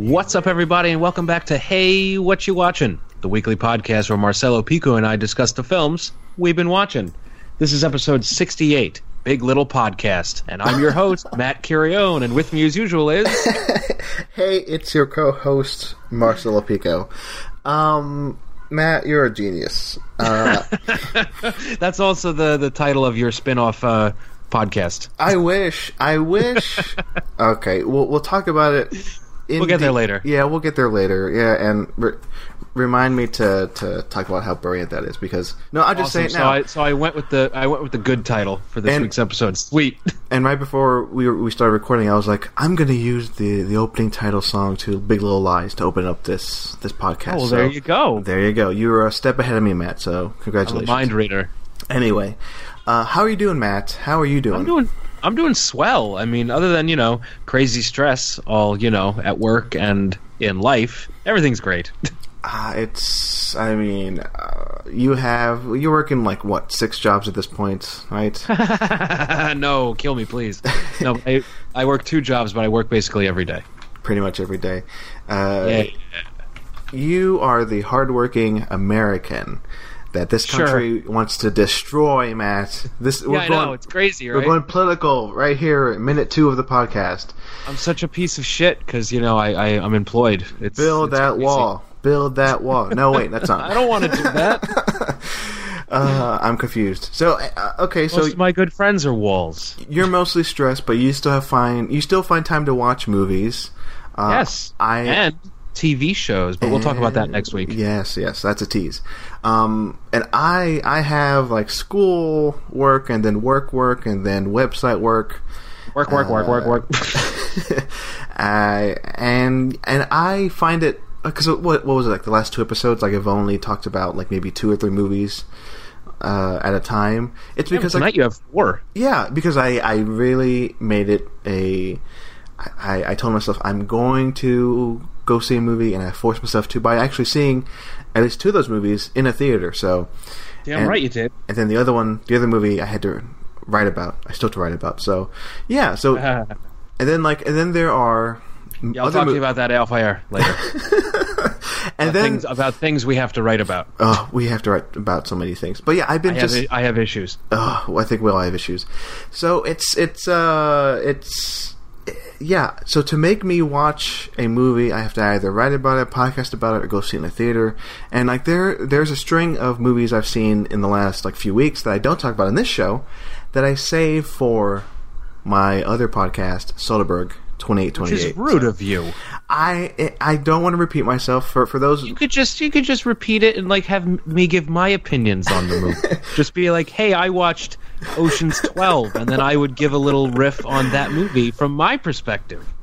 What's up, everybody, and welcome back to Hey, What You Watching? The weekly podcast where Marcelo Pico and I discuss the films we've been watching. This is episode 68, Big Little Podcast, and I'm your host, Matt Curione, and with me as usual is... Hey, it's your co-host Marcelo Pico. Um, Matt, you're a genius. Uh, That's also the, the title of your spin-off uh, podcast. I wish. I wish. okay, we'll we'll talk about it. We'll get there later. Yeah, we'll get there later. Yeah, and re- remind me to, to talk about how brilliant that is because no, I'll just Awesome. say it So now. I, so I went with the I went with the good title for this And- week's episode. Sweet. And right before we were, we started recording, I was like, I'm going to use the the opening title song to Big Little Lies to open up this this podcast. Oh, well, So, there you go. There you go. You were a step ahead of me, Matt. So congratulations. mind reader. Anyway, uh, how are you doing, Matt? How are you doing? I'm doing I'm doing swell. I mean, other than, you know, crazy stress all, you know, at work and in life, everything's great. Uh, it's. I mean, uh, you have you're working like what six jobs at this point, right? no, kill me, please. No, I, I work two jobs, but I work basically every day. Pretty much every day. Uh, Yeah. You are the hardworking American that this Sure. country wants to destroy, Matt. This we're Yeah, I going. know. It's crazy, We're going political right here, minute two of the podcast. I'm such a piece of shit because, you know, I, I, I'm employed. It's, Build it's that crazy. wall. Build that wall. No, wait, that's not. I don't want to do that. Uh, I'm confused. So, uh, okay, so Most of my good friends are walls. you're mostly stressed, but you still have find you still find time to watch movies. Uh, yes. I and TV shows, but we'll talk about that next week. Yes, yes, that's a tease. Um, and I I have like school work and then work work and then website work. Work, work, work, work, work. I and and I find it because what what was it like the last two episodes? Like I've only talked about like maybe two or three movies uh, at a time. It's because like Tonight you have four. Yeah, because I, I really made it a. I, I told myself I'm going to go see a movie, and I forced myself to by actually seeing at least two of those movies in a theater. So, Damn And- right you did. and then the other one, the other movie, I had to write about. I still have to write about. So, yeah. So, and then like, and then there are. yeah, I'll talk to you about that air later. and then things, about things we have to write about. oh, we have to write about so many things. But yeah, I've been I have. I have issues. Oh, I think we all have issues. So it's it's uh it's yeah. So to make me watch a movie, I have to either write about it, podcast about it, or go see it in a theater. And like there there's a string of movies I've seen in the last like few weeks that I don't talk about in this show that I save for my other podcast, Soderbergh. Twenty eight twenty Which is eight. rude of you. I I don't want to repeat myself for for those. You could just you could just repeat it and like have me give my opinions on the movie. just be like, "Hey, I watched Ocean's 12." And then I would give a little riff on that movie from my perspective,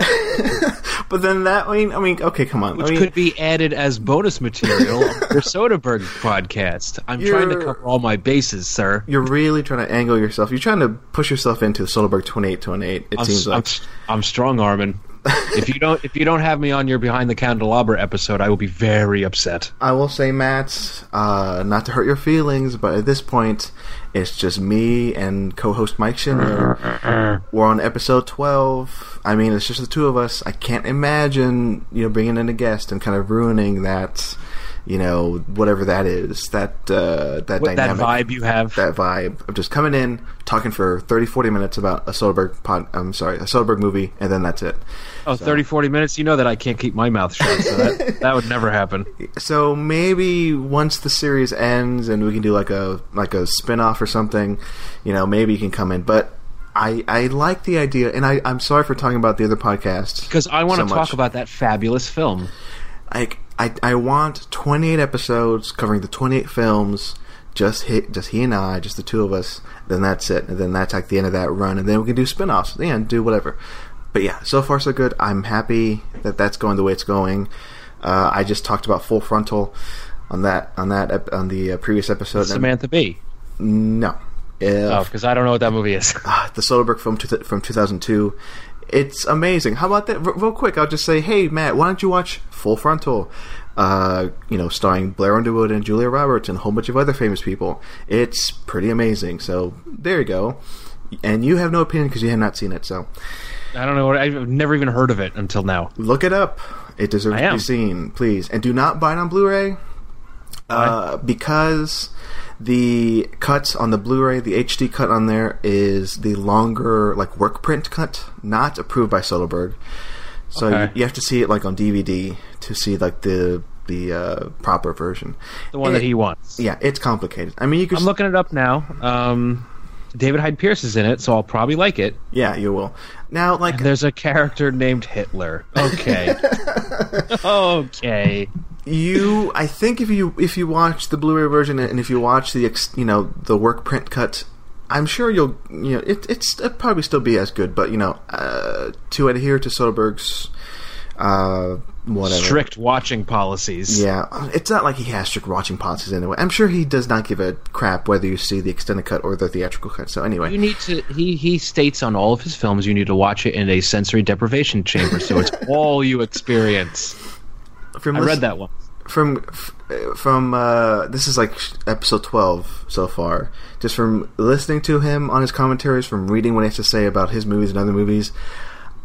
But then that I mean I mean okay come on. which I mean, could be added as bonus material your Soderbergh podcast. I'm trying to cover all my bases, sir. You're really trying to angle yourself. You're trying to push yourself into Soderbergh 2828. It I'm, seems I'm, like. I'm strong arming. if you don't if you don't have me on your behind the candelabra episode, I will be very upset. I will say, Matt, uh, not to hurt your feelings, but at this point, it's just me and co-host Mike Schindler. We're on episode 12. I mean, it's just the two of us. I can't imagine, you know, bringing in a guest and kind of ruining that, you know, whatever that is, that uh, that What, that vibe you have. that vibe of just coming in, talking for 30, 40 minutes about a Soderbergh pod, I'm sorry, a Soderbergh movie, and then that's it. Oh, 30, 40 minutes. You know that I can't keep my mouth shut, so that that would never happen. So maybe once the series ends and we can do like a like a spin-off or something, you know, maybe you can come in. But I I like the idea and I, I'm sorry for talking about the other podcast. Because I want so to talk much. about that fabulous film. like I I want 28 episodes covering the 28 films. Just hit, just he and I, just the two of us. Then that's it, and then that's like the end of that run, and then we can do spin-offs, yeah, and do whatever. But yeah, so far so good. I'm happy that that's going the way it's going. Uh, I just talked about Full Frontal on that on that ep- on the uh, previous episode. Samantha Bee. no, Oh, uh, because I don't know what that movie is. ah, the Soderbergh film from 2002. It's amazing. How about that? R- real quick, I'll just say, hey Matt, why don't you watch Full Frontal? Uh, you know, starring Blair Underwood and Julia Roberts and a whole bunch of other famous people. It's pretty amazing. So there you go. And you have no opinion because you have not seen it. So I don't know. I've never even heard of it until now. Look it up. It deserves to be seen, please. And do not buy it on Blu-ray uh, because the cut on the Blu-ray, the HD cut on there, is the longer like work print cut, not approved by Soderbergh. So Okay. you, you have to see it like on DVD to see like the the uh, proper version. The one It- that he wants. Yeah, it's complicated. I mean, you could. I'm looking it up now. Um, David Hyde Pierce is in it, so I'll probably like it. yeah, you will. Now, like, there's a character named Hitler. Okay. okay. you i think if you if you watch the blu-ray version and if you watch the ex, you know the work print cut i'm sure you'll you know it, it's it'll probably still be as good but you know uh, to adhere to soderbergh's uh whatever Strict watching policies. yeah it's not like he has strict watching policies anyway i'm sure he does not give a crap whether you see the extended cut or the theatrical cut so anyway You need to. He he states on all of his films you need to watch it in a sensory deprivation chamber, so it's all you experience. from I listen- read that one. from from uh, this is like episode 12 so far just from listening to him on his commentaries from reading what he has to say about his movies and other movies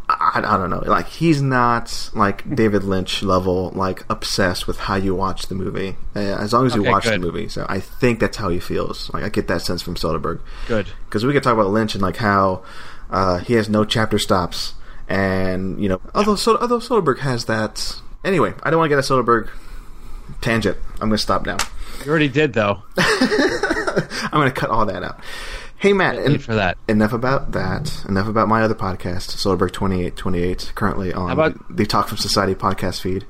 I, I don't know like he's not like david lynch level like obsessed with how you watch the movie uh, as long as you Okay, watch good. the movie so i think that's how he feels like i get that sense from soderbergh Good. because we could talk about Lynch and like how uh, he has no chapter stops, and you know, although so, although Soderbergh has that. Anyway, I don't want to get a Soderbergh tangent. I'm going to stop now. You already did though. I'm going to cut all that out. Hey Matt, en- for that. enough about that. Enough about my other podcast, Soderbergh 2828, currently on about- the Talk Film Society podcast feed.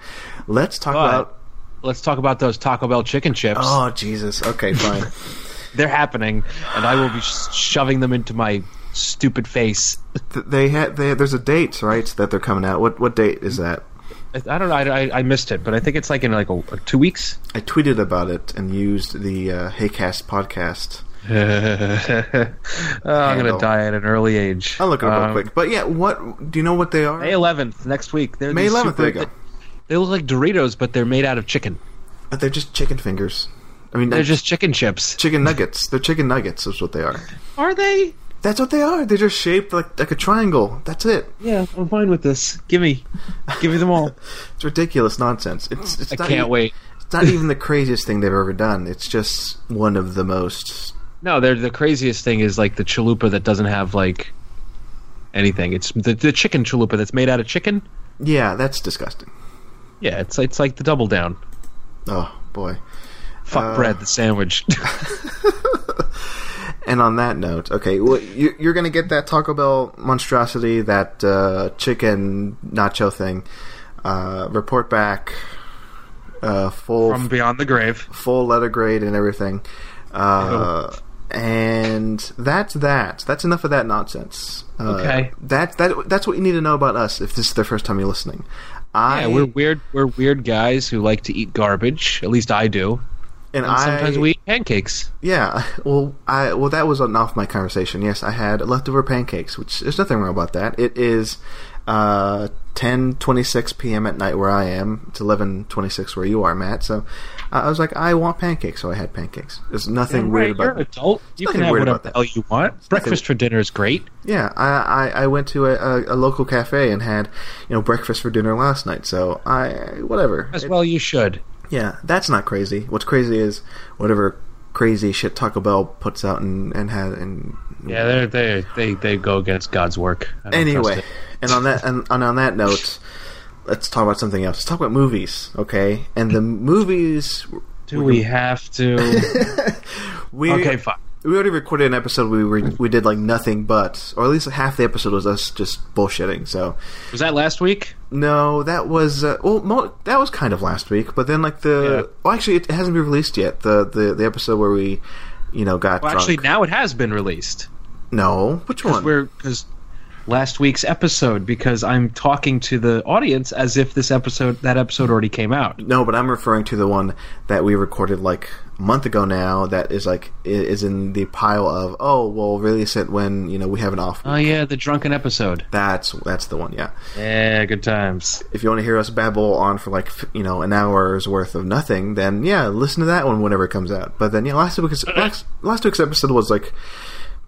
Let's talk But- about. Let's talk about those Taco Bell chicken chips. Oh Jesus! Okay, fine. They're happening, and I will be shoving them into my stupid face. They had they, there's a date right that they're coming out. What what date is that? I don't know. I, I, I missed it, but I think it's like in like a, two weeks. I tweeted about it and used the uh, Heycast podcast. oh, I'm gonna die at an early age. I'll look it up Um, real quick. But yeah, what do you know what they are? May 11th next week. They're May 11th, super- there you go. They look like Doritos, but they're made out of chicken. But they're just chicken fingers. I mean, They're they're just chicken chips. chicken nuggets. They're chicken nuggets. Is what they are. Are they? That's what they are. They're just shaped like like a triangle. That's it. Yeah, I'm fine with this. Give me, give me them all. It's ridiculous nonsense. It's it's I not can't e- wait. It's not even the craziest thing they've ever done. It's just one of the most. No, they're the craziest thing is like the chalupa that doesn't have like anything. It's the the chicken chalupa that's made out of chicken. Yeah, that's disgusting. Yeah, it's it's like the double down. Oh boy. Fuck Uh, bread, the sandwich. And on that note, okay, well, you, you're going to get that Taco Bell monstrosity, that uh, chicken nacho thing. Uh, report back, uh, full From beyond the grave. full letter grade and everything. Uh, and that's that. That's enough of that nonsense. Uh, Okay. That that that's what you need to know about us if this is the first time you're listening. I Yeah, we're weird. We're weird guys who like to eat garbage. At least I do. and, And sometimes we eat pancakes. Yeah, well, I well that was an off my conversation. Yes, I had leftover pancakes, which there's nothing wrong about that. It is uh, 10:26 p.m. at night where I am. It's 11:26 where you are, Matt. So I was like, I want pancakes, so I had pancakes. There's nothing Yeah, weird about You're an adult. You can have whatever the hell you want. Breakfast for dinner is great. Yeah, I, I, I went to a, a, a local cafe and had you know breakfast for dinner last night. So I whatever. As It- well, you should. yeah, that's not crazy. What's crazy is whatever crazy shit Taco Bell puts out and and had and Yeah, they they they they go against God's work. Anyway, and on that and, and on that note, let's talk about something else. Let's talk about movies, okay? And the movies. Do we have to? we okay, fine. we already recorded an episode we were, we did like nothing but, or at least half the episode was us just bullshitting. So Was that last week? no, that was uh, well, mo- that was kind of last week. But then like the Yeah. well, actually, it hasn't been released yet. The the the episode where we, you know, got Well, actually, now it has been released. no, which one? we're because last week's episode. Because I'm talking to the audience as if this episode that episode already came out. No, but I'm referring to the one that we recorded like a month ago now. That is like is in the pile of oh, we'll release it when you know we have an off. Oh yeah, the drunken episode. That's that's the one. Yeah. Yeah, good times. If you want to hear us babble on for like you know an hour's worth of nothing, then yeah, listen to that one whenever it comes out. But then yeah, last week's last, last week's episode was like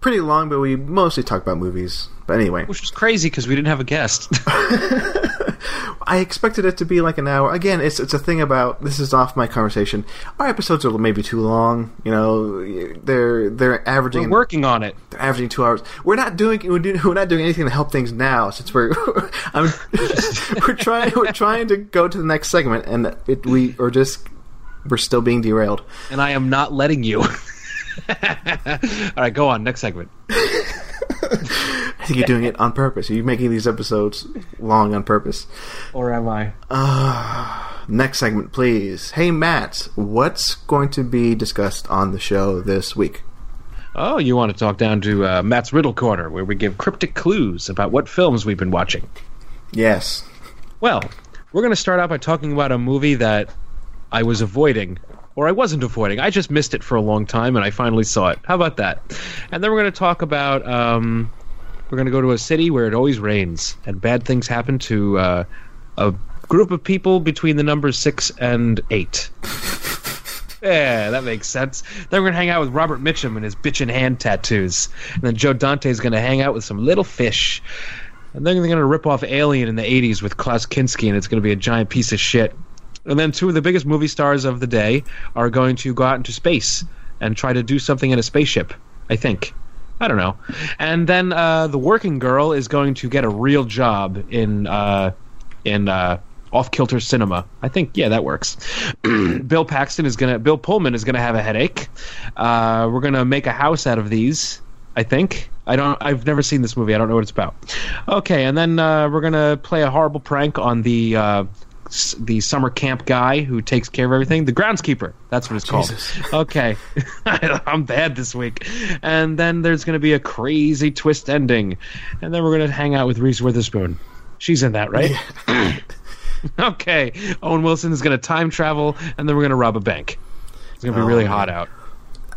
pretty long, but we mostly talk about movies. But anyway, Which was crazy because we didn't have a guest. I expected it to be like an hour. Again, it's it's a thing about this is off my conversation. Our episodes are maybe too long. You know, they're they're averaging We're working on it. they're averaging two hours. We're not doing we're, not doing anything to help things now since we're I'm, we're trying we're trying to go to the next segment and it, we are just we're still being derailed. and I am not letting you. All right, go on. Next segment. I think you're doing it on purpose. You're making these episodes long on purpose. Or am I? Next segment, please. Hey, Matt, what's going to be discussed on the show this week? Oh, you want to talk down to uh, Matt's Riddle Corner, where we give cryptic clues about what films we've been watching. Yes. Well, we're going to start out by talking about a movie that I was avoiding, or I wasn't avoiding. I just missed it for a long time, and I finally saw it. How about that? And then we're going to talk about. Um, we're going to go to a city where it always rains, and bad things happen to uh, a group of people between the numbers six and eight. Yeah, that makes sense. Then we're gonna hang out with Robert Mitchum and his bitchin' hand tattoos, and then Joe Dante's gonna hang out with some little fish, and then they're gonna rip off Alien in the '80s with Klaus Kinski, and it's gonna be a giant piece of shit. And then two of the biggest movie stars of the day are going to go out into space and try to do something in a spaceship. I think. I don't know. And then uh, the working girl is going to get a real job in uh, in uh, off kilter cinema. I think yeah, that works. Bill Paxton is gonna Bill Pullman is gonna have a headache. Uh, we're gonna make a house out of these. I think. I don't. I've never seen this movie. I don't know what it's about. Okay, and then uh, we're gonna play a horrible prank on the uh, the summer camp guy who takes care of everything. The groundskeeper. That's what it's called. Jesus. Okay, I'm bad this week. And then there's gonna be a crazy twist ending, and then we're gonna hang out with Reese Witherspoon. She's in that, right? okay. Owen Wilson is gonna time travel, and then we're gonna rob a bank. It's gonna be Oh, really hot out.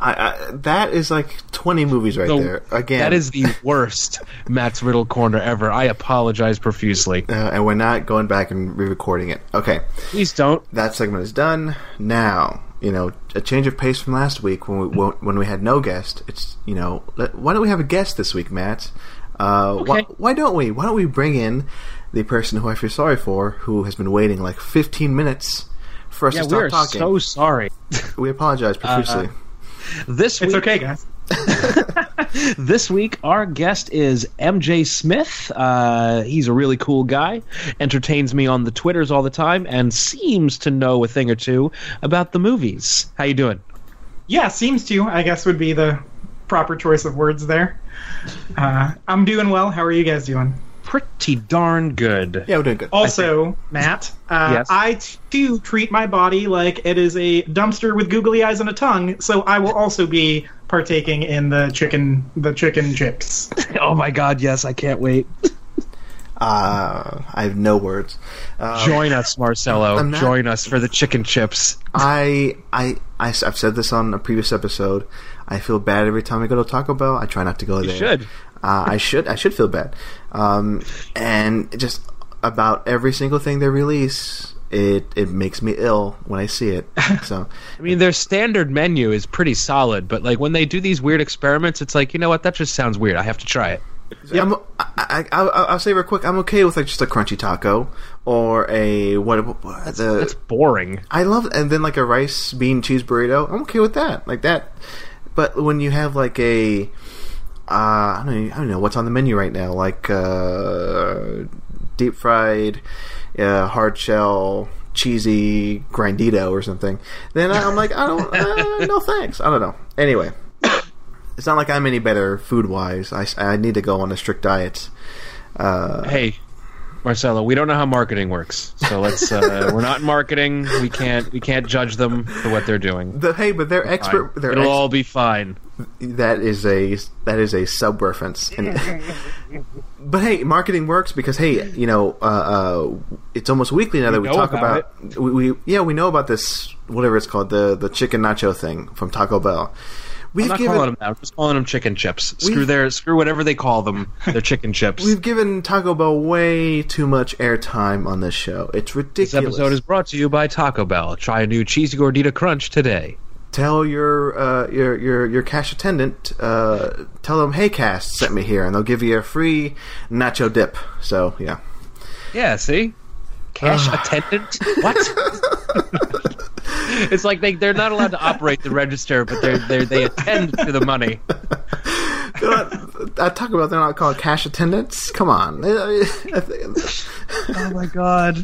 I, I, that is like 20 movies right So, there. Again. That is the worst Matt's Riddle corner ever. I apologize profusely. Uh, and we're not going back and re-recording it. Okay, Please don't. that segment is done. Now, you know, a change of pace from last week when we when we had no guest. It's you know, let, why don't we have a guest this week, Matt? Uh, why, Okay. why don't we? Why don't we bring in the person who I feel sorry for, who has been waiting like 15 minutes for us Yeah, to we stop are talking? so sorry. we apologize profusely. This It's okay, guys. this week our guest is MJ Smith. Uh, he's a really cool guy. Entertains me on the Twitters all the time, and seems to know a thing or two about the movies. How you doing? Yeah, seems to. I guess would be the proper choice of words there. Uh, I'm doing well. How are you guys doing? Pretty darn good. yeah, we're doing good. Also, Matt, uh, Yes? I too treat my body like it is a dumpster with googly eyes and a tongue, so I will also be partaking in the chicken, the chicken chips. Oh my God! Yes, I can't wait. Uh, I have no words. Uh, Join us, Marcelo. Not- Join us for the chicken chips. I, I, I, have said this on a previous episode. I feel bad every time I go to Taco Bell. I try not to go there. should. Uh, I should. I should feel bad. Um, and just about every single thing they release, it it makes me ill when I see it. So I mean, their standard menu is pretty solid, but like when they do these weird experiments, it's like you know what? That just sounds weird. I have to try it. I'm, I, I, I'll, I'll say real quick. I'm okay with like just a crunchy taco or a what? what the, That's boring. I love and then like a rice bean cheese burrito. I'm okay with that, like that. But when you have like a, uh, I don't, know, I don't know what's on the menu right now, like uh, deep fried, uh, hard shell, cheesy grandito or something. Then I'm like, I don't, uh, no thanks. I don't know. Anyway, it's not like I'm any better food wise. I, I need to go on a strict diet. Uh, Hey, Marcelo, we don't know how marketing works, so let's. Uh, we're not in marketing. We can't. We can't judge them for what they're doing. the, hey, but they're Fine. expert. They're It'll ex- all be fine. that is a that is a sub reference. But hey, marketing works because hey, you know, uh, uh, it's almost weekly now that we know talk about about. We, we yeah, we know about this whatever it's called the the chicken nacho thing from Taco Bell. We've I'm not given calling them that. I'm just calling them chicken chips. Screw their. Screw whatever they call them. They're chicken chips. we've given Taco Bell way too much airtime on this show. It's ridiculous. This episode is brought to you by Taco Bell. Try a new cheesy gordita crunch today. tell your uh, your your your cash attendant, uh, tell them, "Hey, cast sent me here," and they'll give you a free nacho dip. So yeah, Yeah, see? Cash attendant? What? it's like they, they're not allowed to operate the register, but they're, they're, they attend to the money. Not- I talk about they're not called cash attendants. Come on, Oh my god.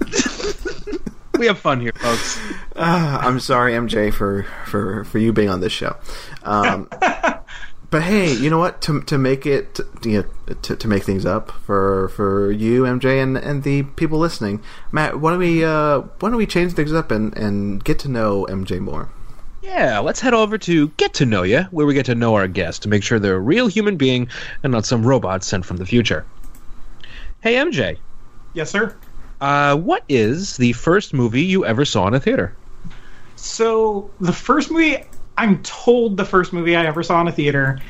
we have fun here, folks. Ah, I'm sorry, MJ, for for for you being on this show. Um, but hey, you know what? To to make it, you know, to to make things up for for you, MJ, and and the people listening, Matt, why don't we uh why don't we change things up and and get to know MJ more? Yeah, let's head over to Get to Know You, where we get to know our guests to make sure they're a real human being and not some robot sent from the future. Hey, MJ, Yes, sir. uh, what is the first movie you ever saw in a theater? So the first movie, I'm told the first movie I ever saw in a theater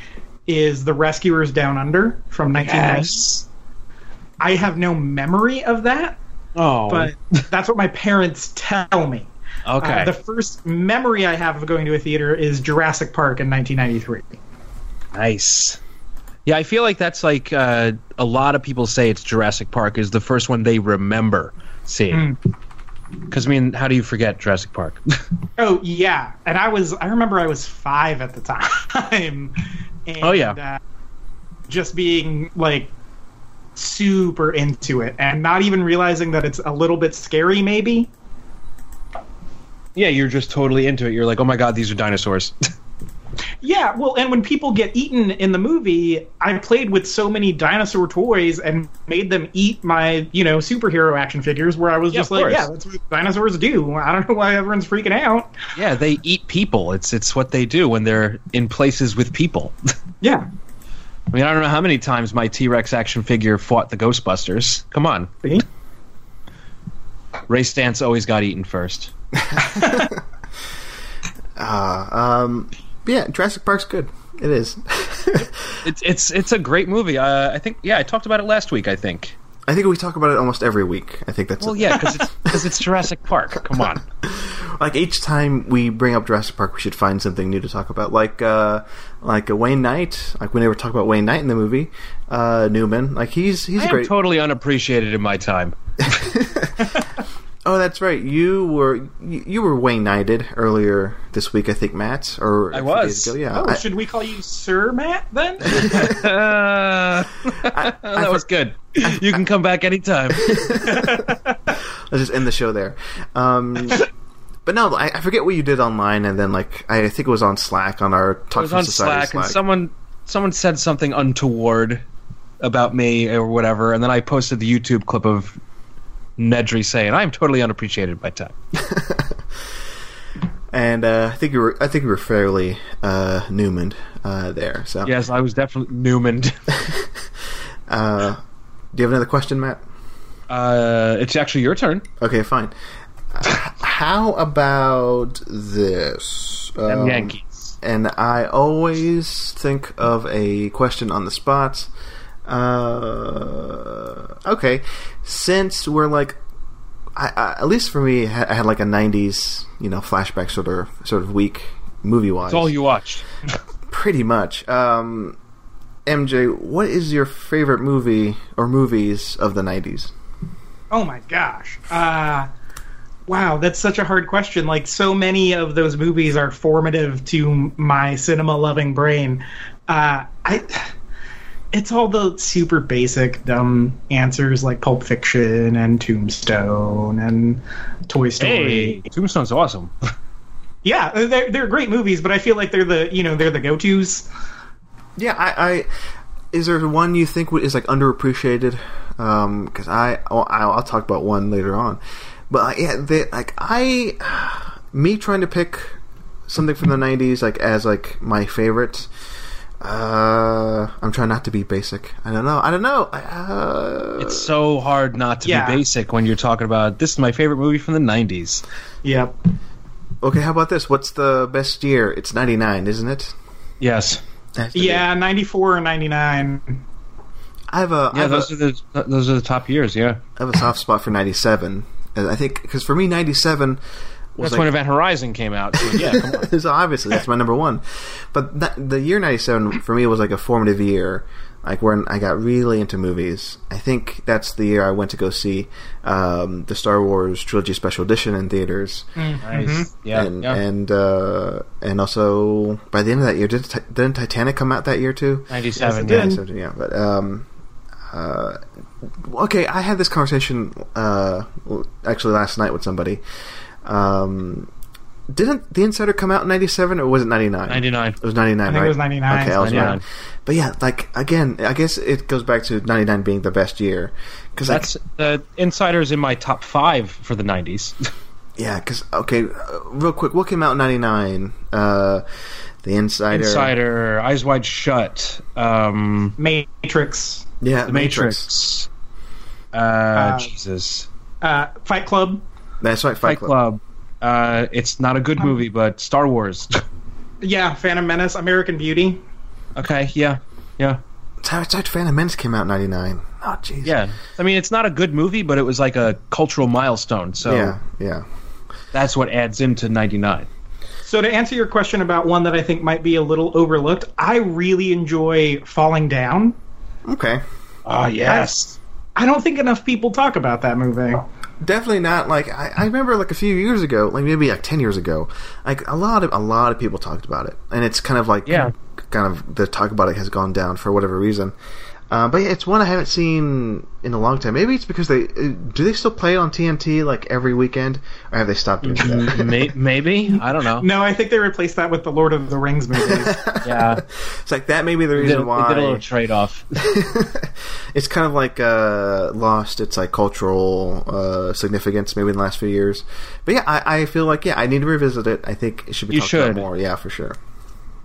is The Rescuers Down Under from 1990. I have no memory of that, Oh, but that's what my parents tell me. okay. Uh, the first memory I have of going to a theater is Jurassic Park in 1993. Nice. Yeah, I feel like that's like uh, a lot of people say it's Jurassic Park is the first one they remember seeing. Because I mean, how do you forget Jurassic Park? Oh yeah, and I was I remember I was five at the time. and, Oh, yeah. uh, just being like super into it and not even realizing that it's a little bit scary. Maybe. yeah, you're just totally into it. You're like, oh my god, these are dinosaurs. Yeah, well, and when people get eaten in the movie, I played with so many dinosaur toys and made them eat my, you know, superhero action figures. Where I was Yeah, just like, course. yeah, that's what dinosaurs do. I don't know why everyone's freaking out. yeah, they eat people. It's it's what they do when they're in places with people. Yeah, I mean, I don't know how many times my T Rex action figure fought the Ghostbusters. Come on, see? Ray Stantz always got eaten first. Uh, um, yeah, Jurassic Park's good. It is. It's it's it's a great movie. Uh, I think yeah, I talked about it last week. I think. I think we talk about it almost every week. I think that's Well, yeah, because it's because it's Jurassic Park. Come on. like each time we bring up Jurassic Park, we should find something new to talk about. Like uh, like a Wayne Knight. Like we never talk about Wayne Knight in the movie. Uh, Newman. Like he's he's I great. totally unappreciated in my time. Oh, that's right. You were you, you were Wayne Knighted earlier this week. I think Matt or I was. ago. Yeah. Oh, I- should we call you Sir Matt then? Uh, that I was good. You can come back anytime. Let's just end the show there. Um, but no, I, I forget what you did online, and then like I think it was on Slack on our Talk I was on Society Slack, and someone someone said something untoward about me or whatever, and then I posted the YouTube clip of Nedry saying, "I am totally unappreciated by time." and uh, I think you were I think you were fairly uh, Newman uh, there. So Yes, I was definitely Newman. Uh, do you have another question, Matt? Uh, it's actually your turn. Okay, fine. Uh, how about this? Um, Yankees. and I always think of a question on the spot. Uh, okay, since we're like, I, I, at least for me, I had like a '90s, you know, flashback sort of sort of week movie wise. That's all you watched. Pretty much. Um, MJ, what is your favorite movie or movies of the '90s? oh my gosh. Uh, wow, that's such a hard question. Like, so many of those movies are formative to my cinema loving brain. Uh, I. It's all the super basic, dumb answers like Pulp Fiction and Tombstone and Toy Story. Hey, Tombstone's awesome. Yeah, they're they're great movies, but I feel like they're the you know they're the go tos. Yeah, I, I is there one you think is like underappreciated? Because I I'll, I'll talk about one later on, but uh, yeah, they, like I me trying to pick something from the '90s like as like my favorite. Uh, I'm trying not to be basic. I don't know. I don't know. Uh, It's so hard not to Yeah. be basic when you're talking about this is my favorite movie from the '90s. Yep. okay. How about this? What's the best year? It's '99, isn't it? Yes. Has be. Yeah, ninety four and ninety nine. I have a. Yeah, have a- those are the those are the top years. Yeah. I have a soft spot for '97. I think because for me '97, was That's like, when Event Horizon came out. So yeah, come on. so obviously that's my number one. But that, the year '97 for me was like a formative year, like when I got really into movies. I think that's the year I went to go see um, the Star Wars trilogy special edition in theaters, Nice. Yeah, and yeah. and uh, and also by the end of that year, did Ti- didn't Titanic come out that year too? Ninety-seven. Yeah. did. So, yeah, but um, uh, okay, I had this conversation uh, actually last night with somebody. Um, didn't the Insider come out in '97 or was it '99? Ninety-nine. It was '99. I think it was 99. Okay, I was 99. right. But yeah, like again, I guess it goes back to '99 being the best year because That's the Insider's in my top five for the nineties. yeah, because okay, uh, real quick, what came out in '99? Uh, the Insider, Insider, Eyes Wide Shut, um, Matrix, yeah, The Matrix. Uh, Jesus. uh, Fight Club. That's right, Fight Club. Uh, it's not a good movie, but Star Wars. Yeah, Phantom Menace, American Beauty. okay, yeah, yeah, It's right, Phantom Menace came out in '99. Oh, jeez. yeah. I mean, it's not a good movie, but it was like a cultural milestone. So yeah, yeah. that's what adds into '99. So to answer your question about one that I think might be a little overlooked, I really enjoy Falling Down. Okay. Oh yes. I don't think enough people talk about that movie. Definitely not like I, I remember like a few years ago, like maybe like ten years ago, like a lot of a lot of people talked about it, and it's kind of like Yeah. kind of the talk about it has gone down for whatever reason. Uh, but yeah, it's one I haven't seen in a long time. Maybe it's because they uh, do they still play it on TNT like every weekend, or have they stopped doing that? Maybe I don't know. No, I think they replaced that with the Lord of the Rings movies. Yeah, It's like that may be the they reason did, why they did a little trade off. it's kind of like uh, lost its like cultural uh, significance maybe in the last few years. But yeah, I, I feel like yeah, I need to revisit it. I think it should be You talked about should. more. Yeah, for sure.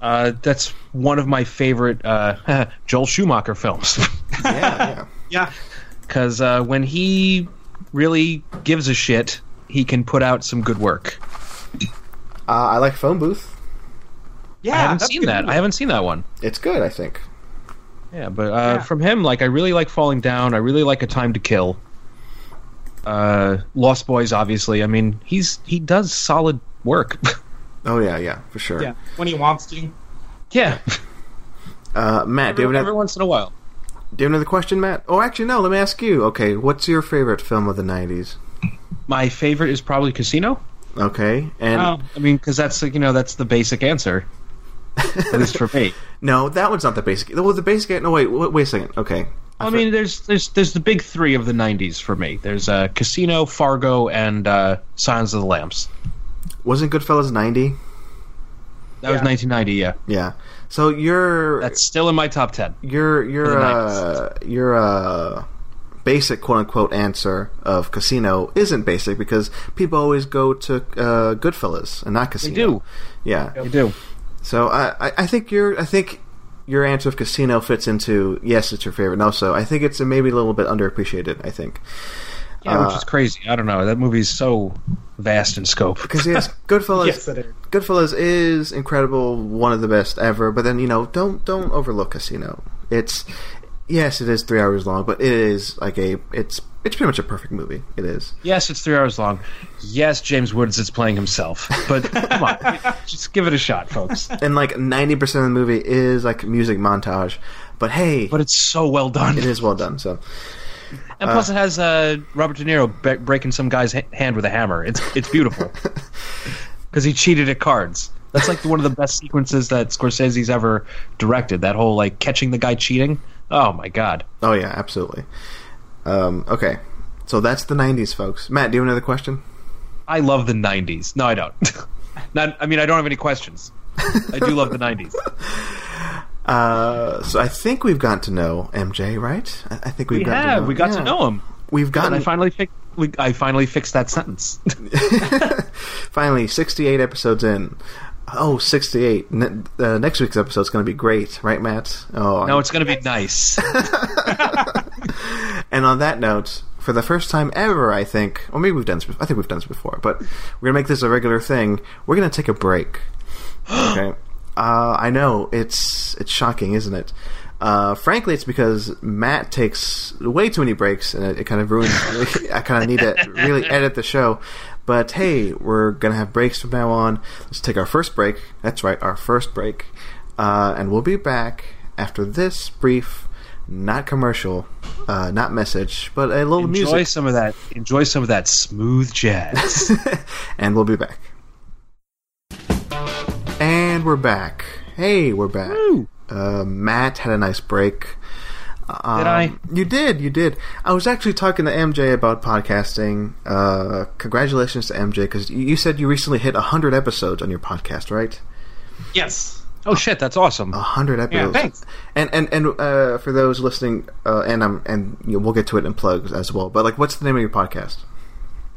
Uh, that's one of my favorite uh, Joel Schumacher films. Yeah, yeah. yeah, because uh, when he really gives a shit, he can put out some good work. Uh, I like Phone Booth. yeah. I haven't seen that. movie. I haven't seen that one. It's good, I think. Yeah, but uh, Yeah. from him, like I really like Falling Down. I really like A Time to Kill. Uh, Lost Boys, obviously. I mean, he's he does solid work. Oh yeah, yeah, for sure. Yeah, when he wants to. yeah, Uh, Matt, do you, have every another, once in a while. do you have another question, Matt? Oh, actually, no. Let me ask you. Okay, what's your favorite film of the '90s? My favorite is probably Casino. Okay, and Oh, I mean, because that's you know that's the basic answer, at least for me. no, that one's not the basic. Well, the basic. No, wait, wait, wait a second. Okay, I mean, there's there's there's the big three of the '90s for me. There's uh, Casino, Fargo, and uh, Silence of the Lambs. Wasn't Goodfellas '90? That was 1990. Yeah, Yeah. So you're that's still in my top ten. your For your the uh, your uh, basic quote unquote answer of Casino isn't basic because people always go to uh, Goodfellas and not They Casino. do, Yeah. they do. So I, I I think your I think your answer of Casino fits into yes, it's your favorite. No, so I think it's maybe a little bit underappreciated. I think Yeah, which Uh, is crazy. I don't know. That movie's so vast in scope. because yes, Goodfellas. yes, it is. Goodfellas is incredible, one of the best ever. But then you know, don't don't overlook Casino. It's yes, it is three hours long, but it is like a it's it's pretty much a perfect movie. It is. Yes, it's three hours long. Yes, James Woods is playing himself. But come on, just give it a shot, folks. And like ninety percent of the movie is like music montage. But hey, But it's so well done. it is well done. So And plus, it has uh, Robert De Niro be- breaking some guy's ha- hand with a hammer. It's it's beautiful because he cheated at cards. That's like one of the best sequences that Scorsese's ever directed. That whole like catching the guy cheating. Oh my god. oh yeah, absolutely. Um, okay, so that's the '90s, folks. Matt, do you have another question? I love the '90s. No, I don't. Not. I mean, I don't have any questions. I do love the '90s. Uh, so I think we've gotten to know MJ, right? I, I think we've We got have. to know. We got yeah. to know him. We've And gotten I finally fixed. We, I finally fixed that sentence. Finally, 68 episodes in. Oh, 68. Ne- uh, next week's episode is going to be great, right, Matt? Oh, no, it's going to be nice. and on that note, for the first time ever, I think, or maybe we've done this. I think we've done this before, but we're going to make this a regular thing. We're going to take a break. Okay. Uh, I know it's it's shocking, isn't it? Uh, frankly, it's because Matt takes way too many breaks, and it, it kind of ruins. I kind of need to really edit the show. But hey, we're gonna have breaks from now on. Let's take our first break. That's right, our first break, uh, and we'll be back after this brief, not commercial, uh, not message, but a little Enjoy music, some of that. Enjoy some of that smooth jazz. and we'll be back. And we're back. Hey, we're back. Uh, Matt had a nice break. Um, Did I? You did. You did. I was actually talking to MJ about podcasting. Uh, congratulations to MJ because you said you recently hit hundred episodes on your podcast, right? Yes. oh shit, that's awesome. hundred episodes. thanks. And and and uh, for those listening, uh, and um, and you know, we'll get to it in plugs as well. But like, what's the name of your podcast?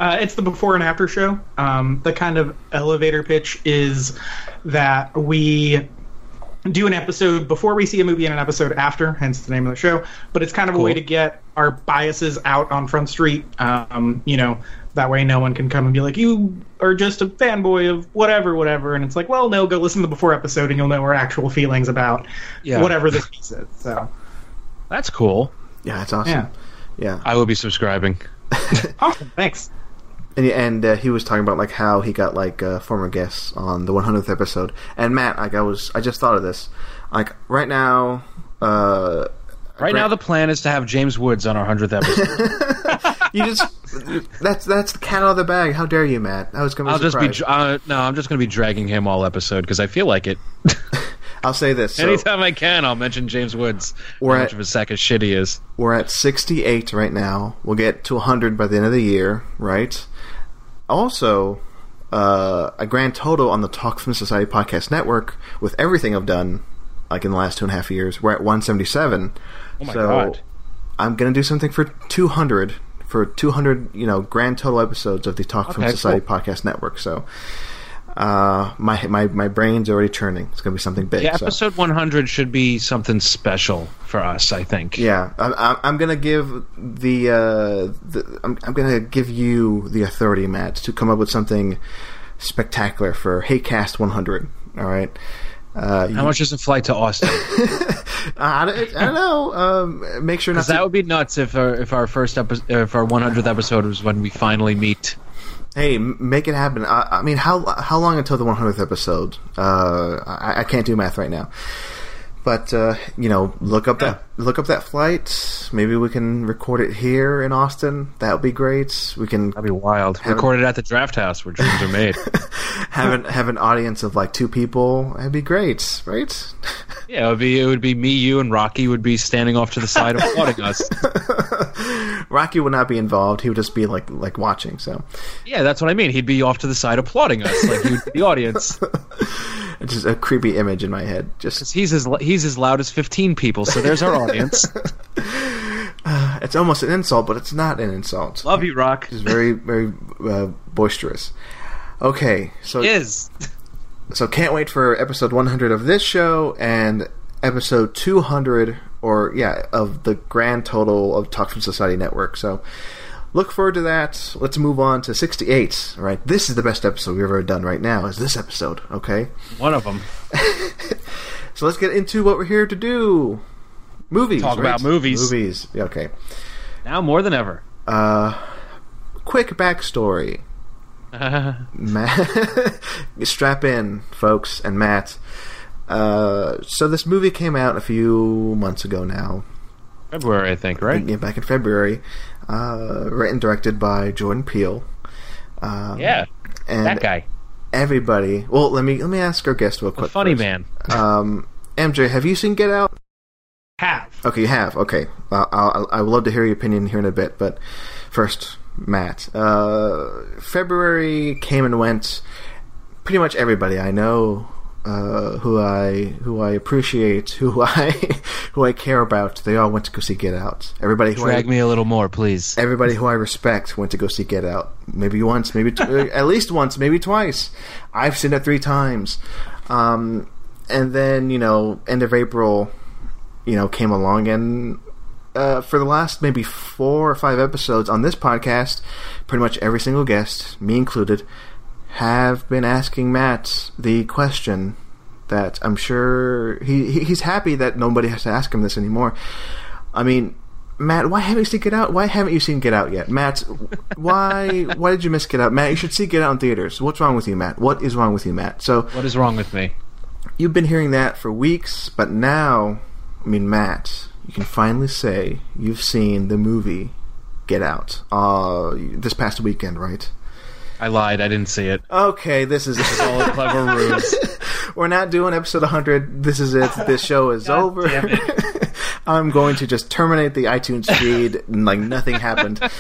Uh, it's the before and after show. Um, the kind of elevator pitch is that we do an episode before we see a movie and an episode after, hence the name of the show. But it's kind of a way to get our biases out on Front Street. Um, you know, that way no one can come and be like, you are just a fanboy of whatever, whatever. And it's like, well, no, go listen to the before episode and you'll know our actual feelings about Yeah. whatever this piece is. So, That's cool. Yeah, that's awesome. yeah. Yeah. I will be subscribing. Awesome. Thanks. And, and uh, he was talking about like how he got like uh, former guests on the 100th episode. And Matt, like I was, I just thought of this. Like right now, uh, Right now, the plan is to have James Woods on our hundredth episode. you just that's that's the cat out of the bag. How dare you, Matt? I was going to I'll be just be uh, no. I'm just going to be dragging him all episode because I feel like it. I'll say this. So Anytime I can, I'll mention James Woods. We're how at- much of a sack of shit he is. we're at 68 right now. We'll get to 100 by the end of the year, right? Also, uh, a grand total on the Talk Film Society podcast network with everything I've done, like in the last two and a half years, we're at 177. Oh my so God. I'm gonna do something for 200 for 200, you know, grand total episodes of the Talk Film Okay, Society cool. podcast network. So, uh, my my my brain's already churning. It's gonna be something big. Yeah, so. episode 100 should be something special for us. I think. Yeah, I'm, I'm, I'm gonna give the, uh, the I'm, I'm gonna give you the authority, Matt, to come up with something spectacular for HeyCast 100. All right. Uh, How much is a flight to Austin? I, don't, I don't know. Um, make sure not to. that would be nuts if our if our first episode, if our 100th episode was when we finally meet. Hey, make it happen. I, I mean, how how long until the 100th episode? Uh, I, I can't do math right now. But uh, you know, look up that look up that flight. Maybe we can record it here in Austin. That would be great. We can That'd be wild. Record it at the Draft House where dreams are made. have an have an audience of like two people. That'd be great, right? yeah, it would be it would be me, you, and Rocky would be standing off to the side applauding us. Rocky would not be involved. He would just be like like watching. So Yeah, that's what I mean. He'd be off to the side applauding us, like you'd be the audience. it's just a creepy image in my head. Just He's as he's as loud as 15 people, so there's our audience. it's almost an insult, but it's not an insult. Love you, Rock. It's very very uh, boisterous. Okay, so Is so can't wait for episode 100 of this show and episode 200 or yeah of the grand total of Talk Film Society Network. So look forward to that. Let's move on to 68. All right, this is the best episode we've ever done right now. Is this episode? Okay, one of them. so let's get into what we're here to do. Movies. Talk right? about movies. Movies. Yeah, Okay. Now more than ever. Uh, quick backstory. Matt, strap in, folks, and Matt. Uh, so this movie came out a few months ago now, February, I think, right? yeah, back in February. Uh, written and directed by Jordan Peele. Um, Yeah, and that guy, Everybody. Well, let me let me ask our guest real the quick. funny first. man. Um, MJ, have you seen Get Out? Have. Okay, you have. Okay, I'll, I would love to hear your opinion here in a bit, but first, Matt. Uh, February came and went. Pretty much everybody I know, uh, who I who I appreciate, who I who I care about, they all went to go see Get Out. Everybody who Drag I, me a little more, please. everybody who I respect went to go see Get Out. Maybe once, maybe t- uh, at least once, maybe twice. I've seen it three times. Um, and then you know, end of April, you know, came along, and uh, for the last maybe four or five episodes on this podcast, pretty much every single guest, me included, have been asking Matt the question that I'm sure he he- he's happy that nobody has to ask him this anymore. I mean, Matt, why haven't you seen Get Out? Why haven't you seen Get Out yet, Matt? Why why did you miss Get Out, Matt? You should see Get Out in theaters. What's wrong with you, Matt? What is wrong with you, Matt? So What is wrong with me? you've been hearing that for weeks, but now, I mean, Matt, you can finally say you've seen the movie Get Out uh, this past weekend, right? I lied. I didn't see it. Okay, this is All a clever ruse. We're not doing episode 100. This is it. This show is over. damn I'm going to just terminate the iTunes feed and, like nothing happened.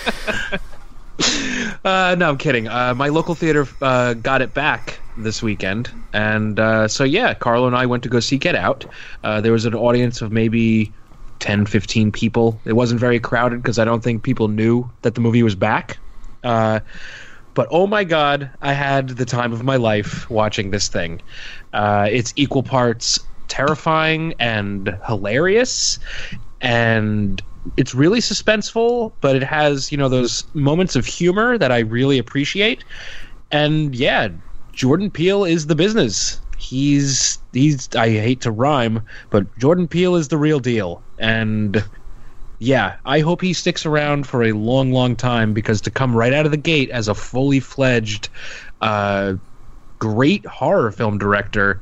Uh, no, I'm kidding. Uh, my local theater uh, got it back this weekend, and uh, so yeah, Carlo and I went to go see Get Out. Uh, there was an audience of maybe 10, 15 people. It wasn't very crowded because I don't think people knew that the movie was back. But oh my god, I had the time of my life watching this thing. Uh, it's equal parts terrifying and hilarious, and it's really suspenseful, but it has you know those moments of humor that I really appreciate. And yeah, Jordan Peele is the business. He's he's I hate to rhyme, but Jordan Peele is the real deal. And yeah, I hope he sticks around for a long, long time because to come right out of the gate as a fully fledged, uh, great horror film director,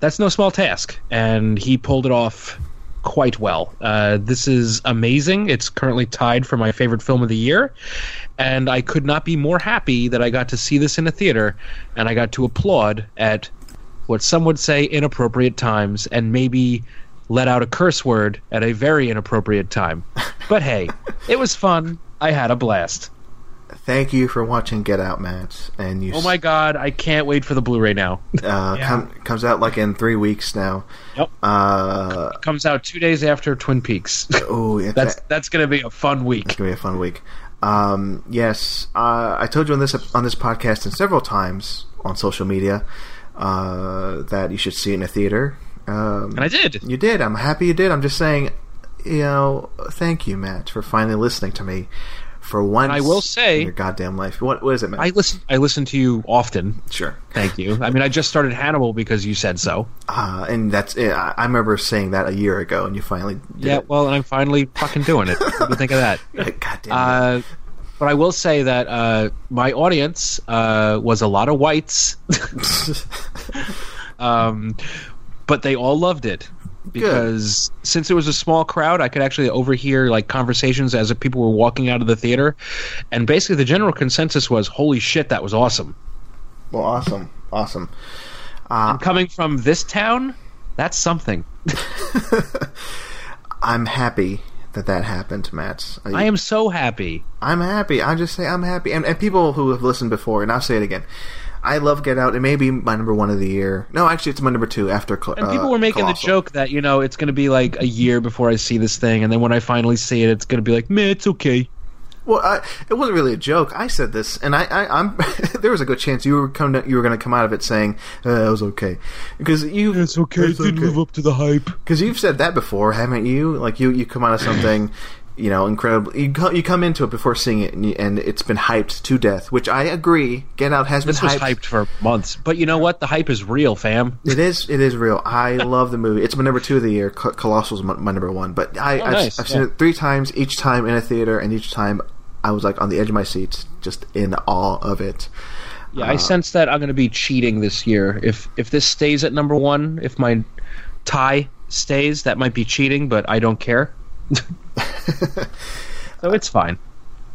that's no small task. And he pulled it off quite well. Uh, this is amazing. It's currently tied for my favorite film of the year. And I could not be more happy that I got to see this in a theater and I got to applaud at what some would say inappropriate times and maybe let out a curse word at a very inappropriate time. But hey, it was fun. I had a blast. Thank you for watching Get Out, Matt. And you Oh my god, I can't wait for the Blu-ray now. uh, Yeah. come, comes out like in three weeks now. Yep. Uh, Comes out 2 days after Twin Peaks. oh, yeah, that's that- that's going to be a fun week. It's gonna be a fun week. Um, yes, uh, I told you on this on this podcast and several times on social media uh, that you should see it in a theater. Um, And I did. you did. I'm happy you did. I'm just saying, you know, thank you, Matt, for finally listening to me for once. I will say- in your goddamn life. What, what is it, Matt? I listen I listen to you often. sure. Thank you. I mean, I just started Hannibal because you said so. Uh, and that's it. I, I remember saying that a year ago, and you finally did Yeah, it. well, and I'm finally fucking doing it. What do you think of that? God damn it. Uh, but I will say that uh, my audience uh, was a lot of whites, um, but they all loved it because since it was a small crowd, I could actually overhear like conversations as if people were walking out of the theater, and basically the general consensus was, "Holy shit, that was awesome!" well, awesome, awesome. Uh, and coming from this town, that's something. I'm happy that that happened, Matt. I am so happy. I'm happy. I just say I'm happy. And, and people who have listened before, and I'll say it again. I love Get Out. It may be my number one of the year. No, actually, it's my number two after. Col- And people uh, were making Colossal. the joke that you know it's going to be like a year before I see this thing, and then when I finally see it, it's going to be like, "Man, it's okay." Well, I, it wasn't really a joke. I said this, and I, I I'm. there was a good chance you were come to, you were going to come out of it saying uh, it was okay because you. it's okay didn't move up to the hype. Because you've said that before, haven't you? Like you, you come out of something, you know, incredible. You co- you come into it before seeing it, and, you, and it's been hyped to death. Which I agree. Get Out has been This was hyped. hyped for months, but you know what? The hype is real, fam. It is. It is real. I love the movie. It's my number two of the year. Co- Colossal's my, my number one. But I, Oh, I've, nice, I've seen yeah. it three times. Each time in a theater, and each time I was like on the edge of my seat, just in awe of it. Yeah, I uh, sense that I'm going to be cheating this year. If if this stays at number one, if my tie stays, that might be cheating, but I don't care. so it's fine.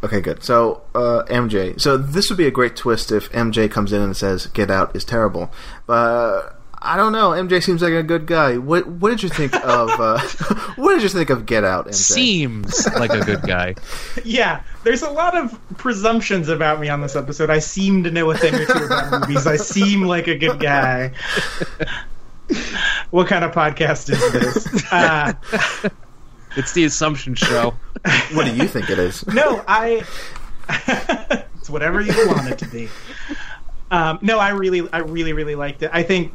Okay, good. So uh, MJ. So this would be a great twist if MJ comes in and says "Get Out" is terrible. But I don't know. MJ seems like a good guy. What What did you think of uh, What did you think of Get Out? MJ? Seems like a good guy. Yeah, there's a lot of presumptions about me on this episode. I seem to know a thing or two about movies. I seem like a good guy. what kind of podcast is this? Uh, It's the Assumption Show. What do you think it is? no, I. it's whatever you want it to be. Um, no, I really, I really, really liked it. I think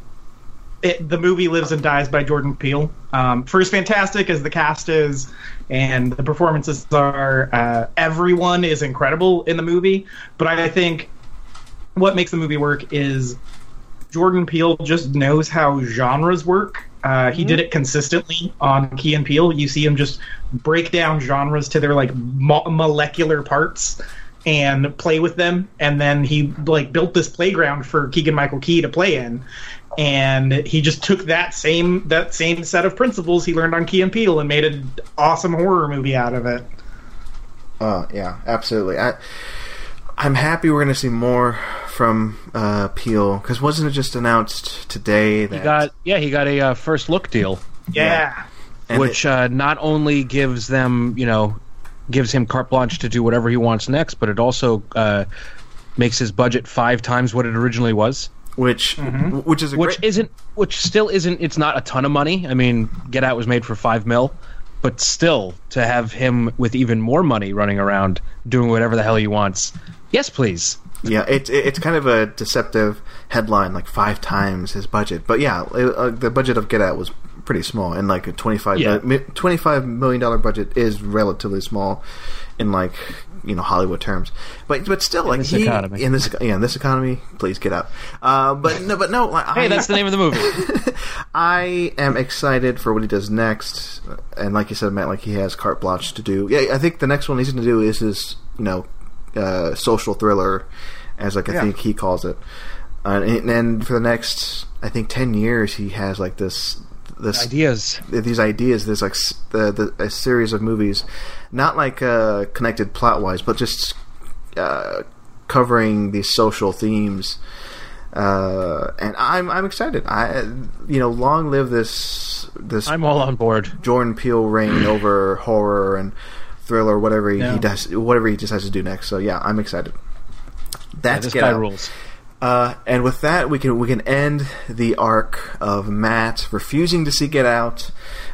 it, the movie lives and dies by Jordan Peele. Um, for as fantastic as the cast is, and the performances are, uh, everyone is incredible in the movie. But I think what makes the movie work is Jordan Peele just knows how genres work. Uh, he did it consistently on Key and Peele. You see him just break down genres to their like mo- molecular parts and play with them. And then he like built this playground for Keegan Michael Key to play in. And he just took that same that same set of principles he learned on Key and Peele and made an awesome horror movie out of it. Uh, yeah, absolutely. I I'm happy we're going to see more from uh, Peele because wasn't it just announced today that He got yeah, he got a uh, first look deal, Yeah. and which uh, not only gives them you know gives him carte blanche to do whatever he wants next, but it also uh, makes his budget five times what it originally was. it- which which is a which great, isn't which still isn't it's not a ton of money. I mean get out was made for five mil but still to have him with even more money running around doing whatever the hell he wants. Yes please yeah it's it's kind of a deceptive headline like five times his budget but yeah it, uh, the budget of Get Out was pretty small and like a 25 Yeah. mi- 25 million dollar budget is relatively small in like you know Hollywood terms but but still like this he, economy. in this yeah in this economy please get out uh, but no but no like, hey I- that's the name of the movie I am excited for what he does next, and like you said, Matt, like he has carte blanche to do. Yeah, I think the next one he's going to do is his, you know, uh, social thriller, as like I Yeah. think he calls it. Uh, and, and for the next, I think, ten years, he has like this, this ideas these ideas. There's like the, the a series of movies, not like uh, connected plot wise, but just uh, covering these social themes. Uh, and I'm I'm excited. I you know, long live this this i'm all on board Jordan Peele reign over horror and thriller, whatever he, Yeah. he does, whatever he decides to do next. So yeah, I'm excited. That's this Get guy Out. rules Uh, and with that, we can we can end the arc of Matt refusing to see Get Out.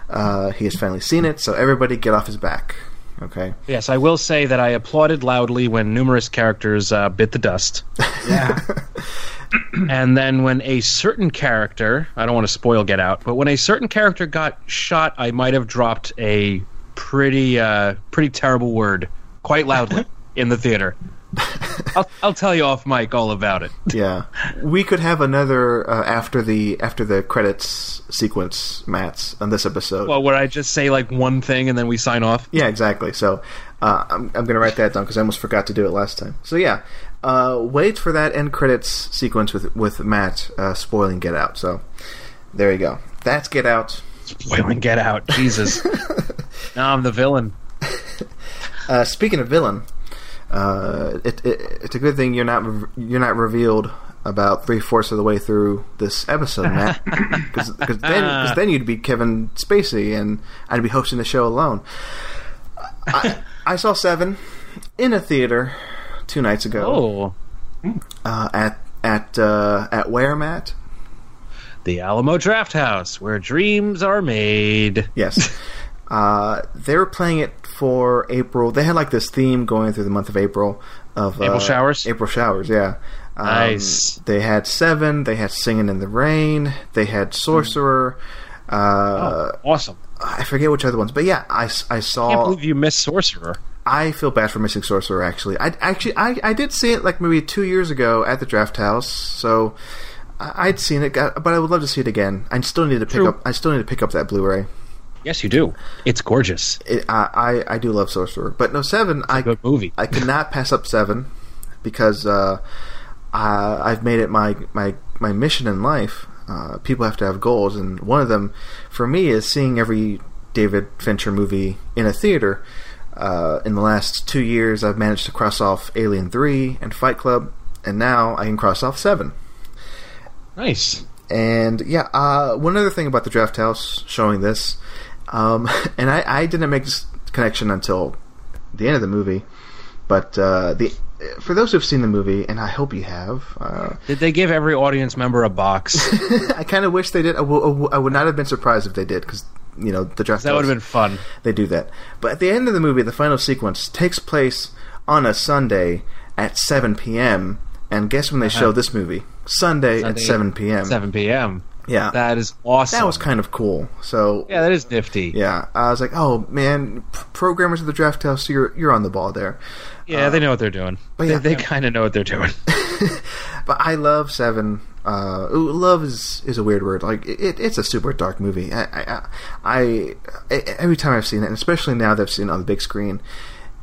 Uh, he has finally seen it, so everybody get off his back. Okay. yes i will say that i applauded loudly when numerous characters uh, bit the dust Yeah. and then when a certain character i don't want to spoil get out but when a certain character got shot i might have dropped a pretty uh pretty terrible word quite loudly in the theater I'll, I'll tell you off mic all about it Yeah, we could have another uh, after the after the credits sequence, Matt's on this episode. well where i just say like one thing and then we sign off Yeah, exactly. So uh, I'm, I'm going to write that down because I almost forgot to do it last time. So yeah, uh, wait for that end credits sequence with with Matt uh, spoiling Get Out. So there you go. That's Get Out. Spoiling get out. Jesus. Now i'm the villain. Uh, speaking of villain, uh, it, it, it's a good thing you're not re- you're not revealed about three fourths of the way through this episode, Matt, because then cause then you'd be Kevin Spacey and I'd be hosting the show alone. I, I saw Seven in a theater two nights ago. Oh. Uh, at at uh, at where Matt? The alamo draft house where dreams are made Yes. Uh, they were playing it for April. They had like this theme going through the month of April of April uh, showers? April showers, yeah. Um, Nice. They had Seven. They had Singing in the Rain. They had Sorcerer. Uh, oh, awesome I forget which other ones, but yeah, I, I can't saw. believe you missed sorcerer I feel bad for missing Sorcerer. Actually, I actually I, I did see it like maybe two years ago at the Draft House, so I- I'd seen it, but I would love to see it again. I still need to pick True. up. I still need to pick up that Blu-ray. yes you do it's gorgeous It, I, I I do love Sorcerer, but no Seven. I good movie I could not pass up Seven because uh, I, I've made it my my my mission in life. Uh, people have to have goals, and one of them for me is seeing every David Fincher movie in a theater. Uh, in the last two years, I've managed to cross off Alien Three and Fight Club, and now I can cross off Seven. Nice And yeah, uh, one other thing about the Draft House showing this, um, and I, I didn't make this connection until the end of the movie, but uh, the for those who've seen the movie, and I hope you have, uh, Did they give every audience member a box? I kind of wish they did. I w- I would not have been surprised if they did, because you know the Draft that would have been fun. they do that. But at the end of the movie, the final sequence takes place on a Sunday at 7 p.m. And guess when they show this movie? Sunday, at 7 p.m. 7 p.m. Yeah, That is awesome. that was kind of cool. So yeah, that is nifty. Yeah, I was like, oh man, programmers of the Draft House, you're you're on the ball there. Yeah, they know what they're doing. but they yeah. they kind of know what they're doing. But I love Seven. Uh, love is is a weird word. Like it, it's a super dark movie. I, I, I, I every time I've seen it, and especially now that I've seen it on the big screen,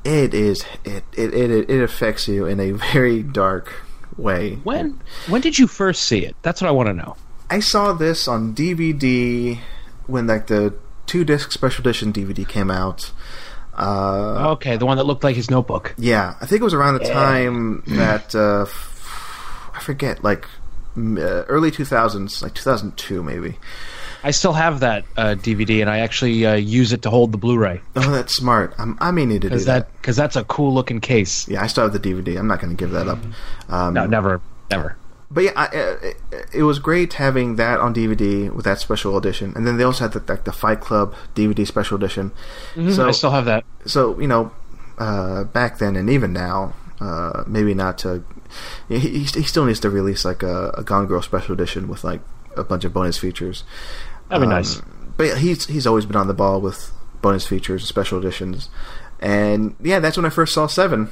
it is it it it, it affects you in a very dark way. when when did you first see it? That's what I want to know. I saw this on DVD when like the two disc special edition DVD came out. Uh, Okay, the one that looked like his notebook. yeah, I think it was around the time that uh, I forget, like uh, early two thousands, like two thousand two maybe. I still have that uh, DVD, and I actually uh, use it to hold the Blu-ray Oh, that's smart. I'm, I may need to do because that. because that's a cool looking case. Yeah, I still have the DVD. I'm not going to give that up. Um, No, never, never. But yeah, I, it, it was great having that on DVD with that special edition, and then they also had the, like the Fight Club DVD special edition. So I still have that. so you know, uh, back then and even now, uh, maybe not to. He, he he still needs to release like a, a Gone Girl special edition with like a bunch of bonus features. That'd be Um, nice. But yeah, he's he's always been on the ball with bonus features and special editions, and yeah, that's when I first saw Seven.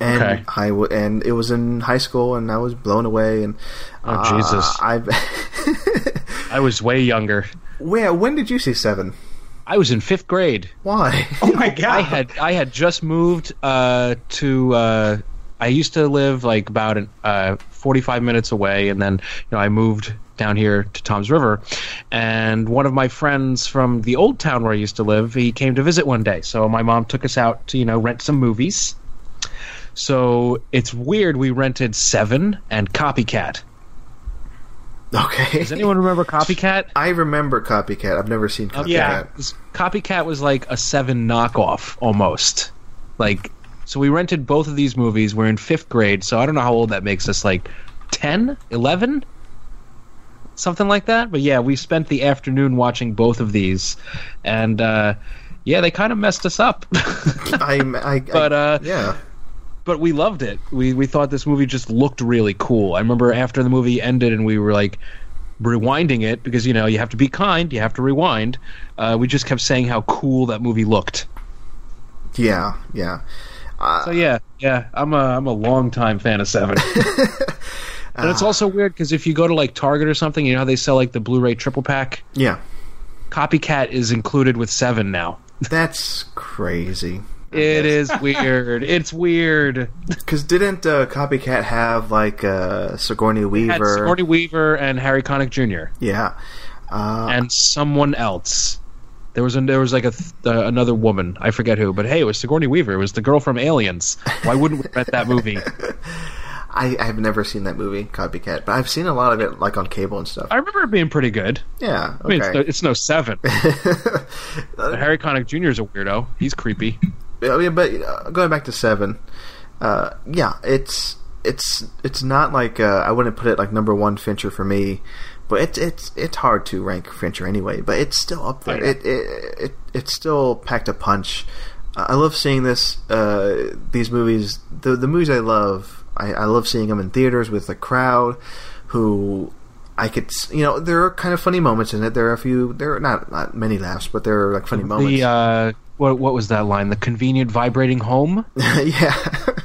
And Okay. I w- and it was in high school, and I was blown away. And Oh, uh, Jesus. I I was way younger. where when did you see Seven? I was in fifth grade. Why? Oh my god! I had I had just moved uh, to. Uh, I used to live like about an, uh, 45 minutes away, and then you know I moved down here to Toms River, and one of my friends from the old town where I used to live, he came to visit one day. So my mom took us out to you know rent some movies. So it's weird. We rented Seven and Copycat. okay. Does anyone remember Copycat? I remember Copycat. I've never seen Copycat. Yeah. Copycat was like a seven knockoff almost. Like, so we rented both of these movies. We're in fifth grade, so I don't know how old that makes us. Like 10, 11? Something like that. But yeah, we spent the afternoon watching both of these. And, uh, yeah, they kind of messed us up. I, I, I, But, uh, yeah. but we loved it. We we thought this movie just looked really cool. I remember after the movie ended and we were like rewinding it because you know you have to be kind, you have to rewind. Uh, we just kept saying how cool that movie looked. Yeah, yeah. So yeah, yeah, I'm a I'm a long time fan of Seven. and it's also weird because if you go to like Target or something, you know how they sell like the Blu-ray triple pack. Yeah. Copycat is included with Seven now. That's crazy. It is weird. It's weird. Because didn't uh, Copycat have like uh, Sigourney Had Weaver? Sigourney Weaver and Harry Connick Jr. Yeah. Uh, and someone else. There was a, there was like a th- uh, another woman. I forget who, but hey, it was Sigourney Weaver. It was the girl from Aliens. Why wouldn't we rent that movie? I I've never seen that movie Copycat, but I've seen a lot of it like on cable and stuff. I remember it being pretty good. yeah. I mean, it's, no, it's no seven. But Harry Connick Jr. is a weirdo. He's creepy. I mean, but uh, going back to Seven, uh, yeah, it's it's it's not like uh, I wouldn't put it like number one Fincher for me, but it's it's it's hard to rank Fincher anyway. But it's still up there. Oh, yeah. It, it it it's still packed a punch. I love seeing this uh, these movies. The the movies I love, I, I love seeing them in theaters with a crowd who. I could, you know, there are kind of funny moments in it. There are a few, there are not, not many laughs, but there are like funny moments. The uh, what what was that line? The convenient vibrating home. yeah,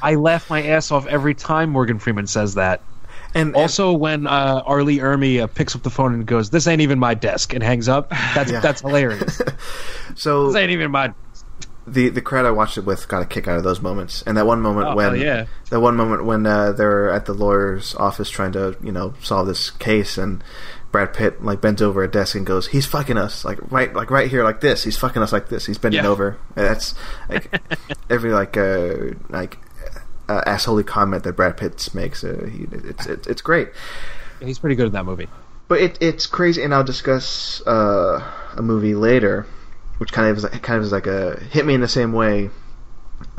I laugh my ass off every time Morgan Freeman says that. And Also, when uh, R. Lee Ermey uh, picks up the phone and goes, "This ain't even my desk," and hangs up. That's Yeah. that's hilarious. so this ain't even my. the the crowd I watched it with got a kick out of those moments, and that one moment Oh, when yeah. that one moment when uh, they're at the lawyer's office trying to you know solve this case, and Brad Pitt like bends over a desk and goes, "He's fucking us like right like right here like this. He's fucking us like this. He's bending Yeah. over." That's like every like uh, like uh, assholey comment that Brad Pitt makes. Uh, he, it's, it's it's great. He's pretty good in that movie. But it, it's crazy, and I'll discuss uh, a movie later, which kind of is kind of is like a hit me in the same way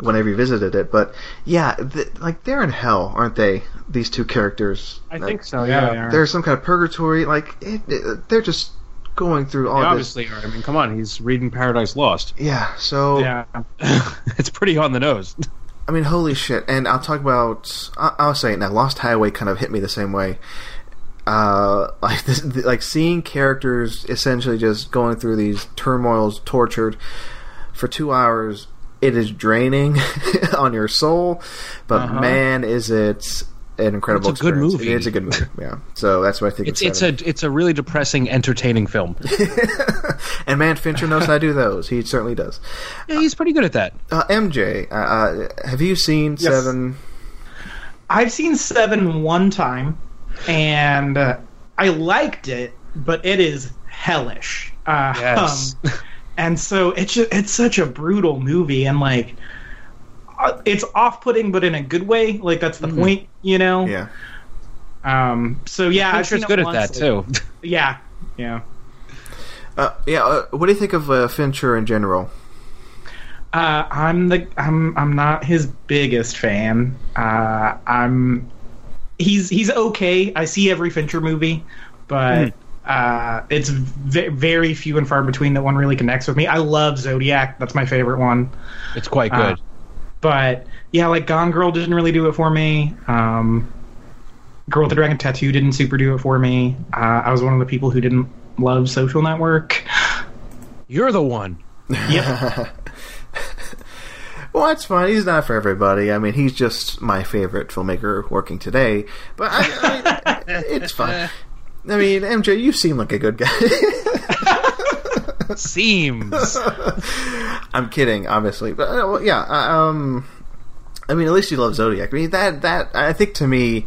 when I revisited it. But yeah, th- like they're in hell, aren't they? These two characters. I Like, think so. Yeah, Yeah, they are. There's some kind of purgatory. Like it, it- they're just going through all They this. obviously are. I mean, come on, he's reading Paradise Lost. Yeah. So yeah. it's pretty on the nose. I mean, holy shit! And I'll talk about. I- I'll say it now. Lost Highway kind of hit me the same way. Uh, like this, like seeing characters essentially just going through these turmoils, tortured for two hours, it is draining on your soul, but Uh-huh. man, is it an incredible It's a good movie. It is a good movie. Yeah. So that's what I think. It's it's a it's a really depressing, entertaining film. and man, Fincher knows how to do those. He certainly does. Yeah, he's pretty good at that. Uh, MJ, uh, uh, have you seen Yes. Seven? I've seen Seven one time, and uh, I liked it, but it is hellish. Uh, Yes. um, and so it's just, it's such a brutal movie, and like uh, it's off-putting, but in a good way. Like that's the point, you know. Yeah. Um. So yeah, I've Fincher's seen good at once, that like- too. Yeah. Yeah. Uh, yeah. Uh, what do you think of uh, Fincher in general? Uh, I'm the I'm I'm not his biggest fan. Uh, I'm he's he's okay. I see every Fincher movie, but uh, it's ve- very few and far between that one really connects with me. I love Zodiac. That's my favorite one. It's quite Uh, good. But yeah, like Gone Girl didn't really do it for me. Um, Girl with the Dragon Tattoo didn't super do it for me. Uh, I was one of the people who didn't love Social Network. You're the one. Yep. Well, that's fine. He's not for everybody. I mean, he's just my favorite filmmaker working today. But I, I mean, it's fine. I mean, MJ, you seem like a good guy. Seems. I'm kidding, obviously, but uh, well, yeah. uh, Um, I mean, at least you love Zodiac. I mean, that that I think to me,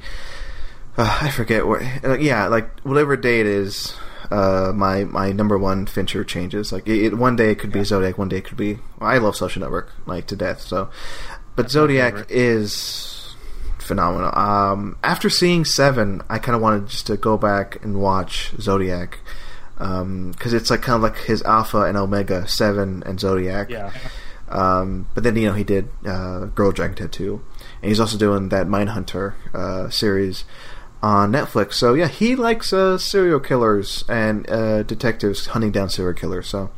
uh, I forget what. Uh, yeah, like whatever day it is, uh, my my number one Fincher changes. Like it, it- one day it could be Zodiac, one day it could be. Well, I love Social Network like to death. So, but Zodiac is phenomenal. Um, after seeing Seven, I kind of wanted just to go back and watch Zodiac. Because it's like kind of like his alpha and omega, Seven and Zodiac. Yeah. Um, but then you know he did uh, Girl Dragon Tattoo, and he's also doing that Mindhunter uh, series on Netflix. So yeah, he likes uh, serial killers and uh, detectives hunting down serial killers. So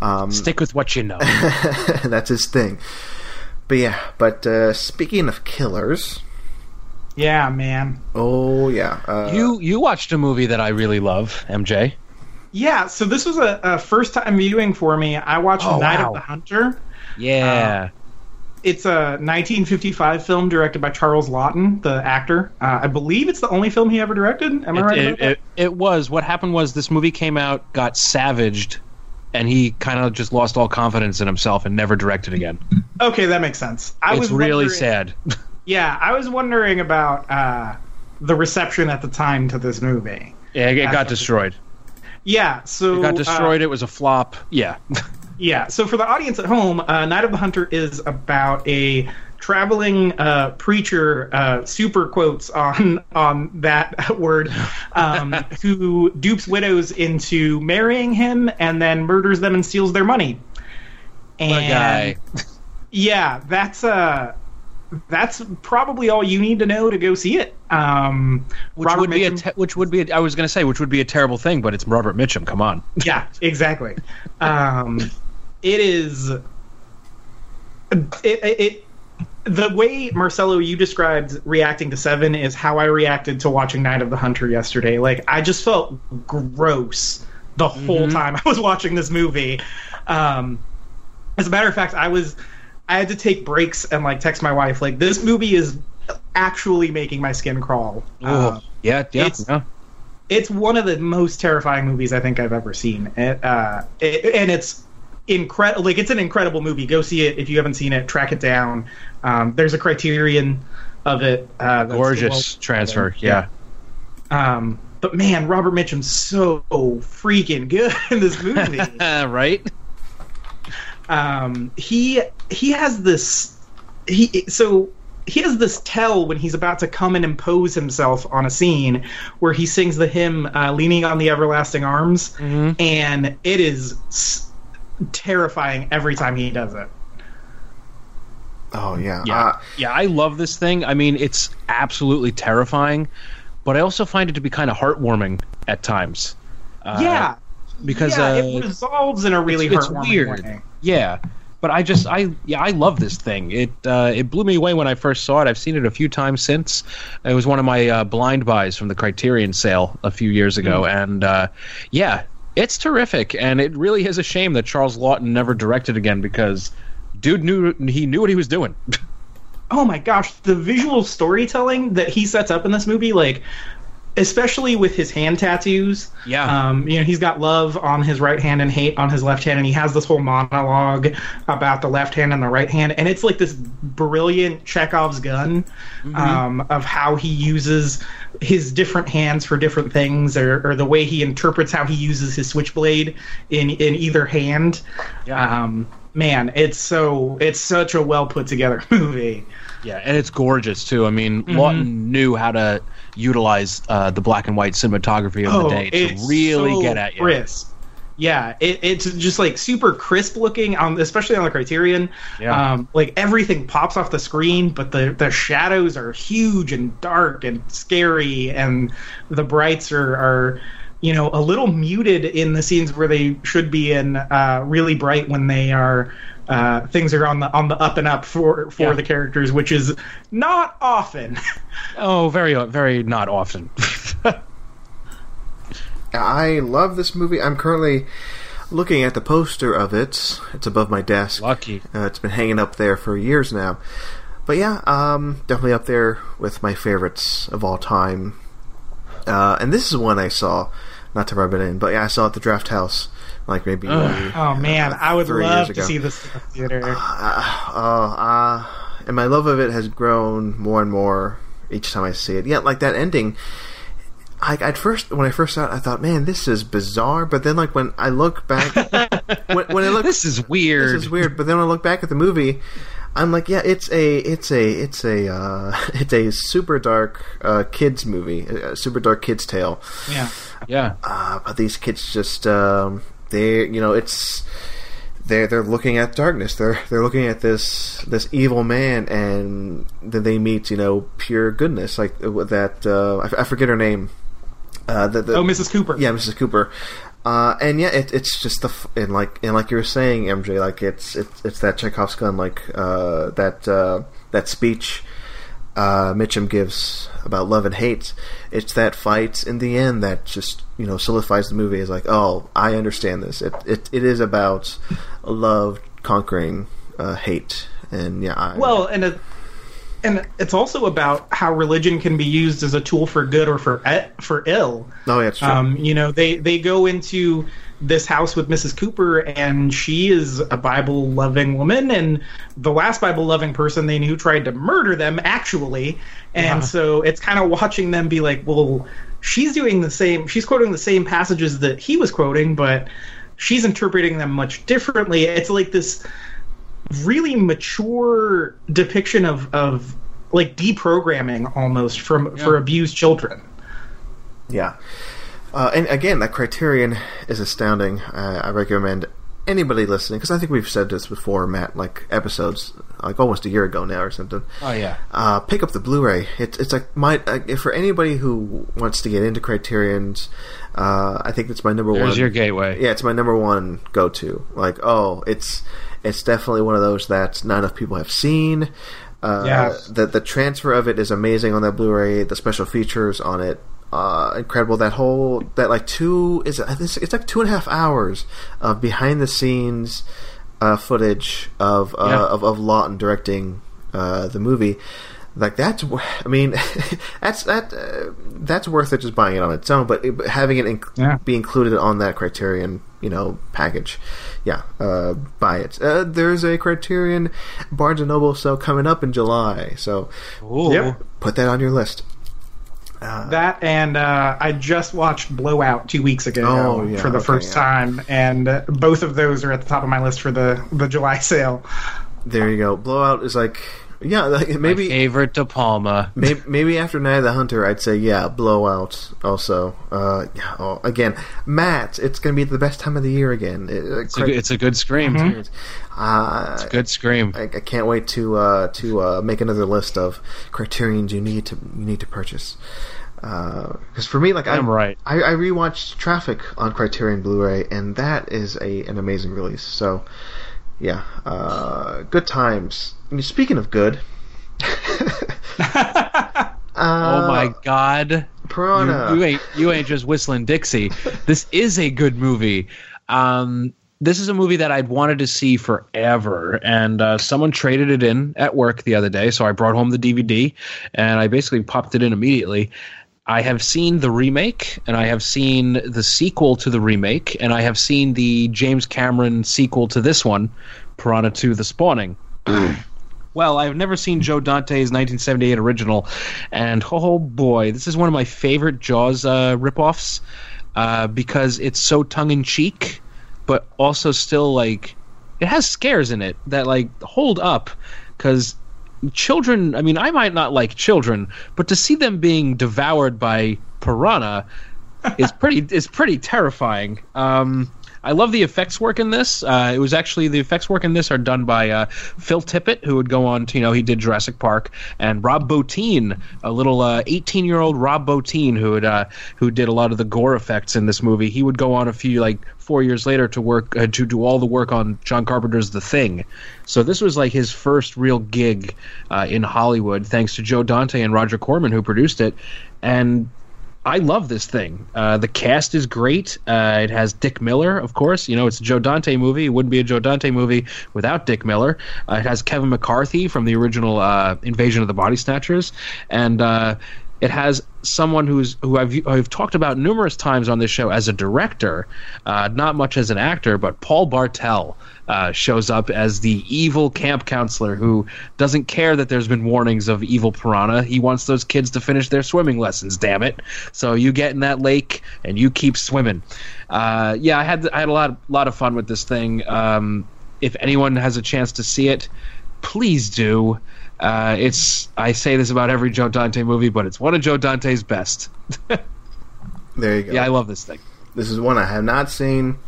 um, Stick with what you know. that's his thing. But yeah, but uh, speaking of killers, yeah, man. oh yeah, uh, you you watched a movie that I really love, MJ. Yeah, so this was a, a first time viewing for me. I watched Oh, Night wow. of the Hunter. Yeah. It's a 1955 film directed by Charles Laughton, the actor. Uh, I believe it's the only film he ever directed. Am I it, right? it, it, it was. What happened was this movie came out, got savaged, and he kind of just lost all confidence in himself and never directed again. okay, that makes sense. I it's was really sad. Yeah, I was wondering about uh, the reception at the time to this movie. yeah, it got destroyed. Yeah, so It got uh, destroyed. it was a flop. Yeah. Yeah. So for the audience at home, uh, Night of the Hunter is about a traveling uh, preacher, uh, super quotes on on that word, um, who dupes widows into marrying him and then murders them and steals their money. What a guy. yeah, that's uh that's probably all you need to know to go see it. Um, Which Robert would be a which would be I was going to say which would be a terrible thing, but it's Robert Mitchum. Come on. yeah, exactly. Um, it is. It, it, it the way Marcelo you described reacting to Seven is how I reacted to watching Night of the Hunter yesterday. Like I just felt gross the whole time I was watching this movie. Um, as a matter of fact, I was I had to take breaks and like text my wife like this movie is actually making my skin crawl. Uh, yeah, yeah, it's- yeah. it's one of the most terrifying movies I think I've ever seen. It, uh, it, and it's incredible. Like it's an incredible movie. Go see it if you haven't seen it. Track it down. Um, there's a Criterion of it. Uh, Gorgeous transfer. Yeah. Um, but man, Robert Mitchum's so freaking good in this movie. right. Um, he he has this he so he has this tell when he's about to come and impose himself on a scene where he sings the hymn uh, "Leaning on the Everlasting Arms," Mm-hmm. and it is s- terrifying every time he does it. oh yeah, Yeah. Uh, yeah, I love this thing. I mean, it's absolutely terrifying, but I also find it to be kind of heartwarming at times. Uh, yeah, because yeah, uh, it resolves in a really it's, it's weird. way. Yeah, but I just I yeah I love this thing. It uh, it blew me away when I first saw it. I've seen it a few times since. It was one of my uh, blind buys from the Criterion sale a few years ago, Hmm. and uh, yeah, it's terrific. And it really is a shame that Charles Laughton never directed again because. dude knew he knew what he was doing. oh my gosh, the visual storytelling that he sets up in this movie, like especially with his hand tattoos. Yeah. Um, you know, he's got love on his right hand and hate on his left hand, and he has this whole monologue about the left hand and the right hand, and it's like this brilliant Chekhov's gun um, of how he uses his different hands for different things, or, or the way he interprets how he uses his switchblade in in either hand. Yeah. Um, man, it's so it's such a well put together movie. Yeah, and it's gorgeous too. I mean, Laughton knew how to utilize uh, the black and white cinematography of the day to Oh, really so get at you. Crisp. Yeah, it, it's just like super crisp looking, on, especially on the Criterion. Yeah. Um, like everything pops off the screen, but the the shadows are huge and dark and scary, and the brights are are you know a little muted in the scenes where they should be, and uh, really bright when they are. Uh, things are on the on the up and up for for Yeah. the characters, which is not often. Oh, very, very not often. I love this movie. I'm currently looking at the poster of it. It's above my desk. Lucky. Uh, it's been hanging up there for years now. But yeah, um, definitely up there with my favorites of all time. Uh, and this is one I saw, not to rub it in, but yeah, I saw at the Draft House, like maybe. Ugh. Oh man, uh, I would three love to ago. see this in the theater. Oh, uh, and my love of it has grown more and more each time I see it. Yeah, like that ending. I, at first, when I first saw it, I thought, "Man, this is bizarre." But then, like when I look back, when, when I look, this is weird. this is weird. But then when I look back at the movie, I'm like, yeah, it's a, it's a, it's a, uh, it's a super dark uh, kids movie, a super dark kids tale. Yeah. Yeah. Uh, but these kids just, um, they, you know, it's they're they're looking at darkness. They're they're looking at this this evil man, and then they meet, you know, pure goodness, like uh, that. Uh, I, f- I forget her name. Uh, the, the, Oh, Mrs. Cooper. yeah, Mrs. Cooper. Uh, and yeah, it, it's just the f- and like and like you were saying, MJ, like it's it's it's that Chekhov's gun, like uh, that uh, that speech uh, Mitchum gives about love and hate. It's that fight in the end that just you know solidifies the movie. Is like, oh, I understand this. It it, it is about love conquering uh, hate, and yeah, I, Well, and it, and it's also about how religion can be used as a tool for good or for e- for ill. oh yeah, it's true. Um, you know, they they go into this house with Mrs. Cooper, and she is a Bible loving woman, and the last Bible loving person they knew tried to murder them, actually. And Yeah. so it's kind of watching them be like, well, she's doing the same, she's quoting the same passages that he was quoting, but she's interpreting them much differently. It's like this really mature depiction of, of like deprogramming almost from for abused children. Yeah. Uh, and again, that criterion is astounding. Uh, I recommend anybody listening, because I think we've said this before, Matt, like episodes, like almost a year ago now or something. Oh yeah. Uh, pick up the Blu-ray. It's it's like my uh, if for anybody who wants to get into Criterion's. Uh, I think it's my number There's one. your gateway. Yeah, it's my number one go-to. Like, oh, it's it's definitely one of those that not enough people have seen. Uh, Yeah. The the transfer of it is amazing on that Blu-ray. The special features on it, uh, incredible. That whole that like two is it's like two and a half hours of behind the scenes uh, footage of uh, Yeah. of of Laughton directing uh, the movie. Like that's, w- I mean, that's that uh, that's worth it just buying it on its own. But it, having it inc- Yeah. be included on that Criterion, you know, package, yeah, uh, buy it. Uh, there's a Criterion Barnes and Noble sale coming up in July, so Ooh. Yep. put that on your list. Uh, That and uh, I just watched Blowout two weeks ago Oh, yeah, for the okay, first yeah. time, and uh, both of those are at the top of my list for the the July sale. there you go. Blowout is like, yeah, like, My maybe favorite De Palma. maybe, maybe after Night of the Hunter, I'd say yeah, Blowout. Also, uh, yeah, oh, again, Matt, it's gonna be the best time of the year again. It, uh, It's a, good- scream. it's a good scream. Mhm. uh, Good scream. I, I can't wait to uh, to uh, make another list of criterions you need to you need to purchase. Because for me, like I, I'm right. I, I rewatched Traffic on Criterion Blu-ray, and that is a an amazing release. So, yeah, uh, good times. I mean, speaking of good, uh, oh my god. Piranha. You, you ain't you ain't just whistling Dixie. This is a good movie. Um, this is a movie that I'd wanted to see forever, and uh, someone traded it in at work the other day. So I brought home the DVD, and I basically popped it in immediately. I have seen the remake, and I have seen the sequel to the remake, and I have seen the James Cameron sequel to this one, Piranha 2: The Spawning. well, I've never seen Joe Dante's 1978 original, and oh boy, this is one of my favorite Jaws uh, ripoffs uh, because it's so tongue in cheek, but also still like it has scares in it that like hold up because children. I mean, I might not like children, but to see them being devoured by piranha is pretty is pretty terrifying. Um, I love the effects work in this. Uh, it was actually the effects work in this are done by uh, Phil Tippett, who would go on to you know he did Jurassic Park, and Rob Bottin, a little 18 uh, year old Rob Bottin who had uh, who did a lot of the gore effects in this movie. He would go on a few like four years later to work uh, to do all the work on John Carpenter's The Thing. So this was like his first real gig uh, in Hollywood, thanks to Joe Dante and Roger Corman who produced it, and I love this thing. Uh, the cast is great. Uh, it has Dick Miller, of course. You know, it's a Joe Dante movie. It wouldn't be a Joe Dante movie without Dick Miller. Uh, it has Kevin McCarthy from the original uh, Invasion of the Body Snatchers, and uh, it has someone who's who I've I've talked about numerous times on this show as a director, uh, not much as an actor, but Paul Bartel uh, shows up as the evil camp counselor who doesn't care that there's been warnings of evil piranha. He wants those kids to finish their swimming lessons. Damn it! So you get in that lake and you keep swimming. Uh, yeah, I had I had a lot lot of fun with this thing. Um, if anyone has a chance to see it, please do. Uh, it's I say this about every Joe Dante movie, but it's one of Joe Dante's best. there you go. Yeah, I love this thing. This is one I have not seen.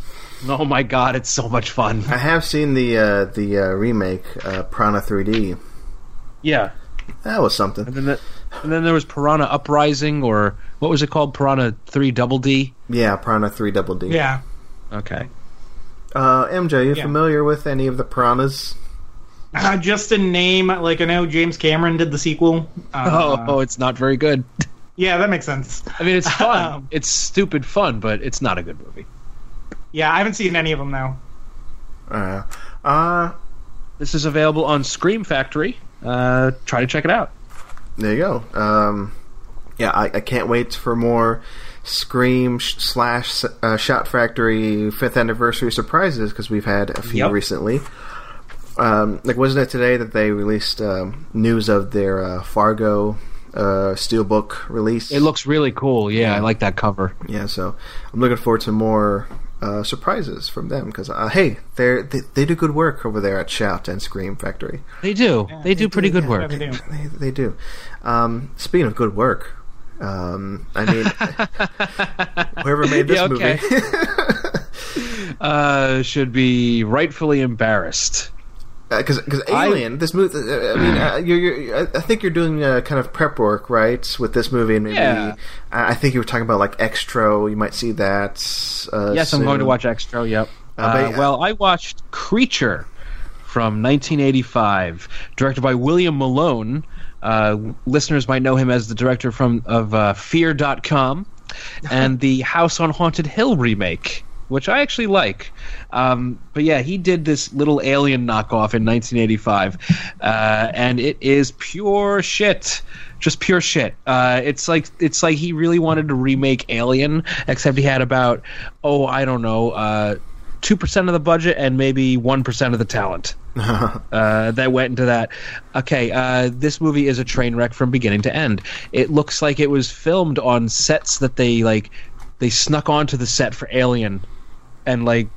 Oh my god, it's so much fun. I have seen the uh, the uh, remake, uh, Piranha 3D. Yeah, that was something. And then, the, and then there was Piranha Uprising, or what was it called? Piranha Three Double D. Yeah, Piranha Three Double D. Yeah. Okay. Uh, MJ, are you yeah. familiar with any of the piranhas? Uh, just a name, like I know James Cameron did the sequel. Uh, oh, oh, it's not very good. Yeah, that makes sense. I mean, it's fun. um, it's stupid fun, but it's not a good movie. Yeah, I haven't seen any of them though. Uh, uh this is available on Scream Factory. Uh, try to check it out. There you go. Um, yeah, I, I can't wait for more Scream slash uh, Shout Factory fifth anniversary surprises because we've had a few yep. recently. Um, like, wasn't it today that they released um, news of their uh, Fargo uh, steelbook release? It looks really cool. Yeah, I like that cover. Yeah, so I'm looking forward to more uh, surprises from them because uh, hey, they they do good work over there at Shout and Scream Factory. They do. Yeah, they, do they, pretty do, good yeah, work. They do. They, they do. Um, speaking of good work, um, I mean, whoever made this yeah, okay. movie uh, should be rightfully embarrassed because uh, because Alien, I, this movie. Uh, I mean, uh, you're, you're, I think you're doing uh, kind of prep work, right, with this movie, and maybe yeah. I think you were talking about like Xtro. You might see that. Uh, yes, soon. I'm going to watch Xtro. Yep. Uh, but, well, I watched Creature from 1985, directed by William Malone. listeners might know him as the director from of Fear.com and the House on Haunted Hill remake which I actually like. Um, but yeah, he did this little alien knockoff in 1985, uh, and it is pure shit. Just pure shit. Uh, it's like it's like he really wanted to remake Alien, except he had about oh I don't know uh, two percent of the budget and maybe one percent of the talent. uh, that went into that. Okay, uh, this movie is a train wreck from beginning to end. It looks like it was filmed on sets that they like they snuck onto the set for Alien and like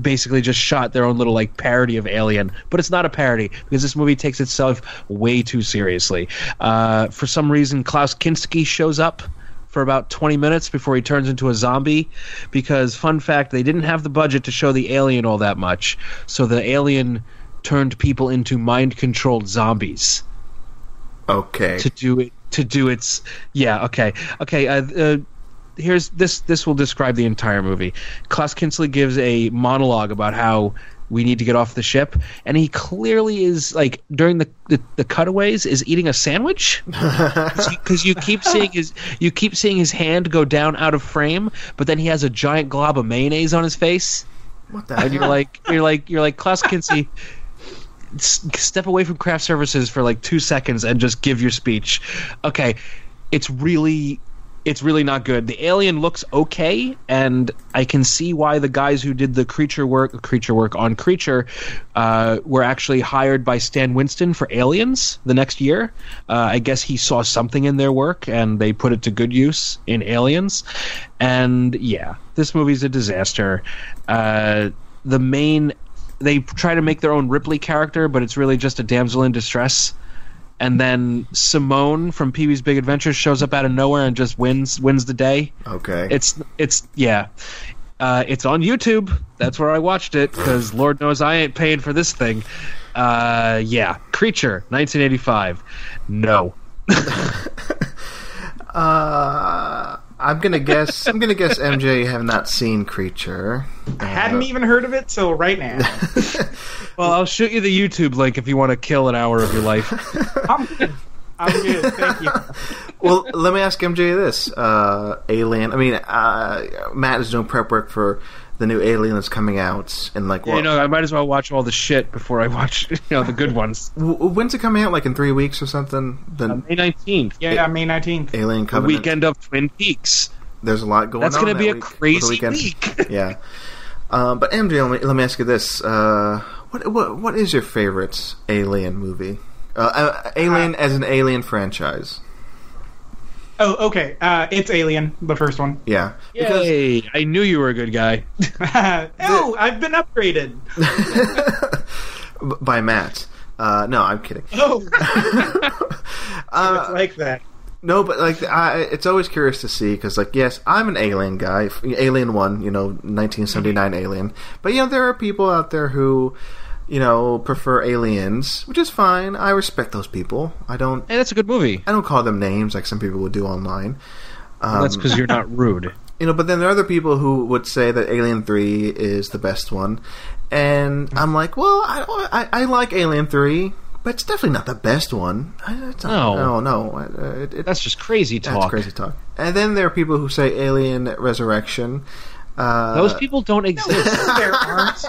basically just shot their own little like parody of Alien, but it's not a parody because this movie takes itself way too seriously. Uh, for some reason, Klaus Kinski shows up for about 20 minutes before he turns into a zombie because fun fact they didn't have the budget to show the alien all that much. So the alien turned people into mind controlled zombies. Okay. To do it to do its yeah okay. Okay uh, uh, here's this this will describe the entire movie. Klaus Kinski gives a monologue about how we need to get off the ship and he clearly is like during the the, the cutaways is eating a sandwich because you, keep seeing his you keep seeing his hand go down out of frame but then he has a giant glob of mayonnaise on his face What the and you're like you're like you're like Klaus Kinski. Step away from craft services for like two seconds and just give your speech. Okay, it's really, it's really not good. The alien looks okay, and I can see why the guys who did the creature work, creature work on Creature, uh, were actually hired by Stan Winston for Aliens the next year. Uh, I guess he saw something in their work, and they put it to good use in Aliens. And yeah, this movie's a disaster. Uh, the main they try to make their own Ripley character, but it's really just a damsel in distress. And then Simone from Pee Wee's Big Adventure shows up out of nowhere and just wins wins the day. okay. It's it's yeah, uh, it's on YouTube. That's where I watched it because Lord knows I ain't paying for this thing. Uh, yeah, Creature, 1985. No, uh, I'm gonna guess. I'm gonna guess MJ have not seen Creature. I hadn't even heard of it till right now. well I'll shoot you the YouTube link if you want to kill an hour of your life. I'm good. I'm good. Thank you. well, let me ask MJ this: uh, Alien. I mean, uh, Matt is doing prep work for the new Alien that's coming out, and like, Yeah, well, you know, I might as well watch all the shit before I watch you know the good ones. w- when's it coming out? Like in three weeks or something? The May 19th, Yeah, yeah, May 19th. Alien the Covenant. weekend of Twin Peaks. There's a lot going on. That's on. going to be that a week, for crazy weekend. week. yeah. Um, but MJ, let me, let me ask you this: uh, what what what is your favorite Alien movie? Uh, uh, alien as an Alien franchise. Oh, okay. Uh, it's Alien, the first one. Yeah, because Yay! I knew you were a good guy. oh, I've been upgraded. by Matt. Uh, no, I'm kidding. Oh, Uh, it's like that. No, but like I, it's always curious to see because, like, yes, I'm an Alien guy, Alien One, you know, 1979 Alien. But you know, there are people out there who, you know, prefer Aliens, which is fine. I respect those people. I don't, Hey, that's a good movie. I don't call them names like some people would do online. Um, that's because you're not rude. you know, but then there are other people who would say that Alien Three is the best one, and I'm like, well, I, I, I like Alien Three, but it's definitely not the best one. Not, No. no, no, uh, it, it, That's just crazy that's talk. crazy talk. And then there are people who say Alien Resurrection. Uh, Those people don't exist. there aren't.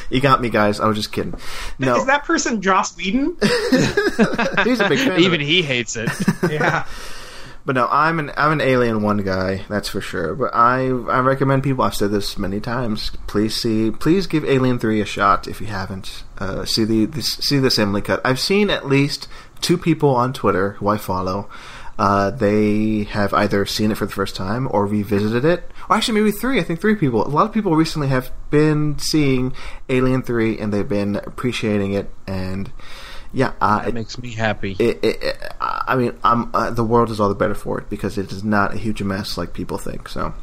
you got me, guys. I was just kidding. No, Is that person Joss Whedon? he's a big fan. Even of it. he hates it. yeah. But no, I'm an I'm an Alien One guy. That's for sure. But I I recommend people. I've said this many times. Please see. Please give Alien Three a shot if you haven't. Uh, see the this, see the assembly cut. I've seen at least two people on Twitter who I follow. Uh, they have either seen it for the first time or revisited it, or actually maybe three. I think three people. A lot of people recently have been seeing Alien Three and they've been appreciating it. And yeah, uh, That makes me happy. it, it, it, I mean, I'm, uh, the world is all the better for it because it is not a huge mess like people think. So,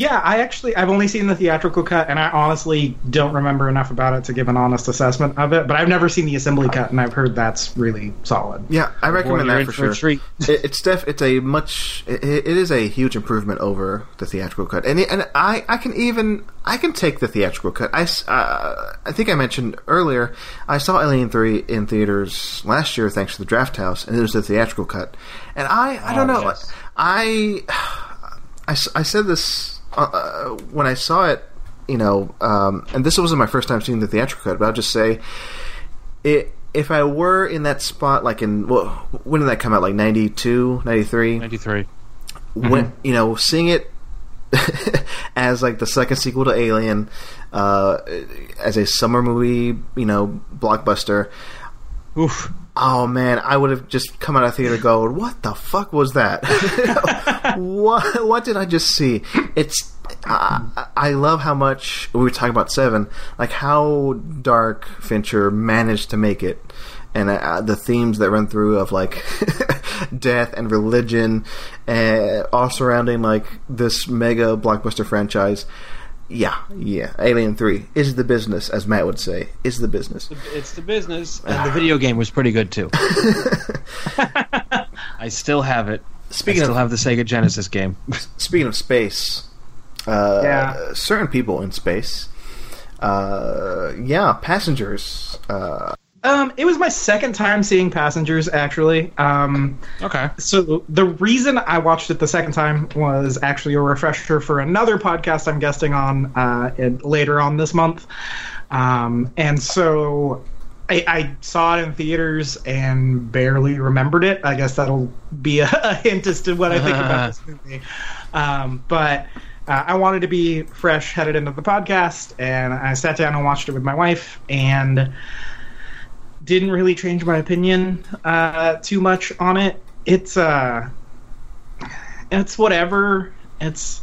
Yeah, I actually I've only seen the theatrical cut, and I honestly don't remember enough about it to give an honest assessment of it. But I've never seen the assembly cut, and I've heard that's really solid. yeah, I recommend you're that for for sure. treat. It, it's def, it's a much, it, it is a huge improvement over the theatrical cut, and and I, I can even I can take the theatrical cut. I, s- uh, I think I mentioned earlier I saw Alien Three in theaters last year thanks to the Drafthouse, and it was the theatrical cut, and I I don't Oh, know yes. I, I s- I said this uh, uh, when I saw it, you know, um, and this wasn't my first time seeing the theatrical cut, but I'll just say, it, if I were in that spot, like in, well, when did that come out? Like 92, 93? 93. When, you know, seeing it as like the second sequel to Alien, uh, as a summer movie, you know, blockbuster, Oof. Oh man, I would have just come out of theater going, "What the fuck was that? what what did I just see?" It's I, I love how much we were talking about Seven, like how dark Fincher managed to make it, and uh, the themes that run through of like death and religion, uh, all surrounding like this mega blockbuster franchise. Yeah, yeah. Alien Three is the business, as Matt would say, is the business. It's the business. And the video game was pretty good, too. I still have it. Speaking I still of have the Sega Genesis game. Speaking of space, uh, Yeah. certain people in space, uh, yeah, passengers. Uh, Um, it was my second time seeing Passengers, actually. Um, Okay. so the reason I watched it the second time was actually a refresher for another podcast I'm guesting on uh, in, later on this month. Um, and so I, I saw it in theaters and barely remembered it. I guess that'll be a, a hint as to what I think about this movie. Um, but uh, I wanted to be fresh headed into the podcast, and I sat down and watched it with my wife, and didn't really change my opinion uh, too much on it. It's uh, it's whatever. It's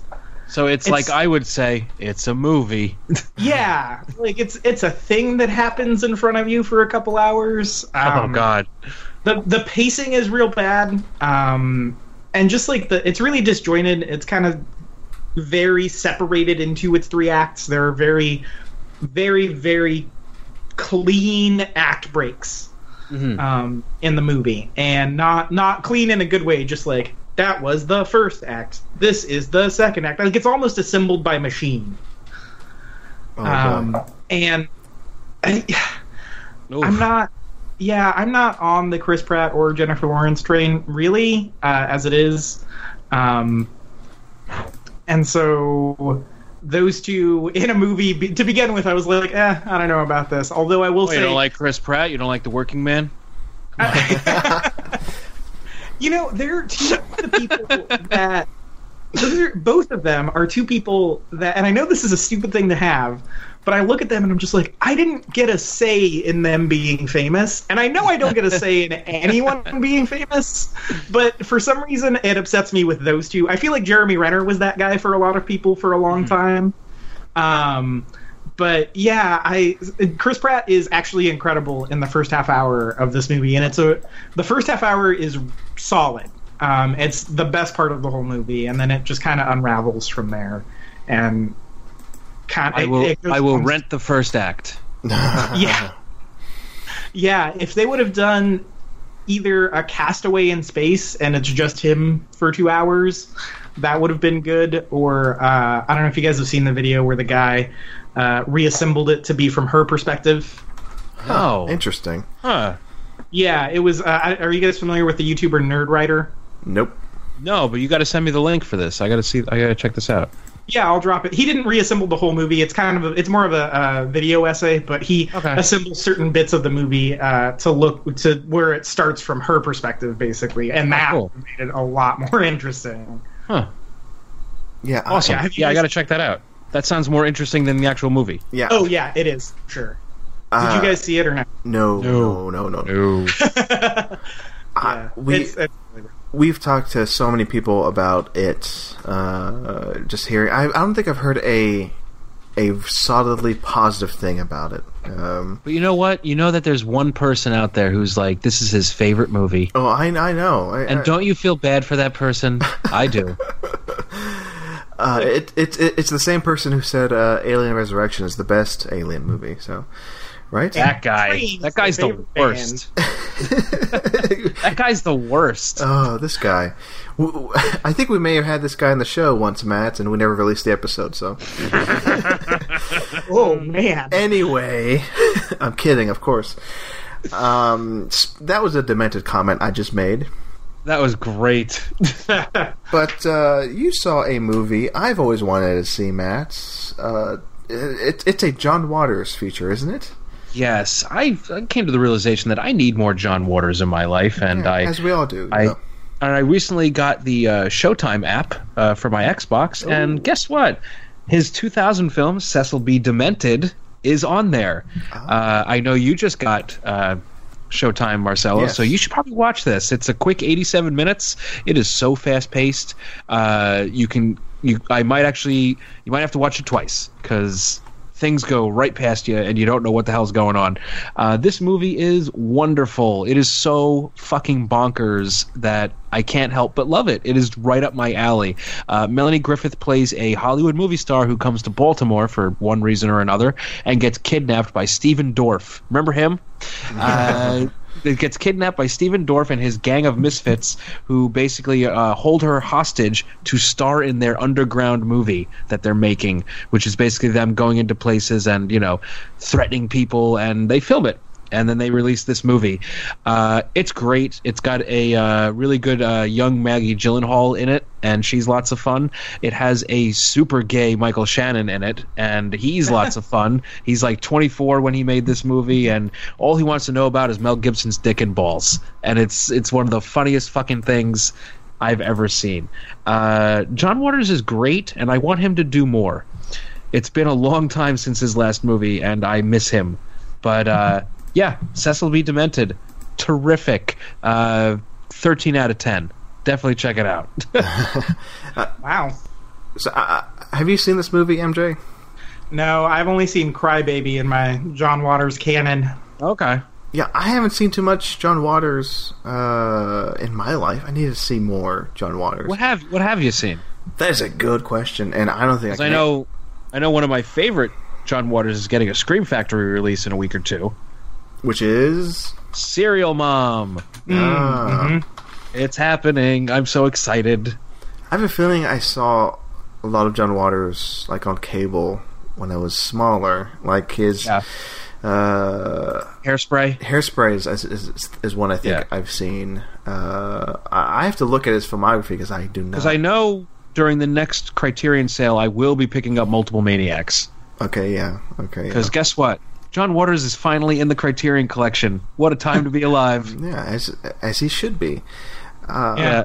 So it's, It's- like I would say, it's a movie. yeah, like it's it's a thing that happens in front of you for a couple hours. oh Um, God. the the pacing is real bad um and just like the it's really disjointed it's kind of very separated into its three acts there are very very very clean act breaks Mhm. um in the movie and not not clean in a good way just like that was the first act this is the second act like it's almost assembled by machine Oh, um God. and I, I'm not. Yeah, I'm not on the Chris Pratt or Jennifer Lawrence train really, uh, as it is. Um, and so those two in a movie be, to begin with, I was like, eh, I don't know about this. Although I will Wait, say, you don't like Chris Pratt? You don't like The Working Man? you know, they're two of the people that. those are- both of them are two people that, and I know this is a stupid thing to have, but I look at them and I'm just like, I didn't get a say in them being famous, and I know I don't get a say in anyone being famous, but for some reason it upsets me with those two. I feel like Jeremy Renner was that guy for a lot of people for a long time. Um, but yeah, I Chris Pratt is actually incredible in the first half hour of this movie, and it's a the first half hour is solid. Um, it's the best part of the whole movie, and then it just kind of unravels from there, and kind I will. it goes I will on- rent the first act. Yeah, yeah. If they would have done either a Castaway in space and it's just him for two hours, that would have been good. Or uh, I don't know if you guys have seen the video where the guy uh, reassembled it to be from her perspective. Oh, Interesting. huh? Yeah, it was. Uh, are you guys familiar with the YouTuber Nerdwriter? Nope. No, but you got to send me the link for this. I got to see. I got to check this out. Yeah, I'll drop it. He didn't reassemble the whole movie. It's kind of a, it's more of a uh, video essay, but he Okay. assembles certain bits of the movie uh, to look to where it starts from her perspective, basically, and that cool. made it a lot more interesting. Huh? Yeah. I- Awesome. Yeah, Yeah, have I got to check that out. That sounds more interesting than the actual movie. yeah. Oh yeah, it is sure. Did Uh, you guys see it or not? No. No. No. No. No. No. I- yeah, we it's, it's really great. We've talked to so many people about it. Uh, just hearing, I, I don't think I've heard a a solidly positive thing about it. Um, But you know what? You know that there's one person out there who's like, this is his favorite movie. oh, I I know. I, And don't you feel bad for that person? I do. Uh, it, it, it it's the same person who said uh, Alien Resurrection is the best Alien movie. So, right? That guy. That guy's the worst. That guy's the worst. oh, this guy. I think we may have had this guy on the show once, Matt, and we never released the episode. So, Oh man, anyway, I'm kidding, of course. Um, that was a demented comment I just made. That was great. But uh, you saw a movie I've always wanted to see, Matt. Uh, it, it's a John Waters feature, isn't it? Yes, I, I came to the realization that I need more John Waters in my life, and Yeah, I as we all do. I and I recently got the uh, Showtime app uh, for my Xbox, and guess what? His 2000 film Cecil B. Demented is on there. Uh, I know you just got uh, Showtime, Marcelo, Yes. so you should probably watch this. It's a quick 87 minutes. It is so fast paced. Uh, you can you I might actually you might have to watch it twice because things go right past you and you don't know what the hell's going on. Uh, this movie is wonderful. It is so fucking bonkers that I can't help but love it. It is right up my alley. Uh, Melanie Griffith plays a Hollywood movie star who comes to Baltimore for one reason or another and gets kidnapped by Stephen Dorff. Remember him? Uh, it gets kidnapped by Stephen Dorff and his gang of misfits who basically uh, hold her hostage to star in their underground movie that they're making, which is basically them going into places and, you know, threatening people, and they film it. And then they released this movie. Uh, it's great. It's got a uh, really good uh, young Maggie Gyllenhaal in it, and she's lots of fun. It has a super gay Michael Shannon in it, and he's lots of fun. He's like 24 when he made this movie, and all he wants to know about is Mel Gibson's dick and balls, and it's it's one of the funniest fucking things I've ever seen. Uh, John Waters is great, and I want him to do more. It's been a long time since his last movie, and I miss him. But uh, yeah, Cecil B. Demented, terrific. Uh, Thirteen out of ten. Definitely check it out. Wow. So, uh, have you seen this movie, MJ? No, I've only seen Crybaby in my John Waters canon. okay. Yeah, I haven't seen too much John Waters uh, in my life. I need to see more John Waters. What have What have you seen? That is a good question, and I don't think I, 'Cause can I know, I know one of my favorite John Waters is getting a Scream Factory release in a week or two. Which is Serial Mom. ah. Mhm. It's happening. I'm so excited. I have a feeling I saw a lot of John Waters like on cable when I was smaller. Like his Yeah. uh, Hairspray. Hairspray is, is, is, is one I think Yeah. I've seen. Uh, I I have to look at his filmography because I do not. Because I know during the next Criterion sale, I will be picking up Multiple Maniacs. okay, yeah, okay, yeah. Because guess what? John Waters is finally in the Criterion collection. What a time to be alive. yeah, as as he should be. Uh, Yeah.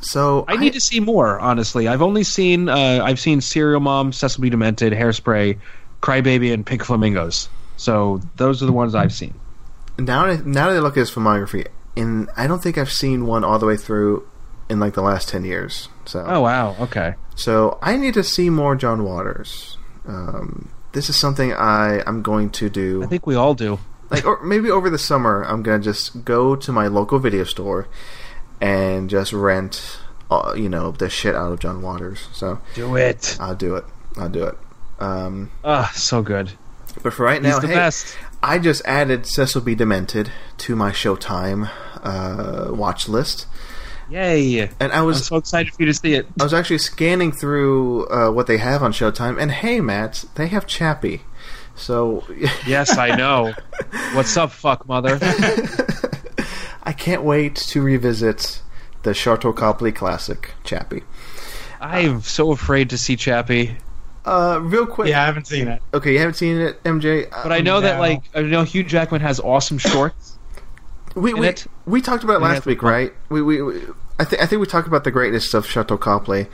So I need to see more. Honestly, I've only seen uh, I've seen Serial Mom, Cecil B. Demented, Hairspray, Crybaby, and Pink Flamingos. So those are the ones I've seen. now that- now that I look at his filmography, and I don't think I've seen one all the way through in like the last ten years. So Oh wow, okay. So I need to see more John Waters. Um, this is something I I'm going to do. I think we all do. like, or maybe over the summer, I'm gonna just go to my local video store and just rent, uh, you know, the shit out of John Waters. So Do it. I'll do it. I'll do it. Um, Ah, so good. but for right He's now, the hey, best. I just added Cecil B. Demented to my Showtime uh, watch list, Yay! and I I'm was so excited for you to see it. I was actually scanning through uh, what they have on Showtime, and hey, Matt, they have Chappie. So Yes, I know. What's up, fuck mother? I can't wait to revisit the Sharlto Copley classic, Chappie. I'm so afraid to see Chappie. Uh, real quick. Yeah, I haven't seen it. Okay, you haven't seen it, MJ. Uh, But I know that like I know Hugh Jackman has awesome shorts. We we, it. we talked about it last week, right? We we. we I think I think we talked about the greatness of Sharlto Copley.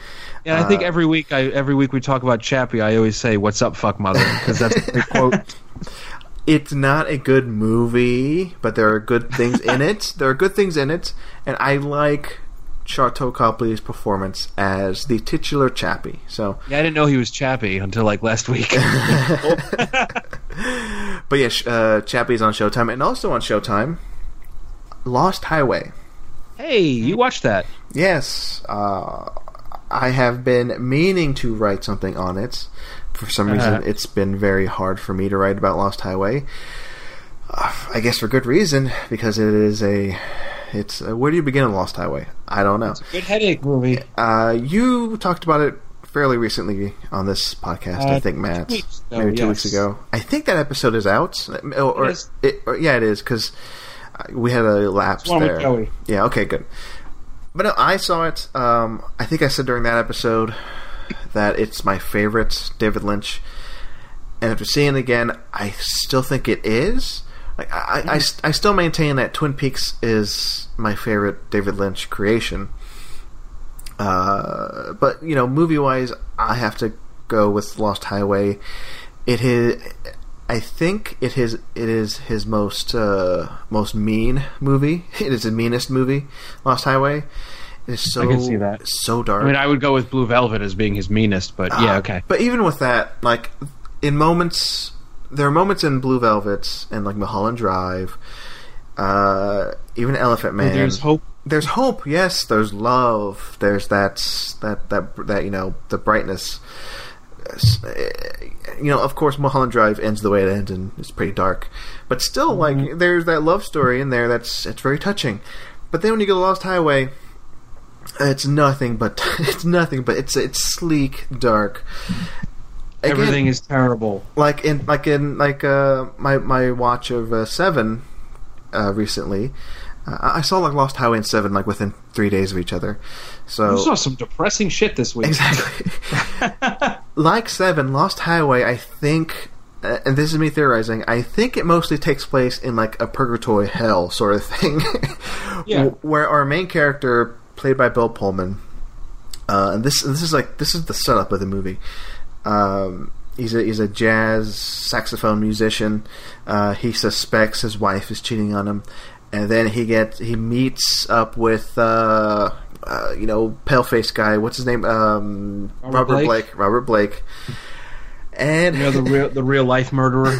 And I think Uh, every week I every week we talk about Chappie, I always say "What's up, fuck mother?" because that's a quote. It's not a good movie, but there are good things in it. There are good things in it, and I like Sharlto Copley's performance as the titular Chappie. So, Yeah, I didn't know he was Chappie until like last week. but yeah, uh, Chappie's on Showtime, and also on Showtime, Lost Highway. hey, you watched that? Yes, uh, I have been meaning to write something on it. For some reason, Uh-huh. it's been very hard for me to write about Lost Highway. Uh, I guess for good reason, because it is a. It's uh, where do you begin on Lost Highway? I don't know. Good headache movie. Uh, you talked about it fairly recently on this podcast, I Uh, think, Matt. two weeks ago, maybe two yes. weeks ago. I think that episode is out. Or, or- is. it- or- yeah, it is because we had a lapse there. Joey. Yeah. Okay. Good. But no, I saw it. Um, I think I said during that episode that it's my favorite David Lynch, and after seeing it again, I still think it is. Like I, I, I, Mm-hmm. I still maintain that Twin Peaks is my favorite David Lynch creation. Uh, but you know, movie wise, I have to go with Lost Highway. It is, I think it is it is his most uh, most mean movie. It is his meanest movie, Lost Highway. It is so can see that. so dark. I mean, I would go with Blue Velvet as being his meanest, but yeah, Uh, okay. But even with that, like in moments, there are moments in Blue Velvet and like Mulholland Drive, uh, even Elephant Man. There's hope. There's hope. Yes, there's love. There's that that that that you know the brightness. You know, of course, Mulholland Drive ends the way it ends, and it's pretty dark. But still, like, there's that love story in there that's it's very touching. But then when you go to Lost Highway, it's nothing but it's nothing but it's it's sleek, dark. again, Everything is terrible. like in like in like uh my my watch of uh, Seven uh, recently. Uh, I saw like Lost Highway and Seven like within three days of each other. So You saw some depressing shit this week. Exactly. like Seven, Lost Highway, I think, uh, and this is me theorizing, I think it mostly takes place in like a purgatory hell sort of thing. Yeah. Where our main character, played by Bill Pullman, uh, and this this is like this is the setup of the movie. Um, he's a he's a jazz saxophone musician. Uh, he suspects his wife is cheating on him, and then he gets he meets up with uh, uh, you know paleface guy. What's his name? Um, Robert Robert, Blake? Blake. Robert Blake. And You know the real the real life murderer.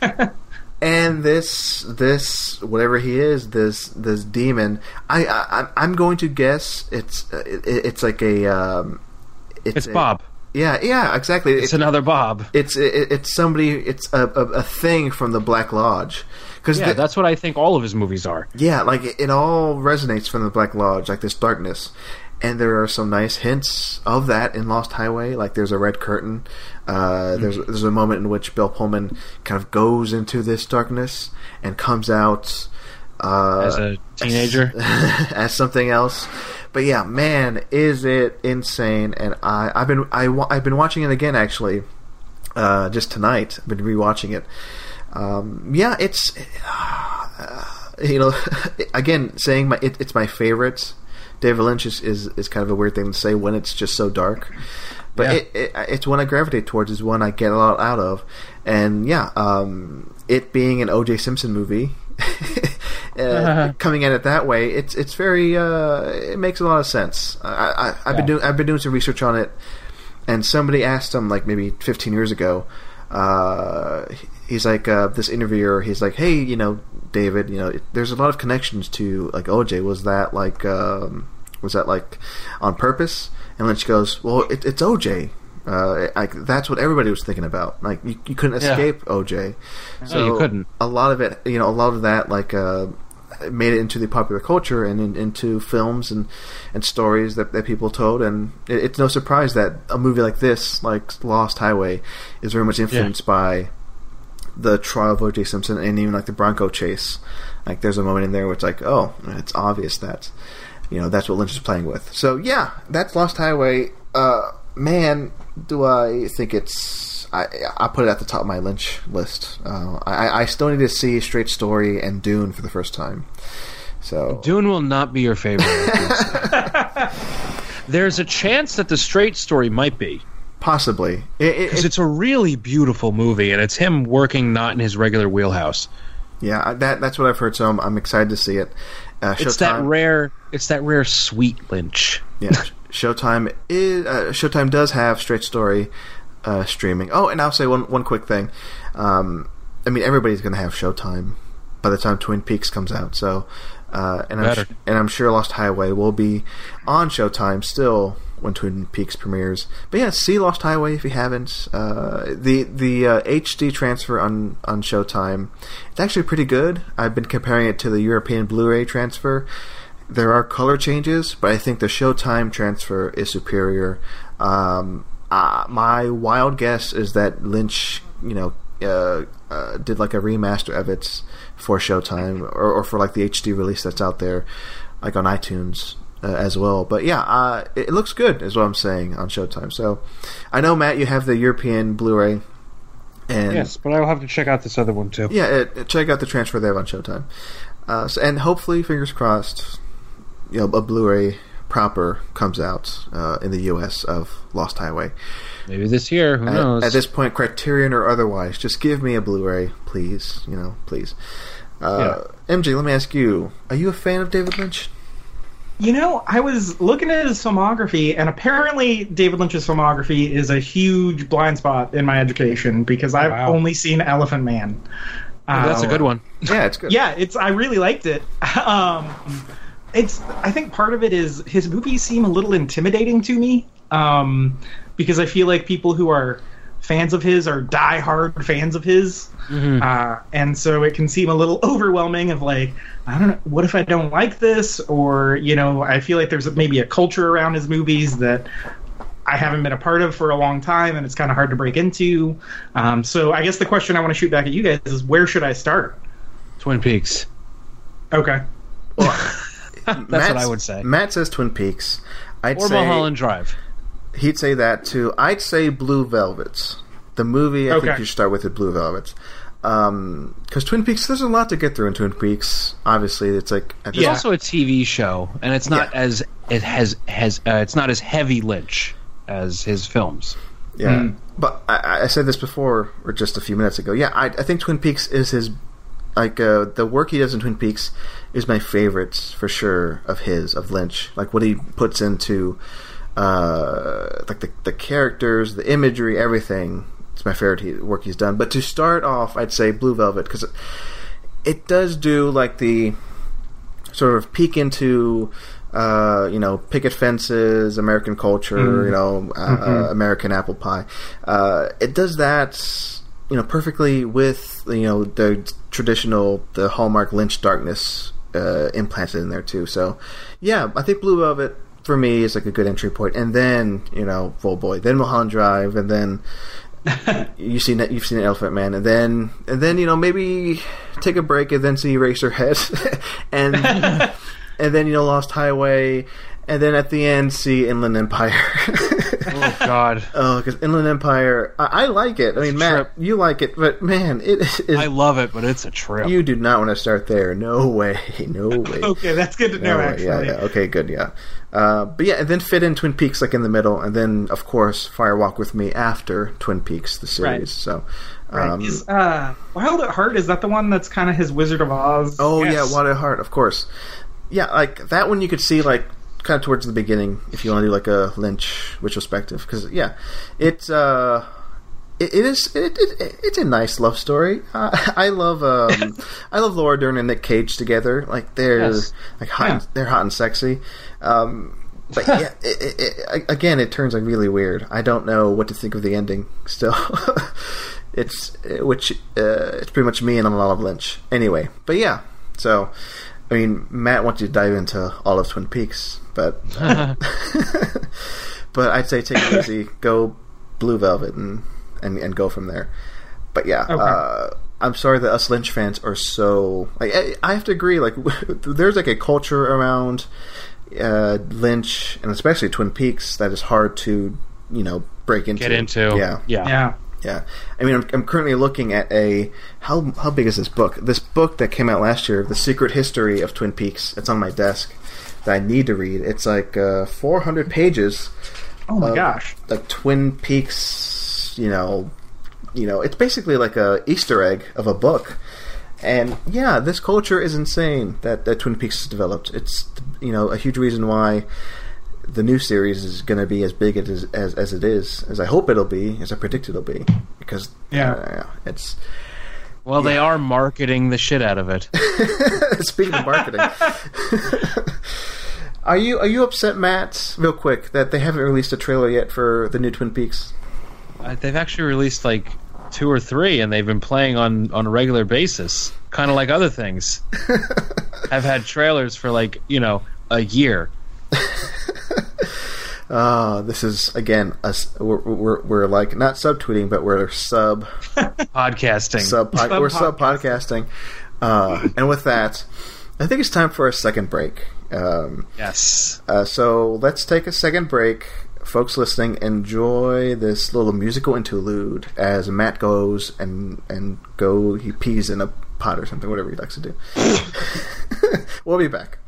and this this whatever he is this this demon I, I I'm- going to guess it's uh, it, it's like a um It's a- Bob. yeah yeah exactly It's it's another Bob. it's it, it's somebody it's a, a, a thing from the Black Lodge because Yeah, that's what I think all of his movies are. yeah, like it, it all resonates from the Black Lodge, like this darkness. And there are some nice hints of that in Lost Highway. Like there's a red curtain. Uh, There's there's a moment in which Bill Pullman kind of goes into this darkness and comes out uh, As a teenager. as something else. But yeah, man, is it insane? And I I've been I, I've been watching it again actually, uh, just tonight. I've been rewatching it. Um, yeah, it's you know, again, saying my it, it's my favorite. David Lynch is, is is kind of a weird thing to say when it's just so dark, but Yeah. it, it it's one I gravitate towards. Is one I get a lot out of, and yeah, um, it being an O.J. Simpson movie. uh, coming at it that way, it's it's very uh, it makes a lot of sense. I, I, I've been doing I've been doing some research on it, and somebody asked him like maybe 15 years ago. Uh, he's like uh, this interviewer. He's like, hey, you know, David, you know, there's a lot of connections to like OJ. Was that like um, was that like on purpose? And Lynch goes, well, it, it's OJ. Uh, like that's what everybody was thinking about. Like you, you couldn't Yeah. escape OJ. No, you couldn't. A lot of it, you know, a lot of that like made it into the popular culture and in, into films and and stories that, that people told. And it, it's no surprise that a movie like this, like Lost Highway, is very much influenced by the trial of O.J. Simpson and even like the Bronco chase. Like there's a moment in there where it's like, oh, it's obvious that you know that's what Lynch is playing with. So yeah, that's Lost Highway. Uh, man, do I think it's I I put it at the top of my Lynch list. Uh, I I still need to see Straight Story and Dune for the first time. So Dune will not be your favorite. There's a chance that the straight story might be. possibly it, it, Because it- it's a really beautiful movie, and it's him working not in his regular wheelhouse. yeah that that's what I've heard. So I'm, I'm excited to see it. Uh, It's that rare. It's that rare sweet Lynch. Yeah, Showtime is uh, Showtime does have Straight Story uh, streaming. Oh, and I'll say one one quick thing. Um, I mean, everybody's going to have Showtime by the time Twin Peaks comes out. So, uh, and I'm sh- and I'm sure Lost Highway will be on Showtime still when Twin Peaks premieres. But yeah, see Lost Highway if you haven't. Uh, the the uh, HD transfer on on Showtime, it's actually pretty good. I've been comparing it to the European Blu-ray transfer. There are color changes, but I think the Showtime transfer is superior. Um, uh, my wild guess is that Lynch, you know, uh, uh, did like a remaster of it for Showtime or, or for like the HD release that's out there, like on iTunes uh, as well. But yeah, uh, it, looks good, is what I'm saying on Showtime. So I know Matt, you have the European Blu-ray, and Yes, but I'll have to check out this other one too. yeah, it, it- check out the transfer they have on Showtime. Uh, so, and hopefully, fingers crossed, you know, a Blu-ray proper comes out uh, in the U.S. of Lost Highway. Maybe this year. Who At, knows? at this point, Criterion or otherwise, just give me a Blu-ray, please. You know, please. Uh, MJ, let me ask you: Are you a fan of David Lynch? You know, I was looking at his filmography, and apparently David Lynch's filmography is a huge blind spot in my education because I've Wow. only seen Elephant Man. Oh, that's a Uh, good one. Yeah, it's good. Yeah, it's. I really liked it. um, it's. I think part of it is his movies seem a little intimidating to me um, because I feel like people who are fans of his are diehard fans of his, Mhm. uh, and so it can seem a little overwhelming. Of like, I don't know, what if I don't like this, or you know, I feel like there's maybe a culture around his movies that. I haven't been a part of for a long time, and it's kind of hard to break into. Um, so I guess the question I want to shoot back at you guys is, where should I start? Twin Peaks. Okay. That's what I would say. Matt says Twin Peaks. I'd Or say Mulholland Drive. he'd say that too. I'd say Blue Velvets. The movie I think you should start with is Blue Velvets. Because Twin Peaks, there's a lot to get through in Twin Peaks. Obviously, it's like at It's Yeah. also a TV show, and it's not Yeah. as it has has uh, it's not as heavy Lynch as his films. Yeah, Mm. but I, I said this before, or just a few minutes ago. Yeah, I, I think Twin Peaks is his like uh, the work he does in Twin Peaks is my favorite for sure of his of Lynch. Like what he puts into uh, like the the characters, the imagery, everything. It's my favorite he, work he's done. But to start off, I'd say Blue Velvet because it, it does do like the sort of peek into uh, you know picket fences, American culture, you know uh, uh, American apple pie. Uh, it does that you know perfectly with you know the traditional the hallmark Lynch darkness uh, implanted in there too. So yeah, I think Blue Velvet for me is like a good entry point, and then you know, oh boy, then Mulholland Drive, and then you've seen that you've seen Elephant Man, and then and then you know maybe take a break and then see Eraserhead, and and then you know Lost Highway, and then at the end see Inland Empire. Oh God, oh, because Inland Empire, I, I like it. I mean, Matt, Trip. you like it, but man, it is. I love it, but it's a trip. you do not want to start there. No way. No way. Okay, that's good to know. Way. actually, Yeah, yeah. Okay, good. Yeah. Uh, but yeah, and then fit in Twin Peaks like in the middle, and then of course Fire Walk with Me after Twin Peaks the series. Right. So, Right. um, is uh, Wild at Heart is that the one that's kind of his Wizard of Oz? oh Yes. yeah, Wild at Heart, of course. Yeah, like that one you could see like kind of towards the beginning if you want to do like a Lynch retrospective because yeah, it's uh. It, it is. It, it, it's a nice love story. Uh, I love. Um, I love Laura Dern and Nick Cage together. Like they're Yes. like hot. Yeah. And, they're hot and sexy. Um, but yeah, it, again, it turns like really weird. I don't know what to think of the ending. Still, it's which uh, it's pretty much me and a lot of Lynch. Anyway, but yeah. So, I mean, Matt wants you to dive into all of Twin Peaks, but but I'd say take it easy. Go Blue Velvet and and, and go from there. But yeah, Okay. uh, I'm sorry that us Lynch fans are so like I, I have to agree. Like there's like a culture around uh, Lynch and especially Twin Peaks that is hard to you know break into. Get into Yeah, yeah. Yeah. yeah. I mean, I'm, I'm currently looking at a how how big is this book? This book that came out last year, The Secret History of Twin Peaks. It's on my desk that I need to read. It's like uh, 400 pages Oh my gosh. like Twin Peaks. You know, you know, it's basically like a Easter egg of a book. And yeah, this culture is insane that, that Twin Peaks has developed. It's you know a huge reason why the new series is going to be as big as, as as it is, as I hope it'll be, as I predict it'll be, because Yeah. uh, it's Well, they are marketing the shit out of it. speaking of marketing. are you are you upset, Matt? Real quick, that they haven't released a trailer yet for the new Twin Peaks? Uh, they've actually released like two or three, and they've been playing on on a regular basis, kind of like other things. Have had trailers for like you know a year. Uh, this is again us. We're, we're, we're like not subtweeting, but we're sub Podcasting. sub pod, Sub we're sub podcasting. Uh, and with that, I think it's time for a second break. Um, yes. uh, so let's take a second break. Folks listening, enjoy this little musical interlude as Matt goes and and go. He pees in a pot or something, whatever he likes to do. we'll be back.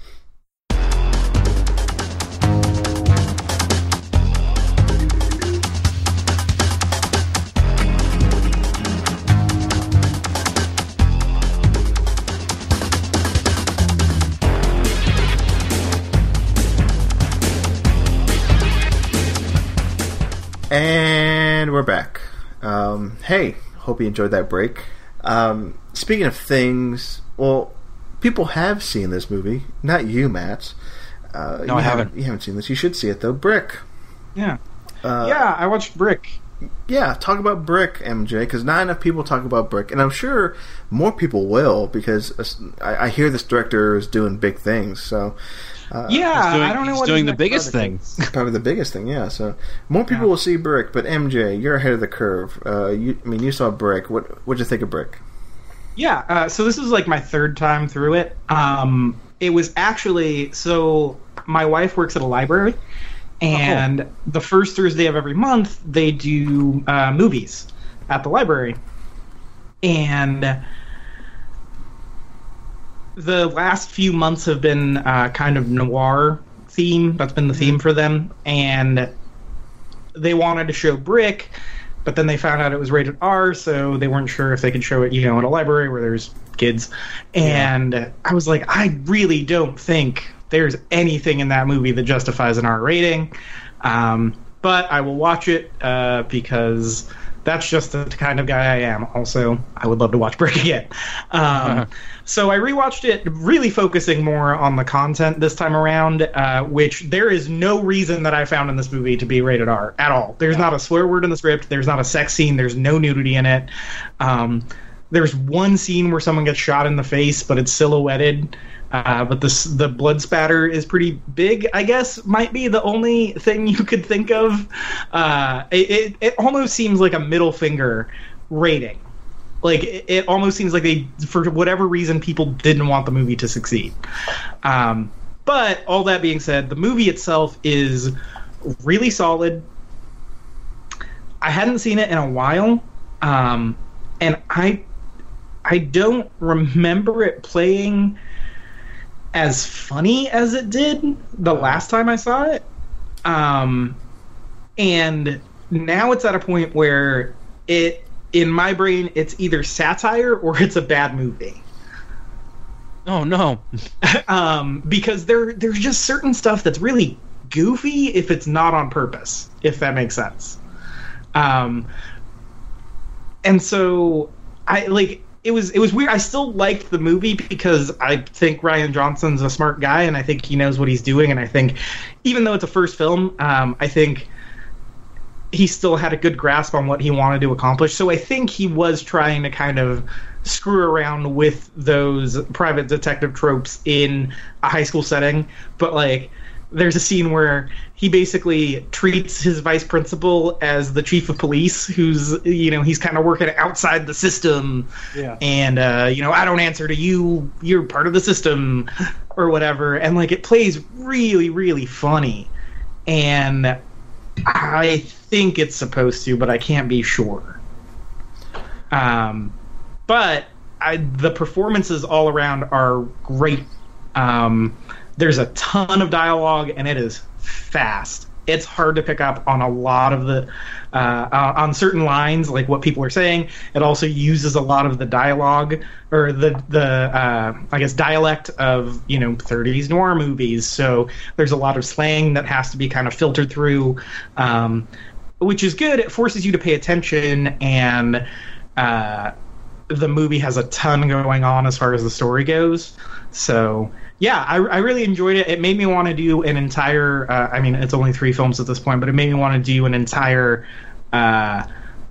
And we're back. Um, hey, hope you enjoyed that break. Um, speaking of things, well, people have seen this movie. Not you, Matt. Uh, No, you I haven't. You haven't seen this. You should see it though. Brick. Yeah. Uh, yeah, I watched Brick. yeah, talk about Brick, MJ, because not enough people talk about Brick, and I'm sure more people will because uh, I, I hear this director is doing big things. So, yeah, doing, I don't know he's what doing his the biggest project thing. Probably the biggest thing, yeah. So more people Yeah. will see Brick, but MJ, you're ahead of the curve. Uh, you, I mean, you saw Brick. What what'd you think of Brick? Yeah, uh, so this is like my third time through it. Um, it was actually so my wife works at a library, and the first Thursday of every month they do uh, movies at the library, and the last few months have been uh, kind of noir theme. That's been the theme for them, and they wanted to show Brick, but then they found out it was rated R, so they weren't sure if they could show it, you know, in a library where there's kids. And I was like, I really don't think there's anything in that movie that justifies an R rating. Um, but I will watch it uh, because that's just the kind of guy I am. Also, I would love to watch Brick again. Um, so I rewatched it, really focusing more on the content this time around, uh, which there is no reason that I found in this movie to be rated R at all. There's not a swear word in the script. There's not a sex scene. There's no nudity in it. Um, there's one scene where someone gets shot in the face, but it's silhouetted. Uh, but the the blood spatter is pretty big. I guess might be the only thing you could think of. Uh, it, it it almost seems like a middle finger rating. Like it, it almost seems like they, for whatever reason, people didn't want the movie to succeed. Um, but all that being said, the movie itself is really solid. I hadn't seen it in a while, um, and I I don't remember it playing as funny as it did the last time I saw it. Um, and now it's at a point where it, in my brain, it's either satire or it's a bad movie. Oh no. um, because there there's just certain stuff that's really goofy if it's not on purpose, if that makes sense. Um, and so I like it was it was weird. I still liked the movie because I think Rian Johnson's a smart guy and I think he knows what he's doing. And I think even though it's a first film, um, I think he still had a good grasp on what he wanted to accomplish. So I think he was trying to kind of screw around with those private detective tropes in a high school setting, but like there's a scene where he basically treats his vice principal as the chief of police who's you know he's kind of working outside the system. Yeah. and uh, you know i don't answer to you. You're part of the system or whatever. And like it plays really really funny. And i think it's supposed to but i can't be sure. Um, but I, the performances all around are great. Um, there's a ton of dialogue and it is fast. It's hard to pick up on a lot of the uh, uh, on certain lines like what people are saying. It also uses a lot of the dialogue or the the uh, i guess dialect of you know 30s noir movies. So there's a lot of slang that has to be kind of filtered through um, which is good. It forces you to pay attention and uh, the movie has a ton going on as far as the story goes. So yeah, I, I really enjoyed it. It made me want to do an entire. Uh, I mean, it's only three films at this point, but it made me want to do an entire uh,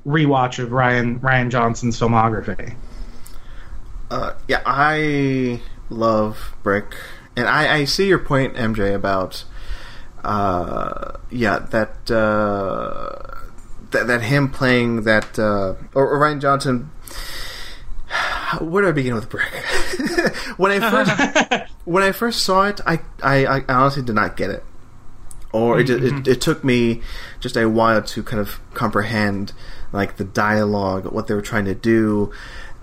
rewatch of Ryan Rian Johnson's filmography. Uh, yeah, I love Brick, and I, I see your point, MJ, about uh, yeah that uh, that that him playing that uh, or, or Rian Johnson. Where do I begin with Brick? when I first when I first saw it, I, I, I honestly did not get it, or it, just, it it took me just a while to kind of comprehend like the dialogue, what they were trying to do.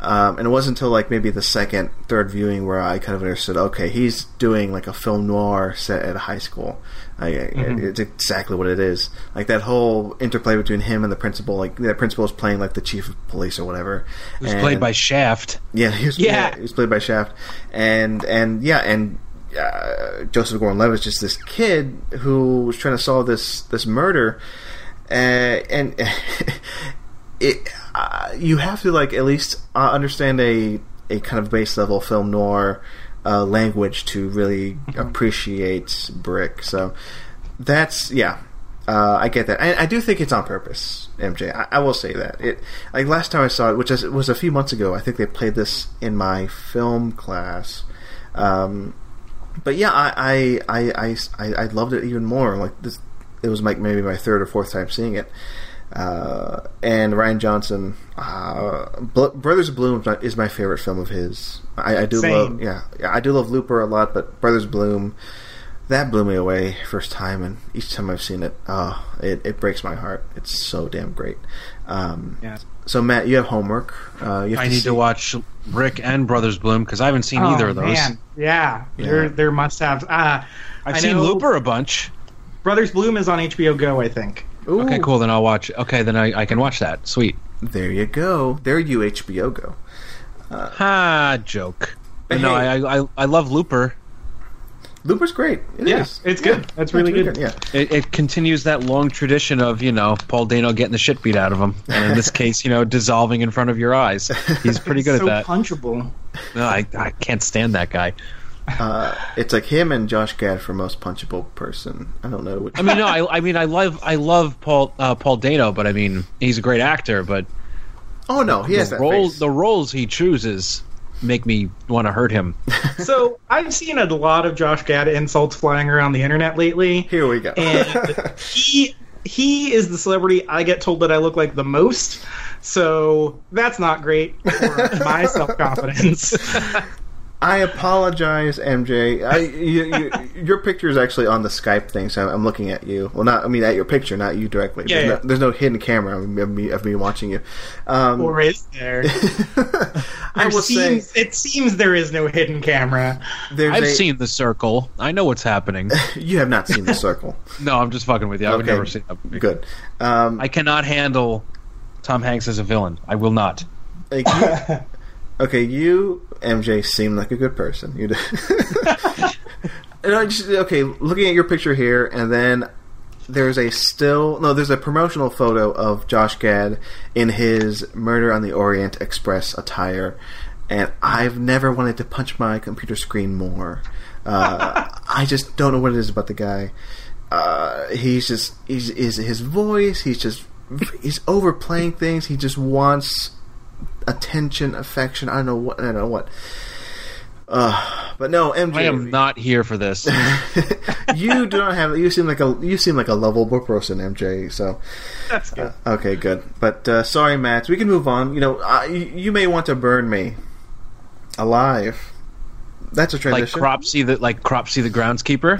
Um, and it wasn't until like maybe the second, third viewing where I kind of understood. Okay, he's doing like a film noir set at a high school. Like, It's exactly what it is. Like that whole interplay between him and the principal. Like that principal is playing like the chief of police or whatever. It was played by Shaft. Yeah, he was, Yeah. he was played by Shaft, and and yeah, and uh, Joseph Gordon-Levitt is just this kid who was trying to solve this this murder, uh, and it uh, you have to like at least uh, understand a a kind of base level film noir uh, language to really appreciate Brick. So that's yeah. Uh, I get that. I, I do think it's on purpose, MJ. I, I will say that. It like last time I saw it, which is, was a few months ago. I think they played this in my film class. Um, but yeah, I I, I, I I loved it even more. Like this, it was like maybe my third or fourth time seeing it. Uh, and Rian Johnson, uh, Bl- Brothers Bloom is my favorite film of his. I, I do Same. love, yeah, yeah, I do love Looper a lot, but Brothers Bloom, that blew me away first time, and each time I've seen it, oh, it, it breaks my heart. It's so damn great. Um, Yeah. So Matt, you have homework. Uh, you have I need see- to watch Rick and Brothers Bloom because I haven't seen Oh, either of those. Man. Yeah, Yeah. they're they're must haves. Uh, I've I seen know- Looper a bunch. Brothers Bloom is on HBO Go, I think. Ooh, Okay, cool. Then I'll watch. Okay, then I, I can watch that. Sweet. There you go. There you HBO go. Uh, ha joke. But Hey. no, I, I I love Looper. Looper's great. It Yeah, is. it's good. That's really good. Yeah. It, it continues that long tradition of you know Paul Dano getting the shit beat out of him, and in this case, you know, dissolving in front of your eyes. He's pretty good so at that. punchable. No, I I can't stand that guy. Uh, it's like him and Josh Gad for most punchable person. I don't know. Which, I mean, no, I, I mean, I love I love Paul uh, Paul Dano, but I mean, he's a great actor. But oh no, he has the that roles face. the roles he chooses make me want to hurt him. So I've seen a lot of Josh Gad insults flying around the internet lately, Here we go. and he he is the celebrity I get told that I look like the most. So that's not great for my self confidence. I apologize, MJ. I, you, you, your picture is actually on the Skype thing, so I'm looking at you. Well, not I mean at your picture, not you directly. Yeah, there's, yeah. No, there's no hidden camera of me, of me watching you. Um, or is there? I There will say it seems there is no hidden camera. I've a, seen The Circle. I know what's happening. You have not seen the circle. No, I'm just fucking with you. I've Okay. never seen that movie. Good. Um, I cannot handle Tom Hanks as a villain. I will not. like you, okay, you MJ seem like a good person. You do. and I just okay, looking at your picture here, and then there's a still no, there's a promotional photo of Josh Gad in his Murder on the Orient Express attire, and I've never wanted to punch my computer screen more. Uh, I just don't know what it is about the guy. Uh, he's just he's is his voice. He's just he's overplaying things. He just wants attention, affection. I don't know what. I don't know what. Uh, but no, MJ. I am not here for this. you do not have. You seem like a. You seem like a lovable person, MJ. So That's good. okay, good. But uh, sorry, Matt. We can move on. You know, uh, you, you may want to burn me alive. That's a transition. like transition. Cropsy the like Cropsy the groundskeeper.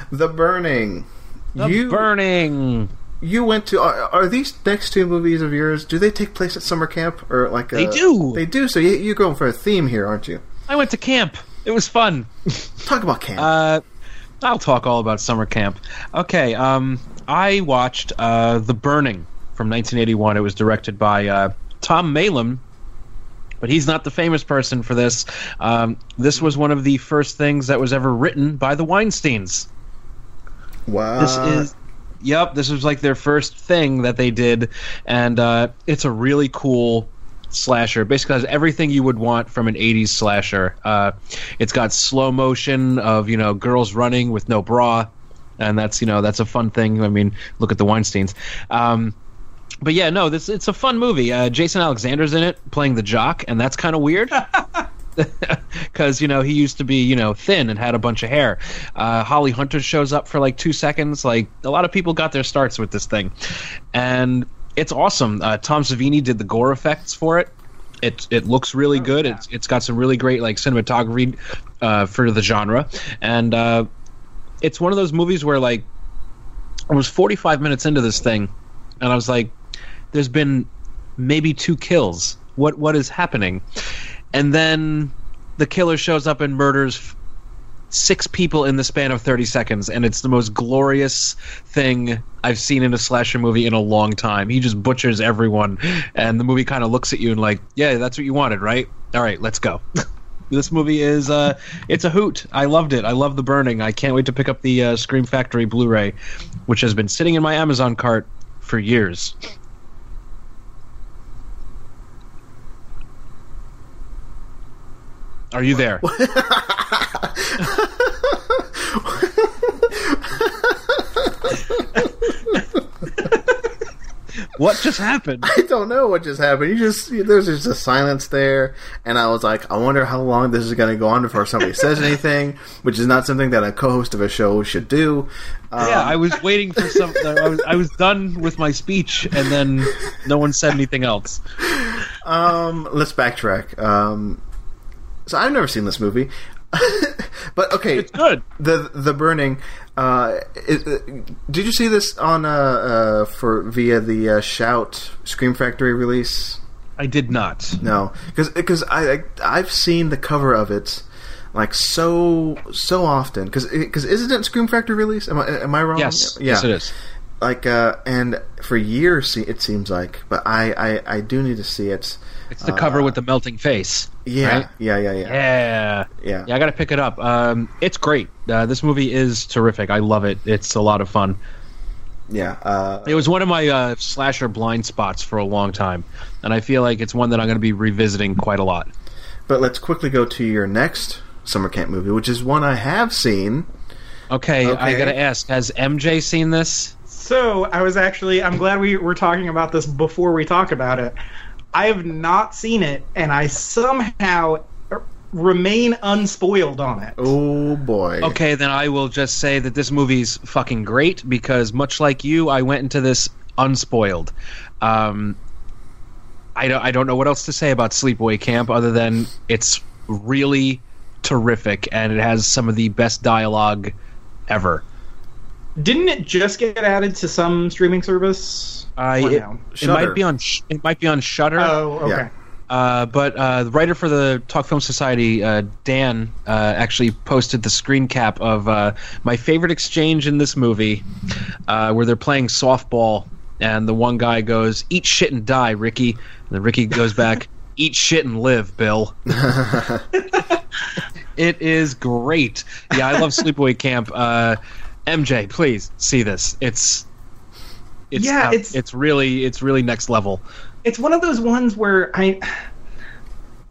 the burning. The you burning. You went to are, are these next two movies of yours? Do they take place at summer camp or like a, They do. They do. So you, you're going for a theme here, aren't you? I went to camp. It was fun. Talk about camp. Uh, I'll talk all about summer camp. Okay, um, I watched uh, The Burning from 1981. It was directed by uh, Tom Maylam, but he's not the famous person for this. Um, this was one of the first things that was ever written by the Weinsteins. wow. This is. Yep, this was like their first thing that they did, and uh, it's a really cool slasher. Basically, has everything you would want from an '80s slasher. Uh, it's got slow motion of you know girls running with no bra, and that's you know that's a fun thing. I mean, look at the Weinstein's. Um, but yeah, no, this it's a fun movie. Uh, Jason Alexander's in it playing the jock, and that's kind of weird. because you know he used to be you know thin and had a bunch of hair. Uh, Holly Hunter shows up for like two seconds. Like a lot of people got their starts with this thing, and it's awesome. Uh, Tom Savini did the gore effects for it. It it looks really good. yeah. It's it's got some really great like cinematography uh, for the genre, and uh, it's one of those movies where like I was 45 minutes into this thing, and I was like, "There's been maybe two kills. What what is happening?" And then the killer shows up and murders six people in the span of 30 seconds, and it's the most glorious thing I've seen in a slasher movie in a long time. He just butchers everyone, and the movie kind of looks at you and like, "Yeah, that's what you wanted, right? All right, let's go." this movie is uh it's a hoot i loved it i love the burning i can't wait to pick up the uh, scream factory blu-ray which has been sitting in my amazon cart for years are you there what What just happened? I don't know what just happened. You just there's just a silence there, and I was like, I wonder how long this is going to go on before somebody says anything, which is not something that a co-host of a show should do. Um, yeah, I was waiting for some. I was, I was done with my speech, and then no one said anything else. um, let's backtrack. Um, so I've never seen this movie, but okay, It's good. the the burning. Uh, is, uh, did you see this on uh, uh for via the uh, Shout Scream Factory release? I did not. No, because I, I I've seen the cover of it like so so often because because isn't it Scream Factory release? Am I am I wrong? Yes, yeah. yes, it is. Like uh, and for years it seems like, but I I, I do need to see it. It's the cover with the melting face. Yeah, right? yeah, yeah, yeah, Yeah, yeah. yeah. I got to pick it up. Um, it's great. Uh, this movie is terrific. I love it. It's a lot of fun. yeah. Uh, It was one of my uh, slasher blind spots for a long time, and I feel like it's one that I'm going to be revisiting quite a lot. but let's quickly go to your next summer camp movie, which is one I have seen. Okay, I got to ask: Has MJ seen this? So I was actually I'm glad we were talking about this before we talk about it. I have not seen it, and I somehow remain unspoiled on it. Oh boy. Okay, then I will just say that this movie's fucking great because, much like you, I went into this unspoiled. Um, I don't, I don't know what else to say about Sleepaway Camp other than it's really terrific and it has some of the best dialogue ever. Didn't it just get added to some streaming service? I it, it might be on it might be on Shudder. Oh, okay. Yeah. Uh, but uh, the writer for the Talk Film Society, uh, Dan, uh, actually posted the screen cap of uh, my favorite exchange in this movie, uh, where they're playing softball, and the one guy goes, "Eat shit and die, Ricky," and then Ricky goes back, "Eat shit and live, Bill." it is great. Yeah, I love Sleepaway Camp. Uh, MJ, please see this. It's it's Yeah, it's- it's really it's really next level. It's one of those ones where I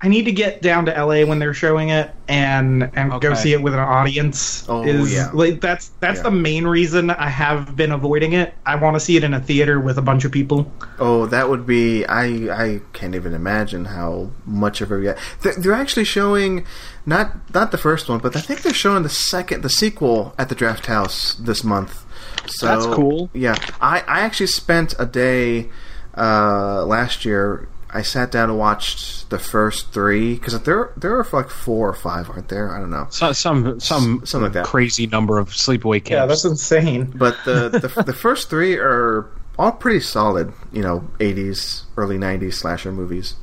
I need to get down to LA when they're showing it and and go see it with an audience. Oh, is yeah. like that's that's Yeah. the main reason I have been avoiding it. I want to see it in a theater with a bunch of people. Oh, that would be. I I can't even imagine how much of a. They're, they're actually showing not not the first one, but I think they're showing the second, the sequel at the Drafthouse this month. So That's cool. Yeah, I I actually spent a day uh, last year. I sat down and watched the first three because there there are like four or five, aren't there? I don't know. So, some some something like that. crazy number of sleepaway camps. Yeah, that's insane. But the, the the first three are all pretty solid, you know, '80s, early '90s slasher movies.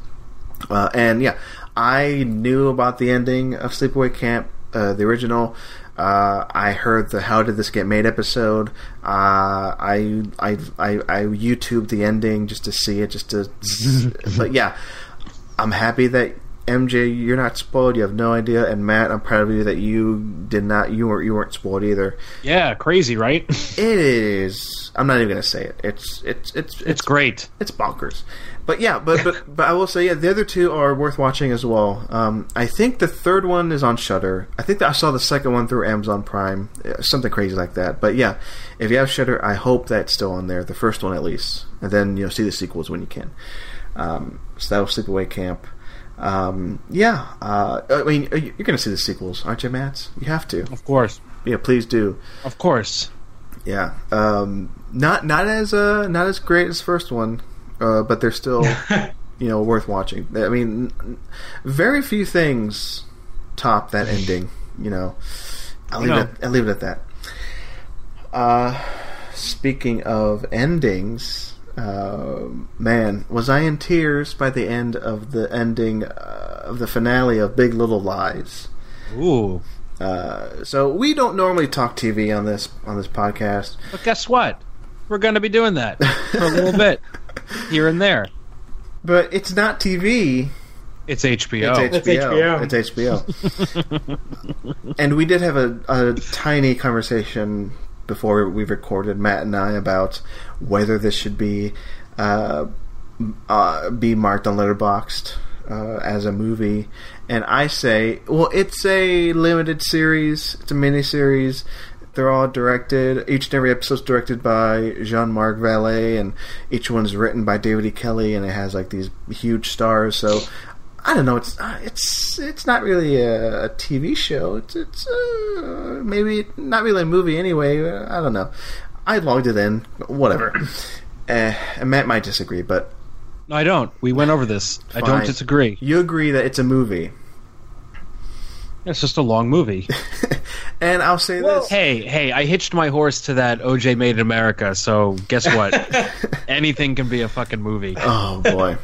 Uh, and yeah, I knew about the ending of Sleepaway Camp, uh, the original. Uh, I heard the "How did this get made?" episode. Uh, I, I I I YouTubed the ending just to see it, just to. but yeah, I'm happy that MJ, you're not spoiled. You have no idea, and Matt, I'm proud of you that you did not. You weren't. You weren't spoiled either. yeah, crazy, right? It is. I'm not even gonna say it. It's it's it's it's great. it's bonkers. But yeah, but but but I will say yeah, the other two are worth watching as well. Um, I think the third one is on Shudder. I think that I saw the second one through Amazon Prime, uh, something crazy like that. But yeah, if you have Shudder, I hope that's still on there. The first one at least, and then you know see the sequels when you can. Um, so that was Sleepaway Camp. Um, yeah, uh, I mean you're gonna see the sequels, aren't you, Matt? You have to. Of course, Yeah, please do. of course. Yeah, um, not not as uh, not as great as the first one, uh, but they're still you know worth watching. I mean, very few things top that ending. You know, I'll leave No. it. I'll leave it at that. Uh, speaking of endings, uh, man, was I in tears by the end of the ending uh, of the finale of Big Little Lies. Ooh, Uh, so we don't normally talk TV on this on this podcast. but guess what? We're going to be doing that for a little bit here and there. But it's not TV. It's HBO. It's It's HBO. HBO. It's HBO. and we did have a, a tiny conversation before we recorded, Matt and I, about whether this should be uh, uh, be marked on Letterboxd uh, as a movie. And I say, well, it's a limited series. It's a mini series. they're all directed. Each and every episode's directed by Jean Marc Vallée, and each one's written by David E. Kelley, and it has like these huge stars. So I don't know. It's uh, it's it's not really a, a TV show. It's it's uh, maybe not really a movie anyway. Uh, I don't know. I logged it in. Whatever. uh, and Matt might disagree, but No, I don't. We went over this. I don't disagree. you agree that it's a movie. It's just a long movie. And I'll say this. hey, hey, I hitched my horse to that OJ Made in America, so guess what? Anything can be a fucking movie. Oh boy.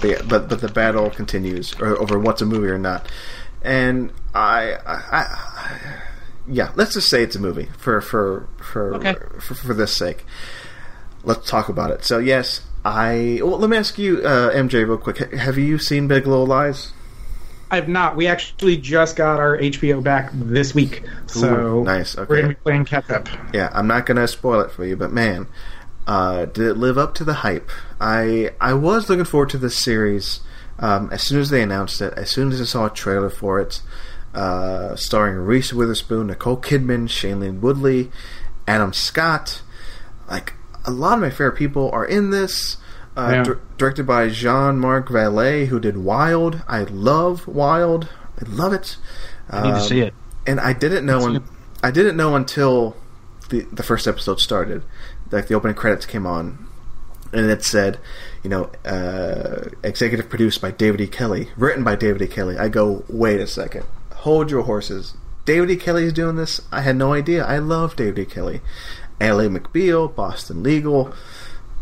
But, but but the battle continues or, over what's a movie or not. And I, I, I yeah, let's just say it's a movie for for for Okay. for, for this sake. Let's talk about it. So yes, I well, let me ask you, uh, MJ, real quick. Have you seen Big Little Lies? I've not. We actually just got our HBO back this week, so Ooh, nice, we're gonna be playing catch up. Yeah, I'm not gonna spoil it for you, but man, uh, did it live up to the hype? I I was looking forward to this series um, as soon as they announced it. As soon as I saw a trailer for it, uh, starring Reese Witherspoon, Nicole Kidman, Shailene Woodley, Adam Scott. Like a lot of my favorite people are in this. Uh, Yeah. dir- directed by Jean Marc Vallée, who did Wild. I love Wild. I love it. I need to Um, see it. and I didn't know. Un- I didn't know until the the first episode started. Like the opening credits came on, and it said, you know, uh, executive produced by David E. Kelley, written by David E. Kelley. I go, wait a second, hold your horses. David E. Kelley is doing this. I had no idea. I love David E. Kelley. Ally McBeal, Boston Legal,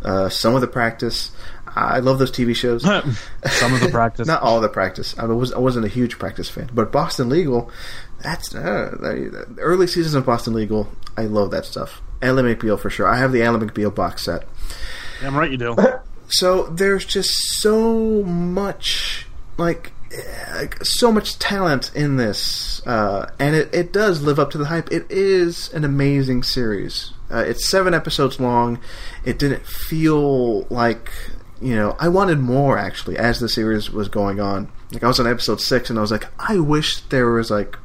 uh, some of the practice. I love those TV shows. Some of the practice. Not all of the practice. I was I wasn't a huge practice fan, but Boston Legal, that's uh, the early seasons of Boston Legal. I love that stuff. Ally McBeal for sure. I have the Ally McBeal box set. Damn right you do. So there's just so much like. Like so much talent in this, uh, and it, it does live up to the hype. It is an amazing series. Uh, it's seven episodes long. It didn't feel like you know I wanted more actually as the series was going on. Like I was on episode six, and I was like, I wish there was like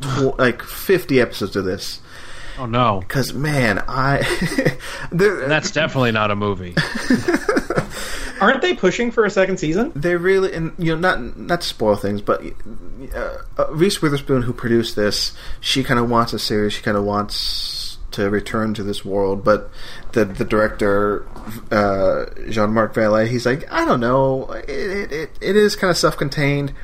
tw- like fifty episodes of this Oh no. because man, I there- That's definitely not a movie. Aren't they pushing for a second season? they really and you know not not to spoil things but uh, uh, Reese Witherspoon who produced this she kind of wants a series she kind of wants to return to this world but the the director uh, Jean-Marc Vallée he's like I don't know it it, it, it is kind of self-contained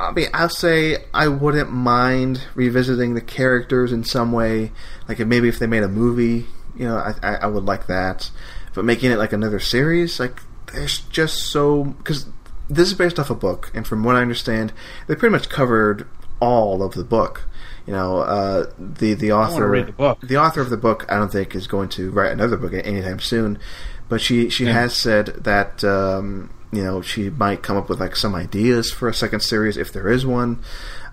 I mean, I'll say I wouldn't mind revisiting the characters in some way. Like, if maybe if they made a movie, you know, I, I, I would like that. But making it like another series, like, there's just so because this is based off a book, and from what I understand, they pretty much covered all of the book. You know, uh, the the author read the book. the author of the book, I don't think is going to write another book anytime soon. But she she Yeah. has said that um, you know she might come up with like some ideas for a second series if there is one.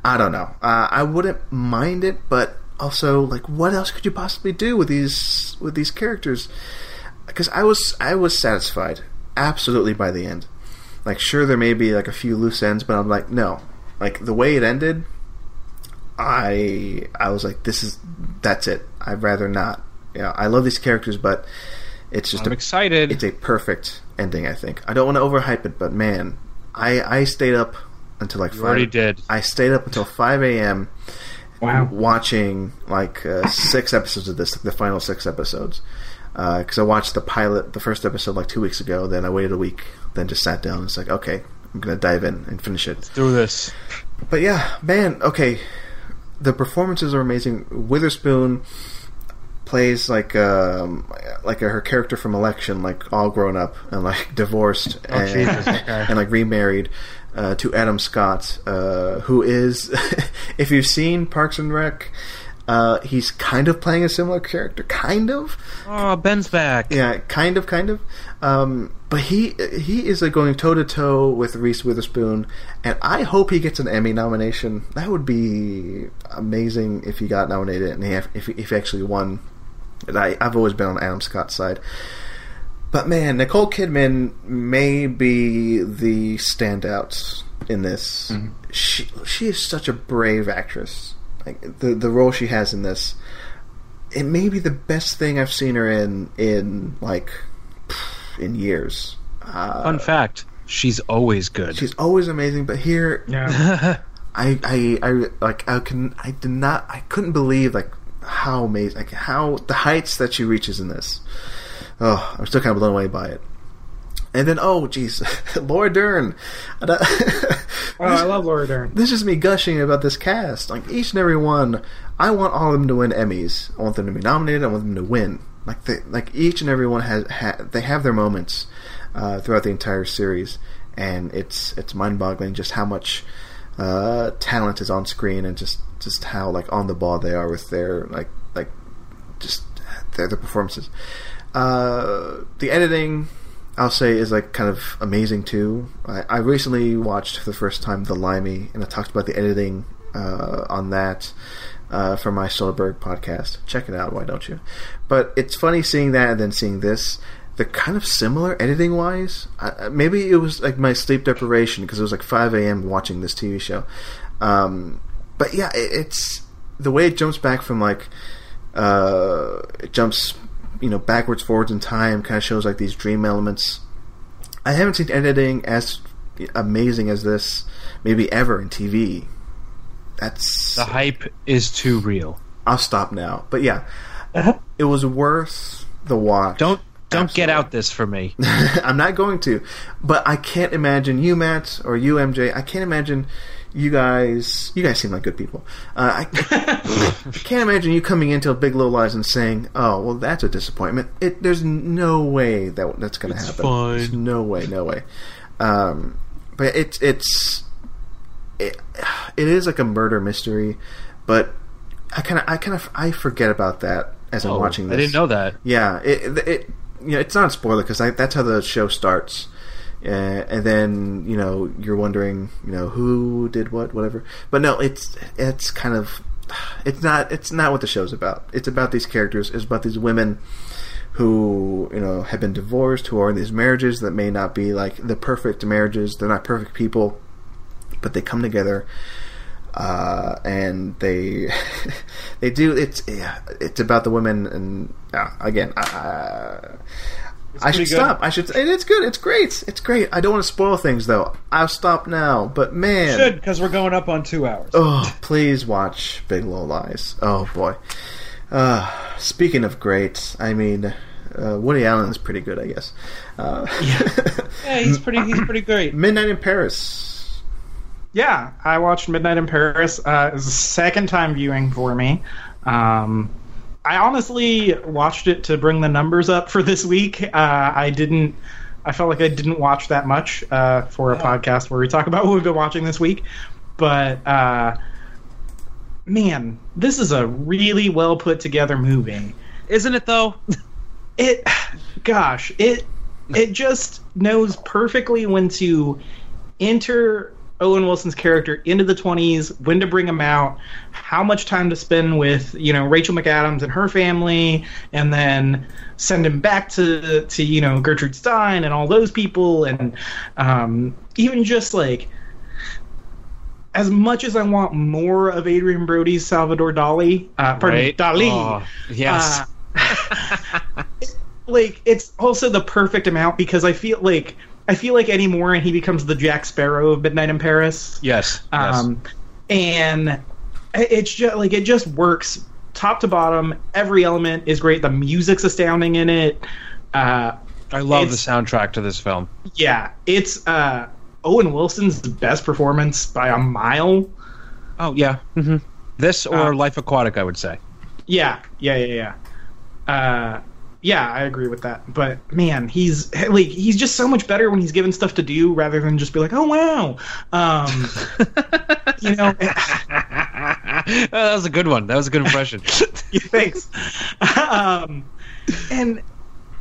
I don't know. Uh, I wouldn't mind it, but also like what else could you possibly do with these with these characters? Because I was I was satisfied absolutely by the end. Like sure there may be like a few loose ends, but I'm like no. Like the way it ended, I I was like this is that's it. I'd rather not. Yeah, I love these characters, but it's just I'm a excited. it's a perfect ending. I think. I don't want to overhype it, but man, I I stayed up until like You five. already did. I stayed up until five a.m. Wow. watching like uh, six episodes of this, like the final six episodes. Because I watched the pilot, the first episode, like two weeks ago. Then I waited a week, then just sat down. and It's like, okay, I'm gonna dive in and finish it. Do this. But yeah, man, okay. The performances are amazing. Witherspoon plays like um like her character from Election, like all grown up and like divorced Oh, and, Jesus, okay. and like remarried uh, to Adam Scott, uh, who is, if you've seen Parks and Rec, uh, he's kind of playing a similar character, kind of. Oh, Ben's back. Yeah, kind of, kind of. Um, but he he is like going toe to toe with Reese Witherspoon, and I hope he gets an Emmy nomination. That would be amazing if he got nominated and he, if if he actually won. And I I've always been on Adam Scott's side. But man, Nicole Kidman may be the standout in this. She she is such a brave actress. Like the the role she has in this, it may be the best thing I've seen her in in like in years. Uh, Fun fact: she's always good. she's always amazing, but here Yeah. I, I, I, like, I can, I did not, I couldn't believe like how amazing, like how the heights that she reaches in this. Oh, I'm still kind of blown away by it. And then, oh, jeez, Laura Dern. Oh, I love Laura Dern. this is me gushing about this cast. Like each and every one, I want all of them to win Emmys. I want them to be nominated. I want them to win. Like they, like each and every one has, ha, they have their moments uh, throughout the entire series, and it's it's mind boggling just how much uh, talent is on screen and just just how like on the ball they are with their like like just their, their performances. Uh, the editing, I'll say, is like kind of amazing too. I, I recently watched for the first time The Limey, and I talked about the editing uh, on that uh, for my Soderbergh podcast. Check it out, why don't you? But it's funny seeing that and then seeing this. They're kind of similar editing wise. Maybe it was like my sleep deprivation because it was like 5 a.m. watching this TV show. Um, but yeah, it, it's the way it jumps back from like uh, it jumps you know backwards forwards in time kind of shows like these dream elements. I haven't seen editing as amazing as this maybe ever in tv that's the hype is too real. i'll stop now. But yeah it was worth the watch. Don't don't get out this for me. i'm not going to. But i can't imagine you matt or you mj i can't imagine you guys you guys seem like good people. Uh, I, I can't imagine you coming into big little lies and saying oh well that's a disappointment. It there's no way that that's going to happen. fine. There's no way no way. Um, but it's it's it, it is like a murder mystery but i kind of i kind of i forget about that as i'm Oh, watching this I didn't know that. yeah, it, it, it you know, it's not a spoiler because that's how the show starts, uh, and then you know you're wondering, you know, who did what, whatever. But no, it's it's kind of it's not it's not what the show's about. It's about these characters. It's about these women who you know have been divorced, who are in these marriages that may not be like the perfect marriages. They're not perfect people, but they come together uh, and they they do it's yeah, it's about the women and uh, again uh, I should good. stop I should and it's good it's great it's great I don't want to spoil things though I'll stop now but man you should because we're going up on two hours. oh please watch Big Little Lies oh boy uh, speaking of great I mean uh, Woody Allen is pretty good I guess uh, Yeah, he's pretty. He's pretty great. Midnight in Paris Yeah, I watched Midnight in Paris. Uh, it was a second time viewing for me. Um, I honestly watched it to bring the numbers up for this week. Uh, I didn't. I felt like I didn't watch that much uh, for a podcast where we talk about what we've been watching this week. But uh, man, this is a really well put together movie Isn't it though? it gosh it it just knows perfectly when to enter owen wilson's character into the 20s when to bring him out how much time to spend with you know rachel mcadams and her family and then send him back to to you know gertrude stein and all those people and um, even just like as much as I want more of Adrien Brody's Salvador Dali, uh, pardon me, Right? Dali, Oh, yes. uh, like it's also the perfect amount because I feel like I feel like anymore and he becomes the Jack Sparrow of Midnight in Paris. yes. yes. Um, and it's just like it just works top to bottom. Every element is great. The music's astounding in it. Uh, I love the soundtrack to this film. yeah, it's uh, Owen Wilson's best performance by a mile. Oh yeah. hmm This or Uh, Life Aquatic, I would say. Yeah, yeah, yeah, yeah. Yeah, I agree with that. But man, he's like he's just so much better when he's given stuff to do rather than just be like, "Oh wow," um, you know. that was a good one. That was a good impression. Thanks. um, and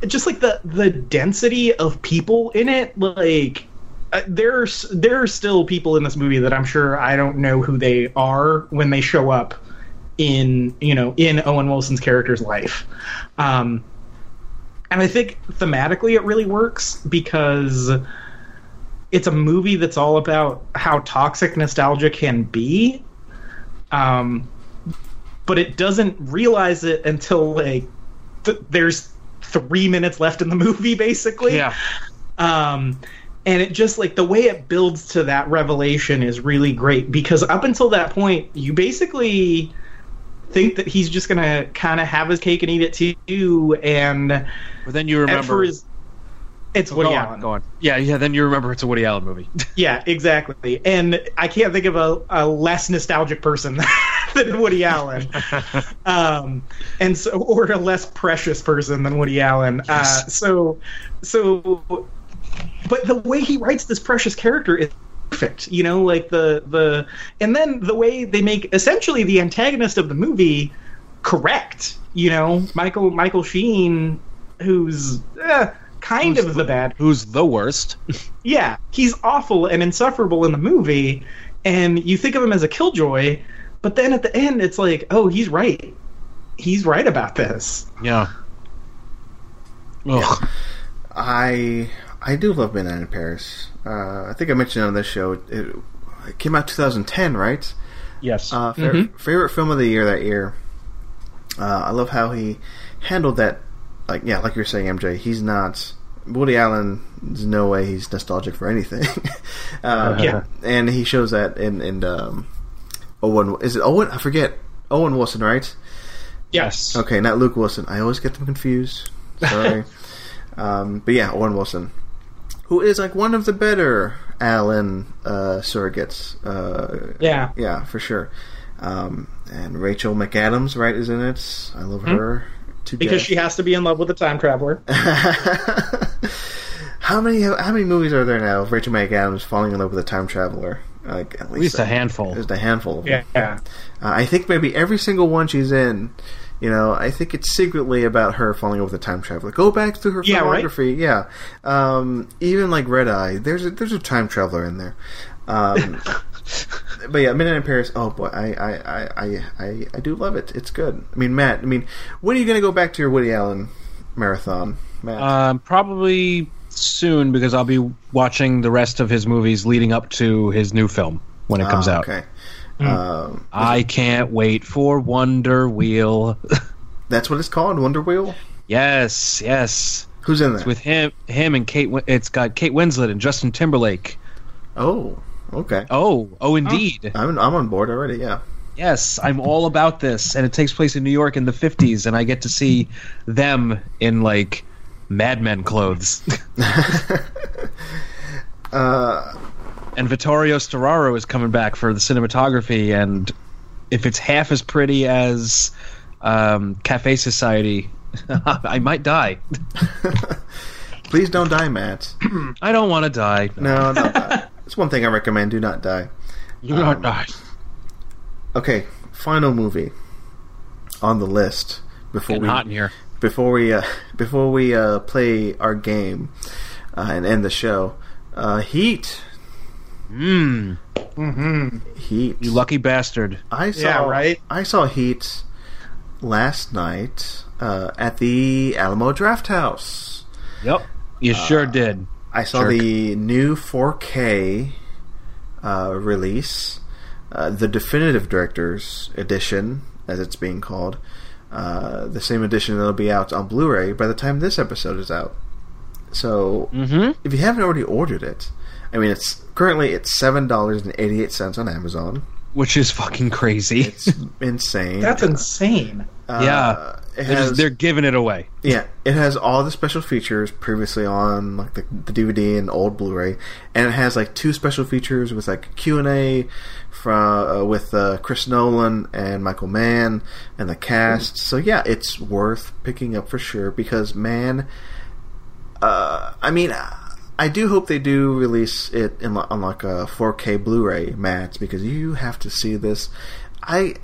just like the the density of people in it, like uh, there's there are still people in this movie that I'm sure I don't know who they are when they show up in you know in Owen Wilson's character's life. Um, and I think thematically it really works because it's a movie that's all about how toxic nostalgia can be. Um, but it doesn't realize it until like th- there's three minutes left in the movie, basically. Yeah. Um, and it just like the way it builds to that revelation is really great because up until that point, you basically think that he's just gonna kind of have his cake and eat it too, and But then you remember. his, it's Woody go Allen. go on. Yeah, yeah. Then you remember it's a Woody Allen movie. Yeah, exactly. And I can't think of a, a less nostalgic person than Woody Allen, um, and so or a less precious person than Woody Allen. Uh, so, so, but the way he writes this precious character is perfect. You know, like the the, and then the way they make essentially the antagonist of the movie correct. You know, Michael Michael Sheen, who's. Eh, Kind Who's of the bad Who's the worst? yeah, he's awful and insufferable in the movie, and you think of him as a killjoy, but then at the end, it's like, oh, he's right. He's right about this. Yeah. Ugh. I I do love Midnight in Paris. Uh, I think I mentioned on this show. It, it came out 2010, right? Yes. Uh, fa- Favorite film of the year that year. Uh, I love how he handled that. Like yeah, like you're saying, MJ. He's not Woody Allen. There's no way he's nostalgic for anything. uh, Yeah. and he shows that in in um, Owen. Is it Owen? I forget. Owen Wilson, right? yes. Okay, not Luke Wilson. I always get them confused. Sorry. um, but yeah, Owen Wilson, who is like one of the better Allen uh, surrogates. Uh, Yeah. yeah, for sure. Um, and Rachel McAdams, right, is in it. I love her to Because death. she has to be in love with a time traveler. how many how many movies are there now of Rachel McAdams falling in love with a time traveler? Like at At least a handful. Just a handful. Of them. Yeah. Uh, I think maybe every single one she's in, you know, I think it's secretly about her falling over the time traveler. Go back through her Yeah, right? Yeah, um, even like Red Eye, there's a, there's a time traveler in there. Um, but yeah, Midnight in Paris. Oh boy, I I, I, I, I I do love it. It's good. I mean, Matt. I mean, when are you going to go back to your Woody Allen marathon, Matt? Um, probably soon because I'll be watching the rest of his movies leading up to his new film when it comes Ah, out. Okay. Um, I can't wait for Wonder Wheel. that's what it's called, Wonder Wheel. yes, yes. Who's in It's there? with him, him and Kate. It's got Kate Winslet and Justin Timberlake. oh, okay. Oh, oh, indeed. I'm I'm on board already. Yeah. Yes, I'm all about this, and it takes place in New York in the '50s, and I get to see them in like Mad Men clothes. Uh, and Vittorio Storaro is coming back for the cinematography, and if it's half as pretty as um, Cafe Society, I might die. please don't die, Matt. I don't want to die. No, not die. That's one thing I recommend. Do not die. you don't die. Okay, final movie on the list before Getting we hot in here. before we uh, before we uh, play our game uh, and end the show. Uh, Heat, Mmm, Heat. you lucky bastard. I saw. Yeah, right? I saw Heat last night uh, at the Alamo Drafthouse. Yep, you sure did. I saw Jerk. the new 4K uh, release, uh, the definitive director's edition, as it's being called. Uh, the same edition that'll be out on Blu-ray by the time this episode is out. So, Mm-hmm. if you haven't already ordered it, I mean, it's currently it's seven dollars and eighty-eight cents on Amazon. Which is fucking crazy. It's insane. That's insane. Uh, yeah, it they're, has, just, they're giving it away. Yeah, it has all the special features previously on like the, the DVD and old Blu-ray, and it has like two special features with like Q and A from uh, with uh, Chris Nolan and Michael Mann and the cast. So yeah, it's worth picking up for sure because man, uh, I mean. I do hope they do release it in on like a 4K Blu-ray, Matt, because you have to see this. I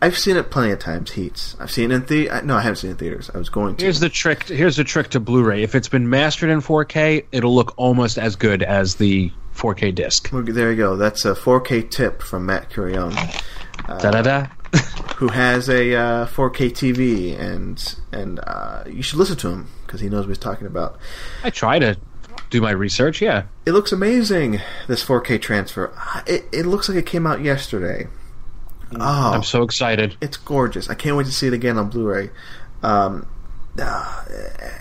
I've seen it plenty of times. Heats. I've seen it in the no, I haven't seen it in theaters. I was going to. Here's the trick. Here's the trick to Blu-ray. If it's been mastered in 4K, it'll look almost as good as the 4K disc. There you go. That's a 4K tip from Matt Curion, Da da da. who has a uh, 4K TV, and and uh, you should listen to him because he knows what he's talking about. I try to do my research. Yeah. It looks amazing. This 4K transfer. Ah, It it looks like it came out yesterday. Oh, I'm so excited. it's gorgeous. I can't wait to see it again on Blu-ray. Um, uh,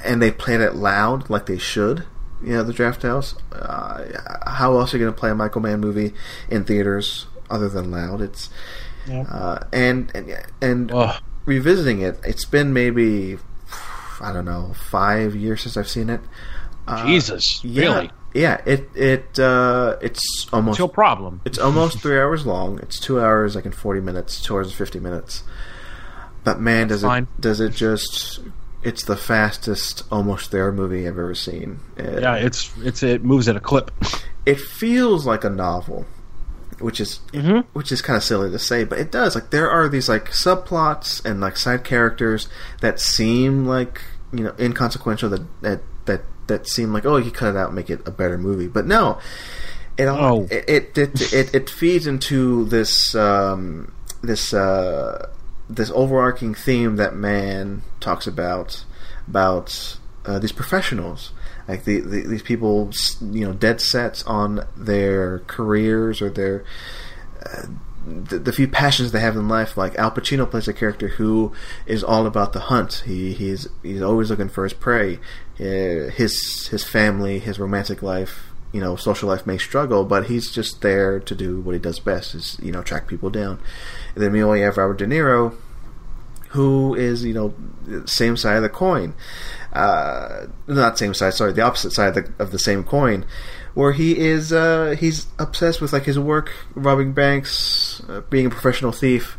and they played it loud, like they should. You know, the Drafthouse. Uh, how else are you going to play a Michael Mann movie in theaters other than loud? It's Yeah. uh, and and and Ugh. revisiting it. It's been maybe I don't know five years since I've seen it. Uh, Jesus, yeah, really? Yeah, it it uh, it's almost your problem? it's almost three hours long. It's two hours, like in forty minutes, two hours and fifty minutes. But man, does Fine. it does it just? It's the fastest almost there movie I've ever seen. It, Yeah, it's it's it moves at a clip. it feels like a novel, which is Mhm. which is kind of silly to say, but it does. Like there are these like subplots and like side characters that seem like you know inconsequential that that that that seem like oh you cut it out and make it a better movie, but no. It all Oh. it, it, it it feeds into this um, this uh, this overarching theme that man talks about about uh, these professionals like the, the these people you know dead sets on their careers or their uh, the, the few passions they have in life like Al Pacino plays a character who is all about the hunt he he's he's always looking for his prey his his family his romantic life you know social life may struggle but he's just there to do what he does best is you know track people down. And then we only have Robert De Niro who is you know same side of the coin. Uh, not same side sorry the opposite side of the, of the same coin where he is uh, he's obsessed with like his work robbing banks uh, being a professional thief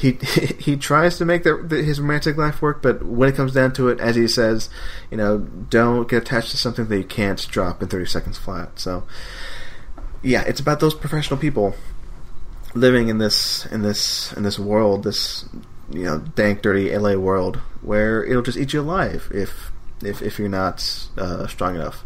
he he tries to make the, the, his romantic life work but when it comes down to it as he says you know don't get attached to something that you can't drop in 30 seconds flat so yeah it's about those professional people living in this in this in this world, this you know dank, dirty LA world, where it'll just eat you alive if if if you're not uh, strong enough.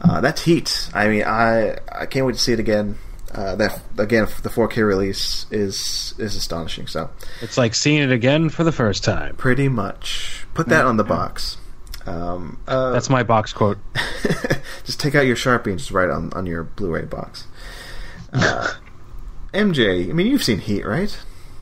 Uh, that's Heat. I mean, I I can't wait to see it again. Uh, that again, the 4K release is is astonishing. So It's like seeing it again for the first time. pretty much put that on the box. Um, uh, That's my box quote. just take out your sharpie and just write on on your Blu-ray box. Uh, MJ, I mean, you've seen Heat, right?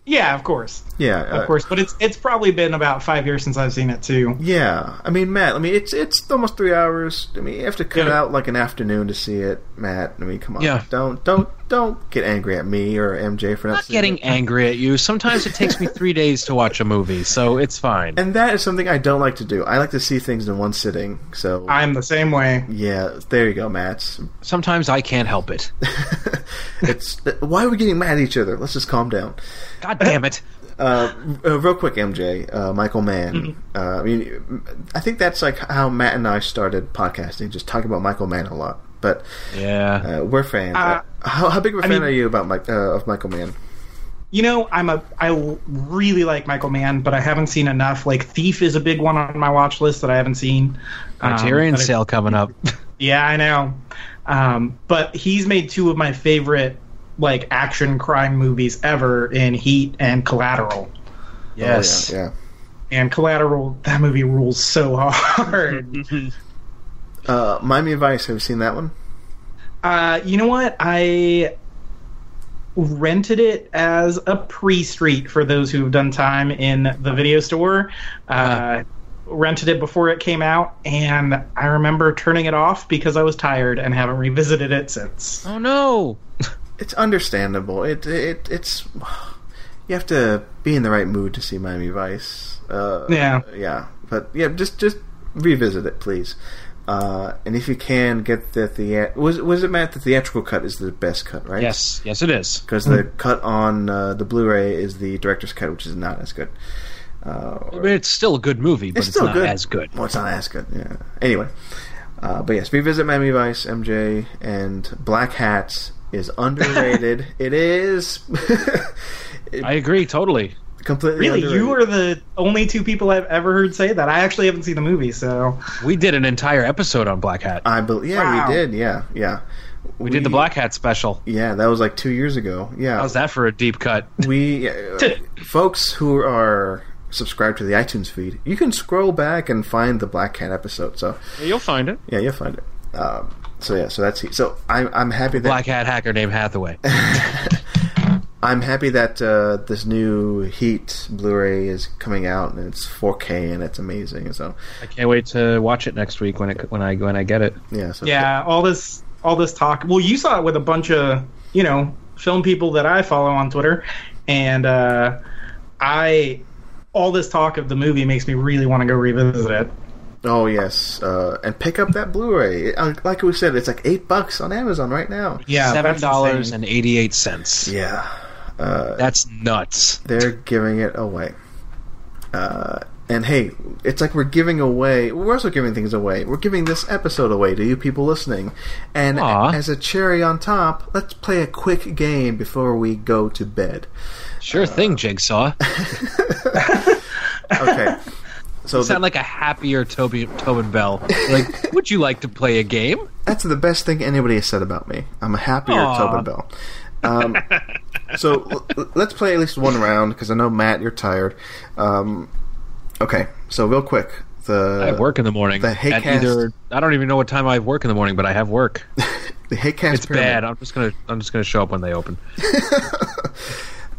Yeah, of course, Yeah, of uh, course. But it's it's probably been about five years since I've seen it too. Yeah, I mean, Matt. I mean, it's it's almost three hours. I mean, you have to cut Yeah. out like an afternoon to see it, Matt. I mean, come on. Yeah. Don't don't don't get angry at me or MJ for not, not getting it. angry at you. Sometimes it takes me three days to watch a movie, so it's fine. And that is something I don't like to do. I like to see things in one sitting. So I'm the same way. yeah, there you go, Matt. Sometimes I can't help it. it's why are we getting mad at each other? Let's just calm down. God damn it. Uh, uh, real quick, MJ, uh, Michael Mann. Uh, I mean, I think that's like how Matt and I started podcasting, just talking about Michael Mann a lot. But Yeah. uh, we're fans. Uh, how, how big of a I fan mean- are you about Mike, uh, of Michael Mann? You know, I'm a I really like Michael Mann, but I haven't seen enough. Like Thief is a big one on my watch list that I haven't seen. Um, Criterion but I- sale coming up. Yeah, I know. Um, but he's made two of my favorite like action crime movies ever in Heat and Collateral. yes. Oh, yeah, And Collateral, that movie rules so hard. Uh, Miami Vice. Have you seen that one? uh, you know what? I rented it as a pre-street for those who've done time in the video store. Uh, rented it before it came out, and I remember turning it off because I was tired and haven't revisited it since. Oh no. It's understandable. It it it's you have to be in the right mood to see Miami Vice. Uh, Yeah. yeah. But yeah, just just revisit it, please. Uh, and if you can get the the was was it Matt the theatrical cut is the best cut, right? Yes. Yes, it is. because the cut on uh, the Blu-ray is the director's cut, which is not as good. Uh, I mean, it's still a good movie, but it's it's, not good. as good. Well, it's not as good. Yeah. Anyway, uh, but yes, revisit Miami Vice, MJ, and Black Hat is underrated. it is I agree totally. completely Really, underrated. you are the only two people I've ever heard say that. I actually haven't seen the movie, so We did an entire episode on Black Hat. I believe. Yeah, Wow. we did. Yeah, yeah. we did the Black Hat special. Yeah, that was like two years ago. Yeah, How's that for a deep cut? we uh, folks who are subscribed to the iTunes feed, you can scroll back and find the Black Hat episode. So You'll find it. yeah, you'll find it. Um, so yeah, so that's so I'm I'm happy that Black Hat hacker named Hathaway. I'm happy that uh, this new Heat Blu-ray is coming out and it's 4K and it's amazing. So I can't wait to watch it next week when it when I when I get it. yeah, so Yeah, all this all this talk. Well, you saw it with a bunch of you know film people that I follow on Twitter, and uh, I all this talk of the movie makes me really want to go revisit it. Oh yes, uh, and pick up that Blu-ray. Uh, Like we said, it's like eight bucks on Amazon right now. Yeah, seven dollars and eighty-eight. Yeah, uh, That's nuts. they're giving it away. Uh, and hey, it's like we're giving away. We're also giving things away. We're giving this episode away to you people listening. And Aw. as a cherry on top, let's play a quick game before we go to bed. Sure thing, Jigsaw. Okay. So You the- sound like a happier Toby Tobin Bell. Like, would you like to play a game? That's the best thing anybody has said about me. I'm a happier Aw. Tobin Bell. Um, so l- let's play at least one round because I know Matt, you're tired. Um, okay, so real quick, the I have work in the morning. the Haycast- either I don't even know what time I have work in the morning, but I have work. the Haycast It's pyramid. bad. I'm just gonna I'm just gonna show up when they open.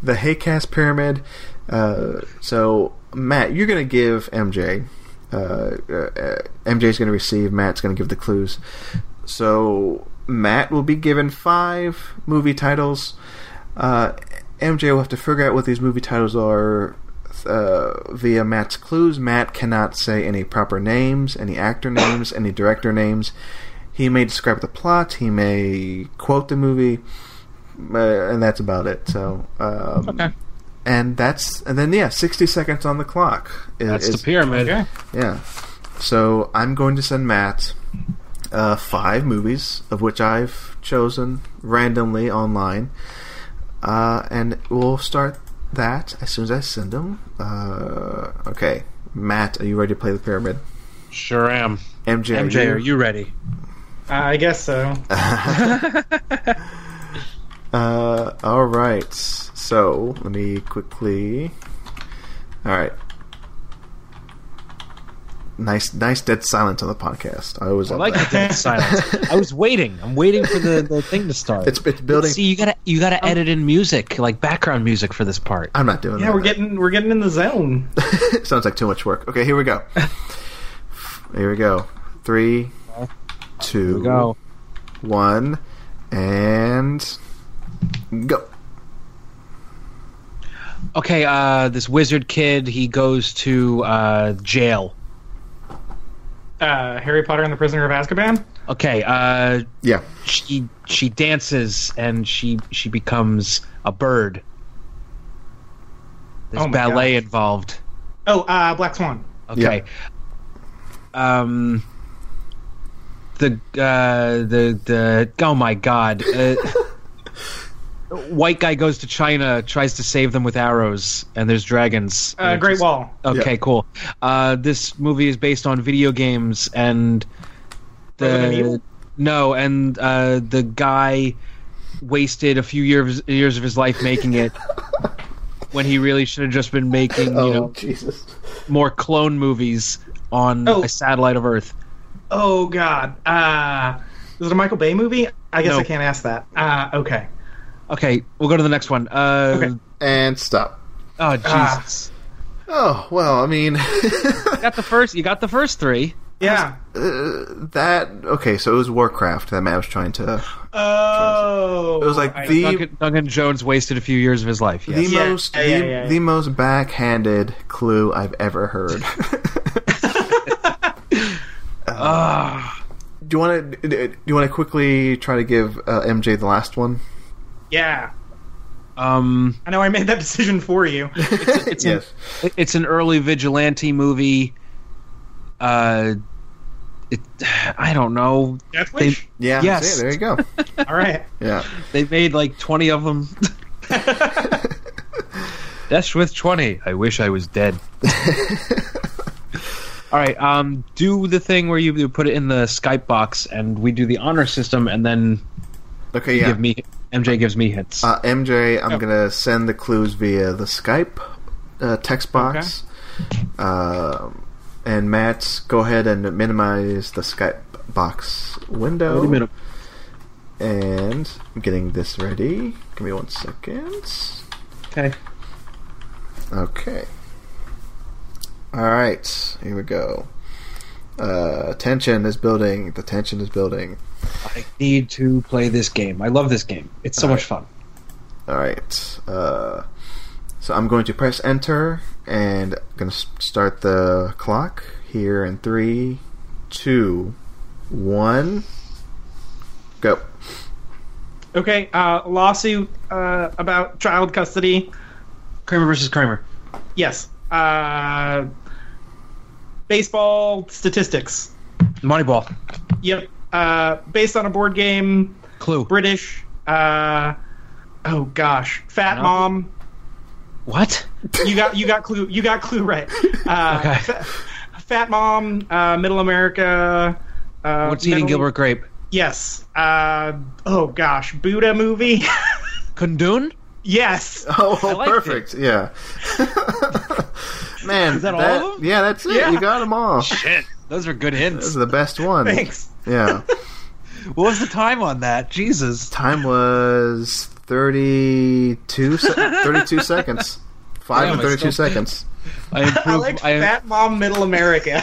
The Haycast pyramid. Uh, so Matt, you're going to give MJ. Uh, uh, MJ's going to receive. Matt's going to give the clues. So Matt will be given five movie titles. Uh, MJ will have to figure out what these movie titles are uh, via Matt's clues. Matt cannot say any proper names, any actor names, any director names. He may describe the plot. He may quote the movie, uh, and that's about it. So, um, Okay. And that's and then yeah, sixty seconds on the clock. is- That's is- the pyramid. Okay. yeah. So I'm going to send Matt uh, five movies, of which I've chosen randomly online, uh, and we'll start that as soon as I send them. Uh, okay, Matt, are you ready to play the pyramid? Sure am. MJ, MJ, are you ready? Uh, I guess so. All right. So let me quickly. All right. Nice, nice dead silence on the podcast. I always I like that. the dead silence. I was waiting. I'm waiting for the, the thing to start. It's it's building. See, you gotta you gotta oh. edit in music, like background music for this part. I'm not doing Yeah, that. we're getting we're getting in the zone. Sounds like too much work. Okay, here we go. here we go. Three, two, Go. one, and go. Okay, uh, this wizard kid, he goes to uh, jail. Uh, Harry Potter and the Prisoner of Azkaban. Okay, uh, Yeah. she she dances and she she becomes a bird. There's Oh ballet gosh. involved. Oh, uh, Black Swan. Okay. Um. The uh the the oh my god. Uh, white guy goes to China, tries to save them with arrows, and there's dragons. Uh, And Great it's- Wall. Okay, Yeah. cool. Uh, this movie is based on video games, and the no, and uh, the guy wasted a few years years of his life making it. When he really should have just been making, you Oh know, Jesus. more clone movies on Oh. a satellite of Earth. Oh God. Uh, is it a Michael Bay movie? I guess No. I can't ask that. Uh, okay. Okay, we'll go to the next one. Uh, Okay. And stop. Oh Ah. Jesus! Oh well, I mean, You got the first. You got the first three. Yeah. uh, that okay. So it was Warcraft that Matt was trying to. Oh. It was like I- the Duncan, Duncan Jones wasted a few years of his life. the Yeah, most yeah, the, yeah, yeah. the most backhanded clue I've ever heard. Ah. do you want to do you want to quickly try to give uh, MJ the last one? Yeah. um, I know I made that decision for you. it's an, yes. it's an early vigilante movie. Uh, it, I don't know. Death They, Wish. Yeah. Yes. see, there you go. All right. Yeah. they made like twenty of them. That's with twenty. I wish I was dead. All right. Um, do the thing where you you put it in the Skype box, and we do the honor system, and then Okay. Yeah. give me MJ gives me hits. Uh, MJ, I'm Oh. gonna send the clues via the Skype uh, text box. Um and Matt, go ahead and minimize the Skype box window. Wait a minute. and I'm getting this ready. Give me one second. Okay. Okay. All right, here we go. Uh, tension is building. The tension is building. I need to play this game. I love this game. It's so much fun. All right. Uh, so I'm going to press enter and I'm going to start the clock here in three, two, one, go. Okay, uh, lawsuit uh, about child custody. Kramer versus Kramer. Yes. Uh, baseball statistics. Moneyball. Yep. Uh, based on a board game. Clue. British. Uh, oh gosh, Fat No. Mom. What? You got you got clue you got clue right. Uh, Okay. Fa- Fat Mom. Uh, Middle America. Uh, What's eating Middle- Gilbert Grape? Yes. Uh, oh gosh, Buddha movie. Kundun? yes. Oh, I liked perfect. Yeah. Man, Is that all of them? Yeah, that's it. Yeah. You got them all. Shit. Those are good hints. This hints. is the best one. Thanks. Yeah. What was the time on that? Jesus. Time was 32, se- 32 seconds. 5 Damn, and 32 still- seconds. I improved. I like I, Fat Mom Middle America.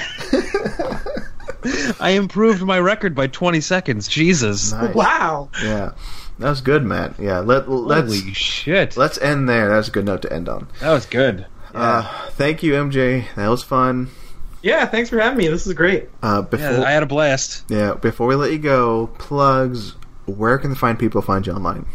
I improved my record by 20 seconds. Jesus. Nice. wow. Yeah. That was good, Matt. Yeah, let, let's Holy shit. let's end there. That's a good note to end on. That was good. Uh, thank you, MJ. That was fun. Yeah, thanks for having me. This is great. Uh, before Yeah, I had a blast. yeah, before we let you go, plugs. Where can the fine people find you online?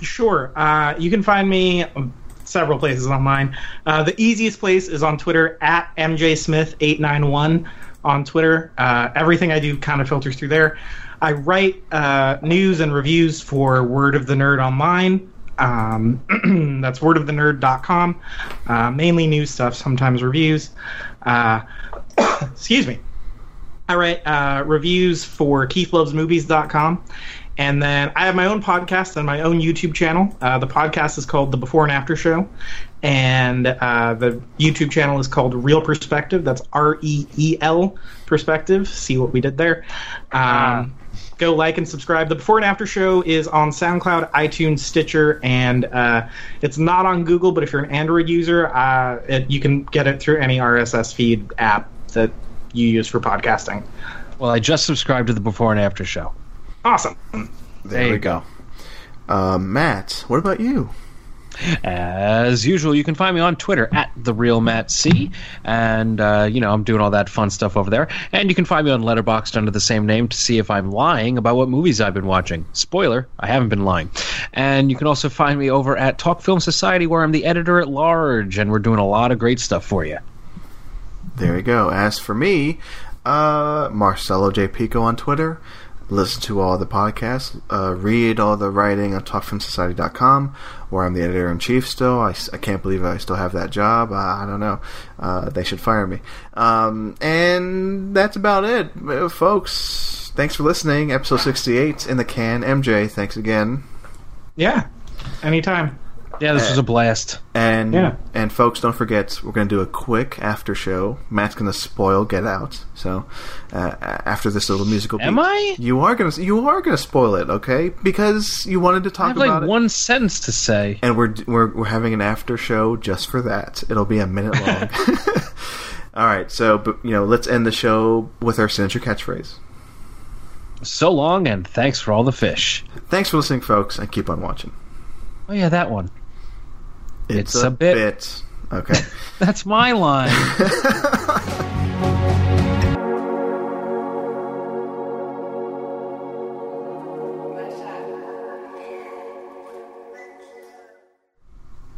Sure. Uh, you can find me um, several places online. Uh, the easiest place is on Twitter at mjsmith891 on Twitter. Uh, everything I do kind of filters through there. I write uh, news and reviews for Word of the Nerd online. Um, that's wordofthenerd.com. Uh, mainly news stuff, sometimes reviews. Uh, excuse me. I write uh, reviews for KeithLovesMovies.com. And then I have my own podcast and my own YouTube channel. Uh, the podcast is called The Before and After Show. And uh, the YouTube channel is called Reel Perspective. That's R E E L Perspective. See what we did there. Um, go like and subscribe. The Before and After Show is on SoundCloud, iTunes, Stitcher, and uh, it's not on Google. But if you're an Android user, uh, it, you can get it through any RSS feed app that you use for podcasting. Well, I just subscribed to the before and after show. Awesome. There, you we go. Uh, Matt, what about you? As usual, you can find me on Twitter at the real Matt C, and uh, you know I'm doing all that fun stuff over there. And you can find me on Letterboxd under the same name to see if I'm lying about what movies I've been watching. Spoiler: I haven't been lying. And you can also find me over at Talk Film Society, where I'm the editor at large, and we're doing a lot of great stuff for you. There you go. As for me, uh, Marcelo J. Pico on Twitter. Listen to all the podcasts. Uh, read all the writing on TalkFilmSociety.com, where I'm the editor in chief still. I, I can't believe I still have that job. Uh, I don't know. Uh, they should fire me. Um, and that's about it, uh, folks. Thanks for listening. Episode 68 in the can. MJ, thanks again. Yeah. Anytime. Yeah, this was a blast. And Yeah. and folks, don't forget we're going to do a quick after show. Matt's going to spoil Get Out. So uh, after this little musical, Am beat, I? You are going to you are going to spoil it, okay? Because you wanted to I talk have about like it. one sentence to say. and we're, we're we're having an after show just for that. It'll be a minute long. All right, so but you know, let's end the show with our signature catchphrase. So long, and thanks for all the fish. Thanks for listening, folks, and keep on watching. Oh yeah, that one. It's a bit. Okay. That's my line.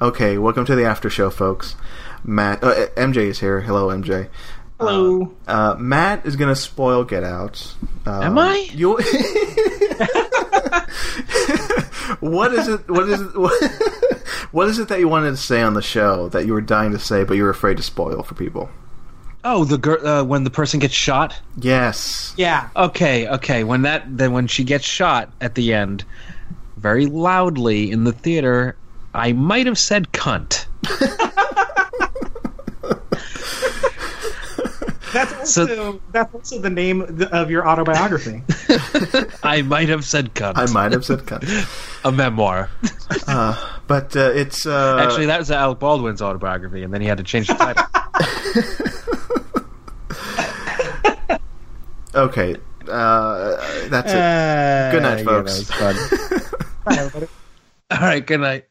okay. Welcome to the after show, folks. Matt, uh, MJ is here. Hello, MJ. Hello. Uh, Matt is gonna spoil Get Out. Um, Am I? You. what is it? What is it? What, what is it that you wanted to say on the show that you were dying to say, but you were afraid to spoil for people? oh, the girl uh, when the person gets shot. Yes. yeah. Okay, okay. When that then when she gets shot at the end, very loudly in the theater, I might have said cunt. That's also that's also the name of your autobiography. I might have said cunt. I might have said cunt. a memoir. But uh, it's uh, Actually, that was Alec Baldwin's autobiography, and then he had to change the title. okay. Uh, that's it. Good night, Uh, yeah, folks. that was fun. All right, good night.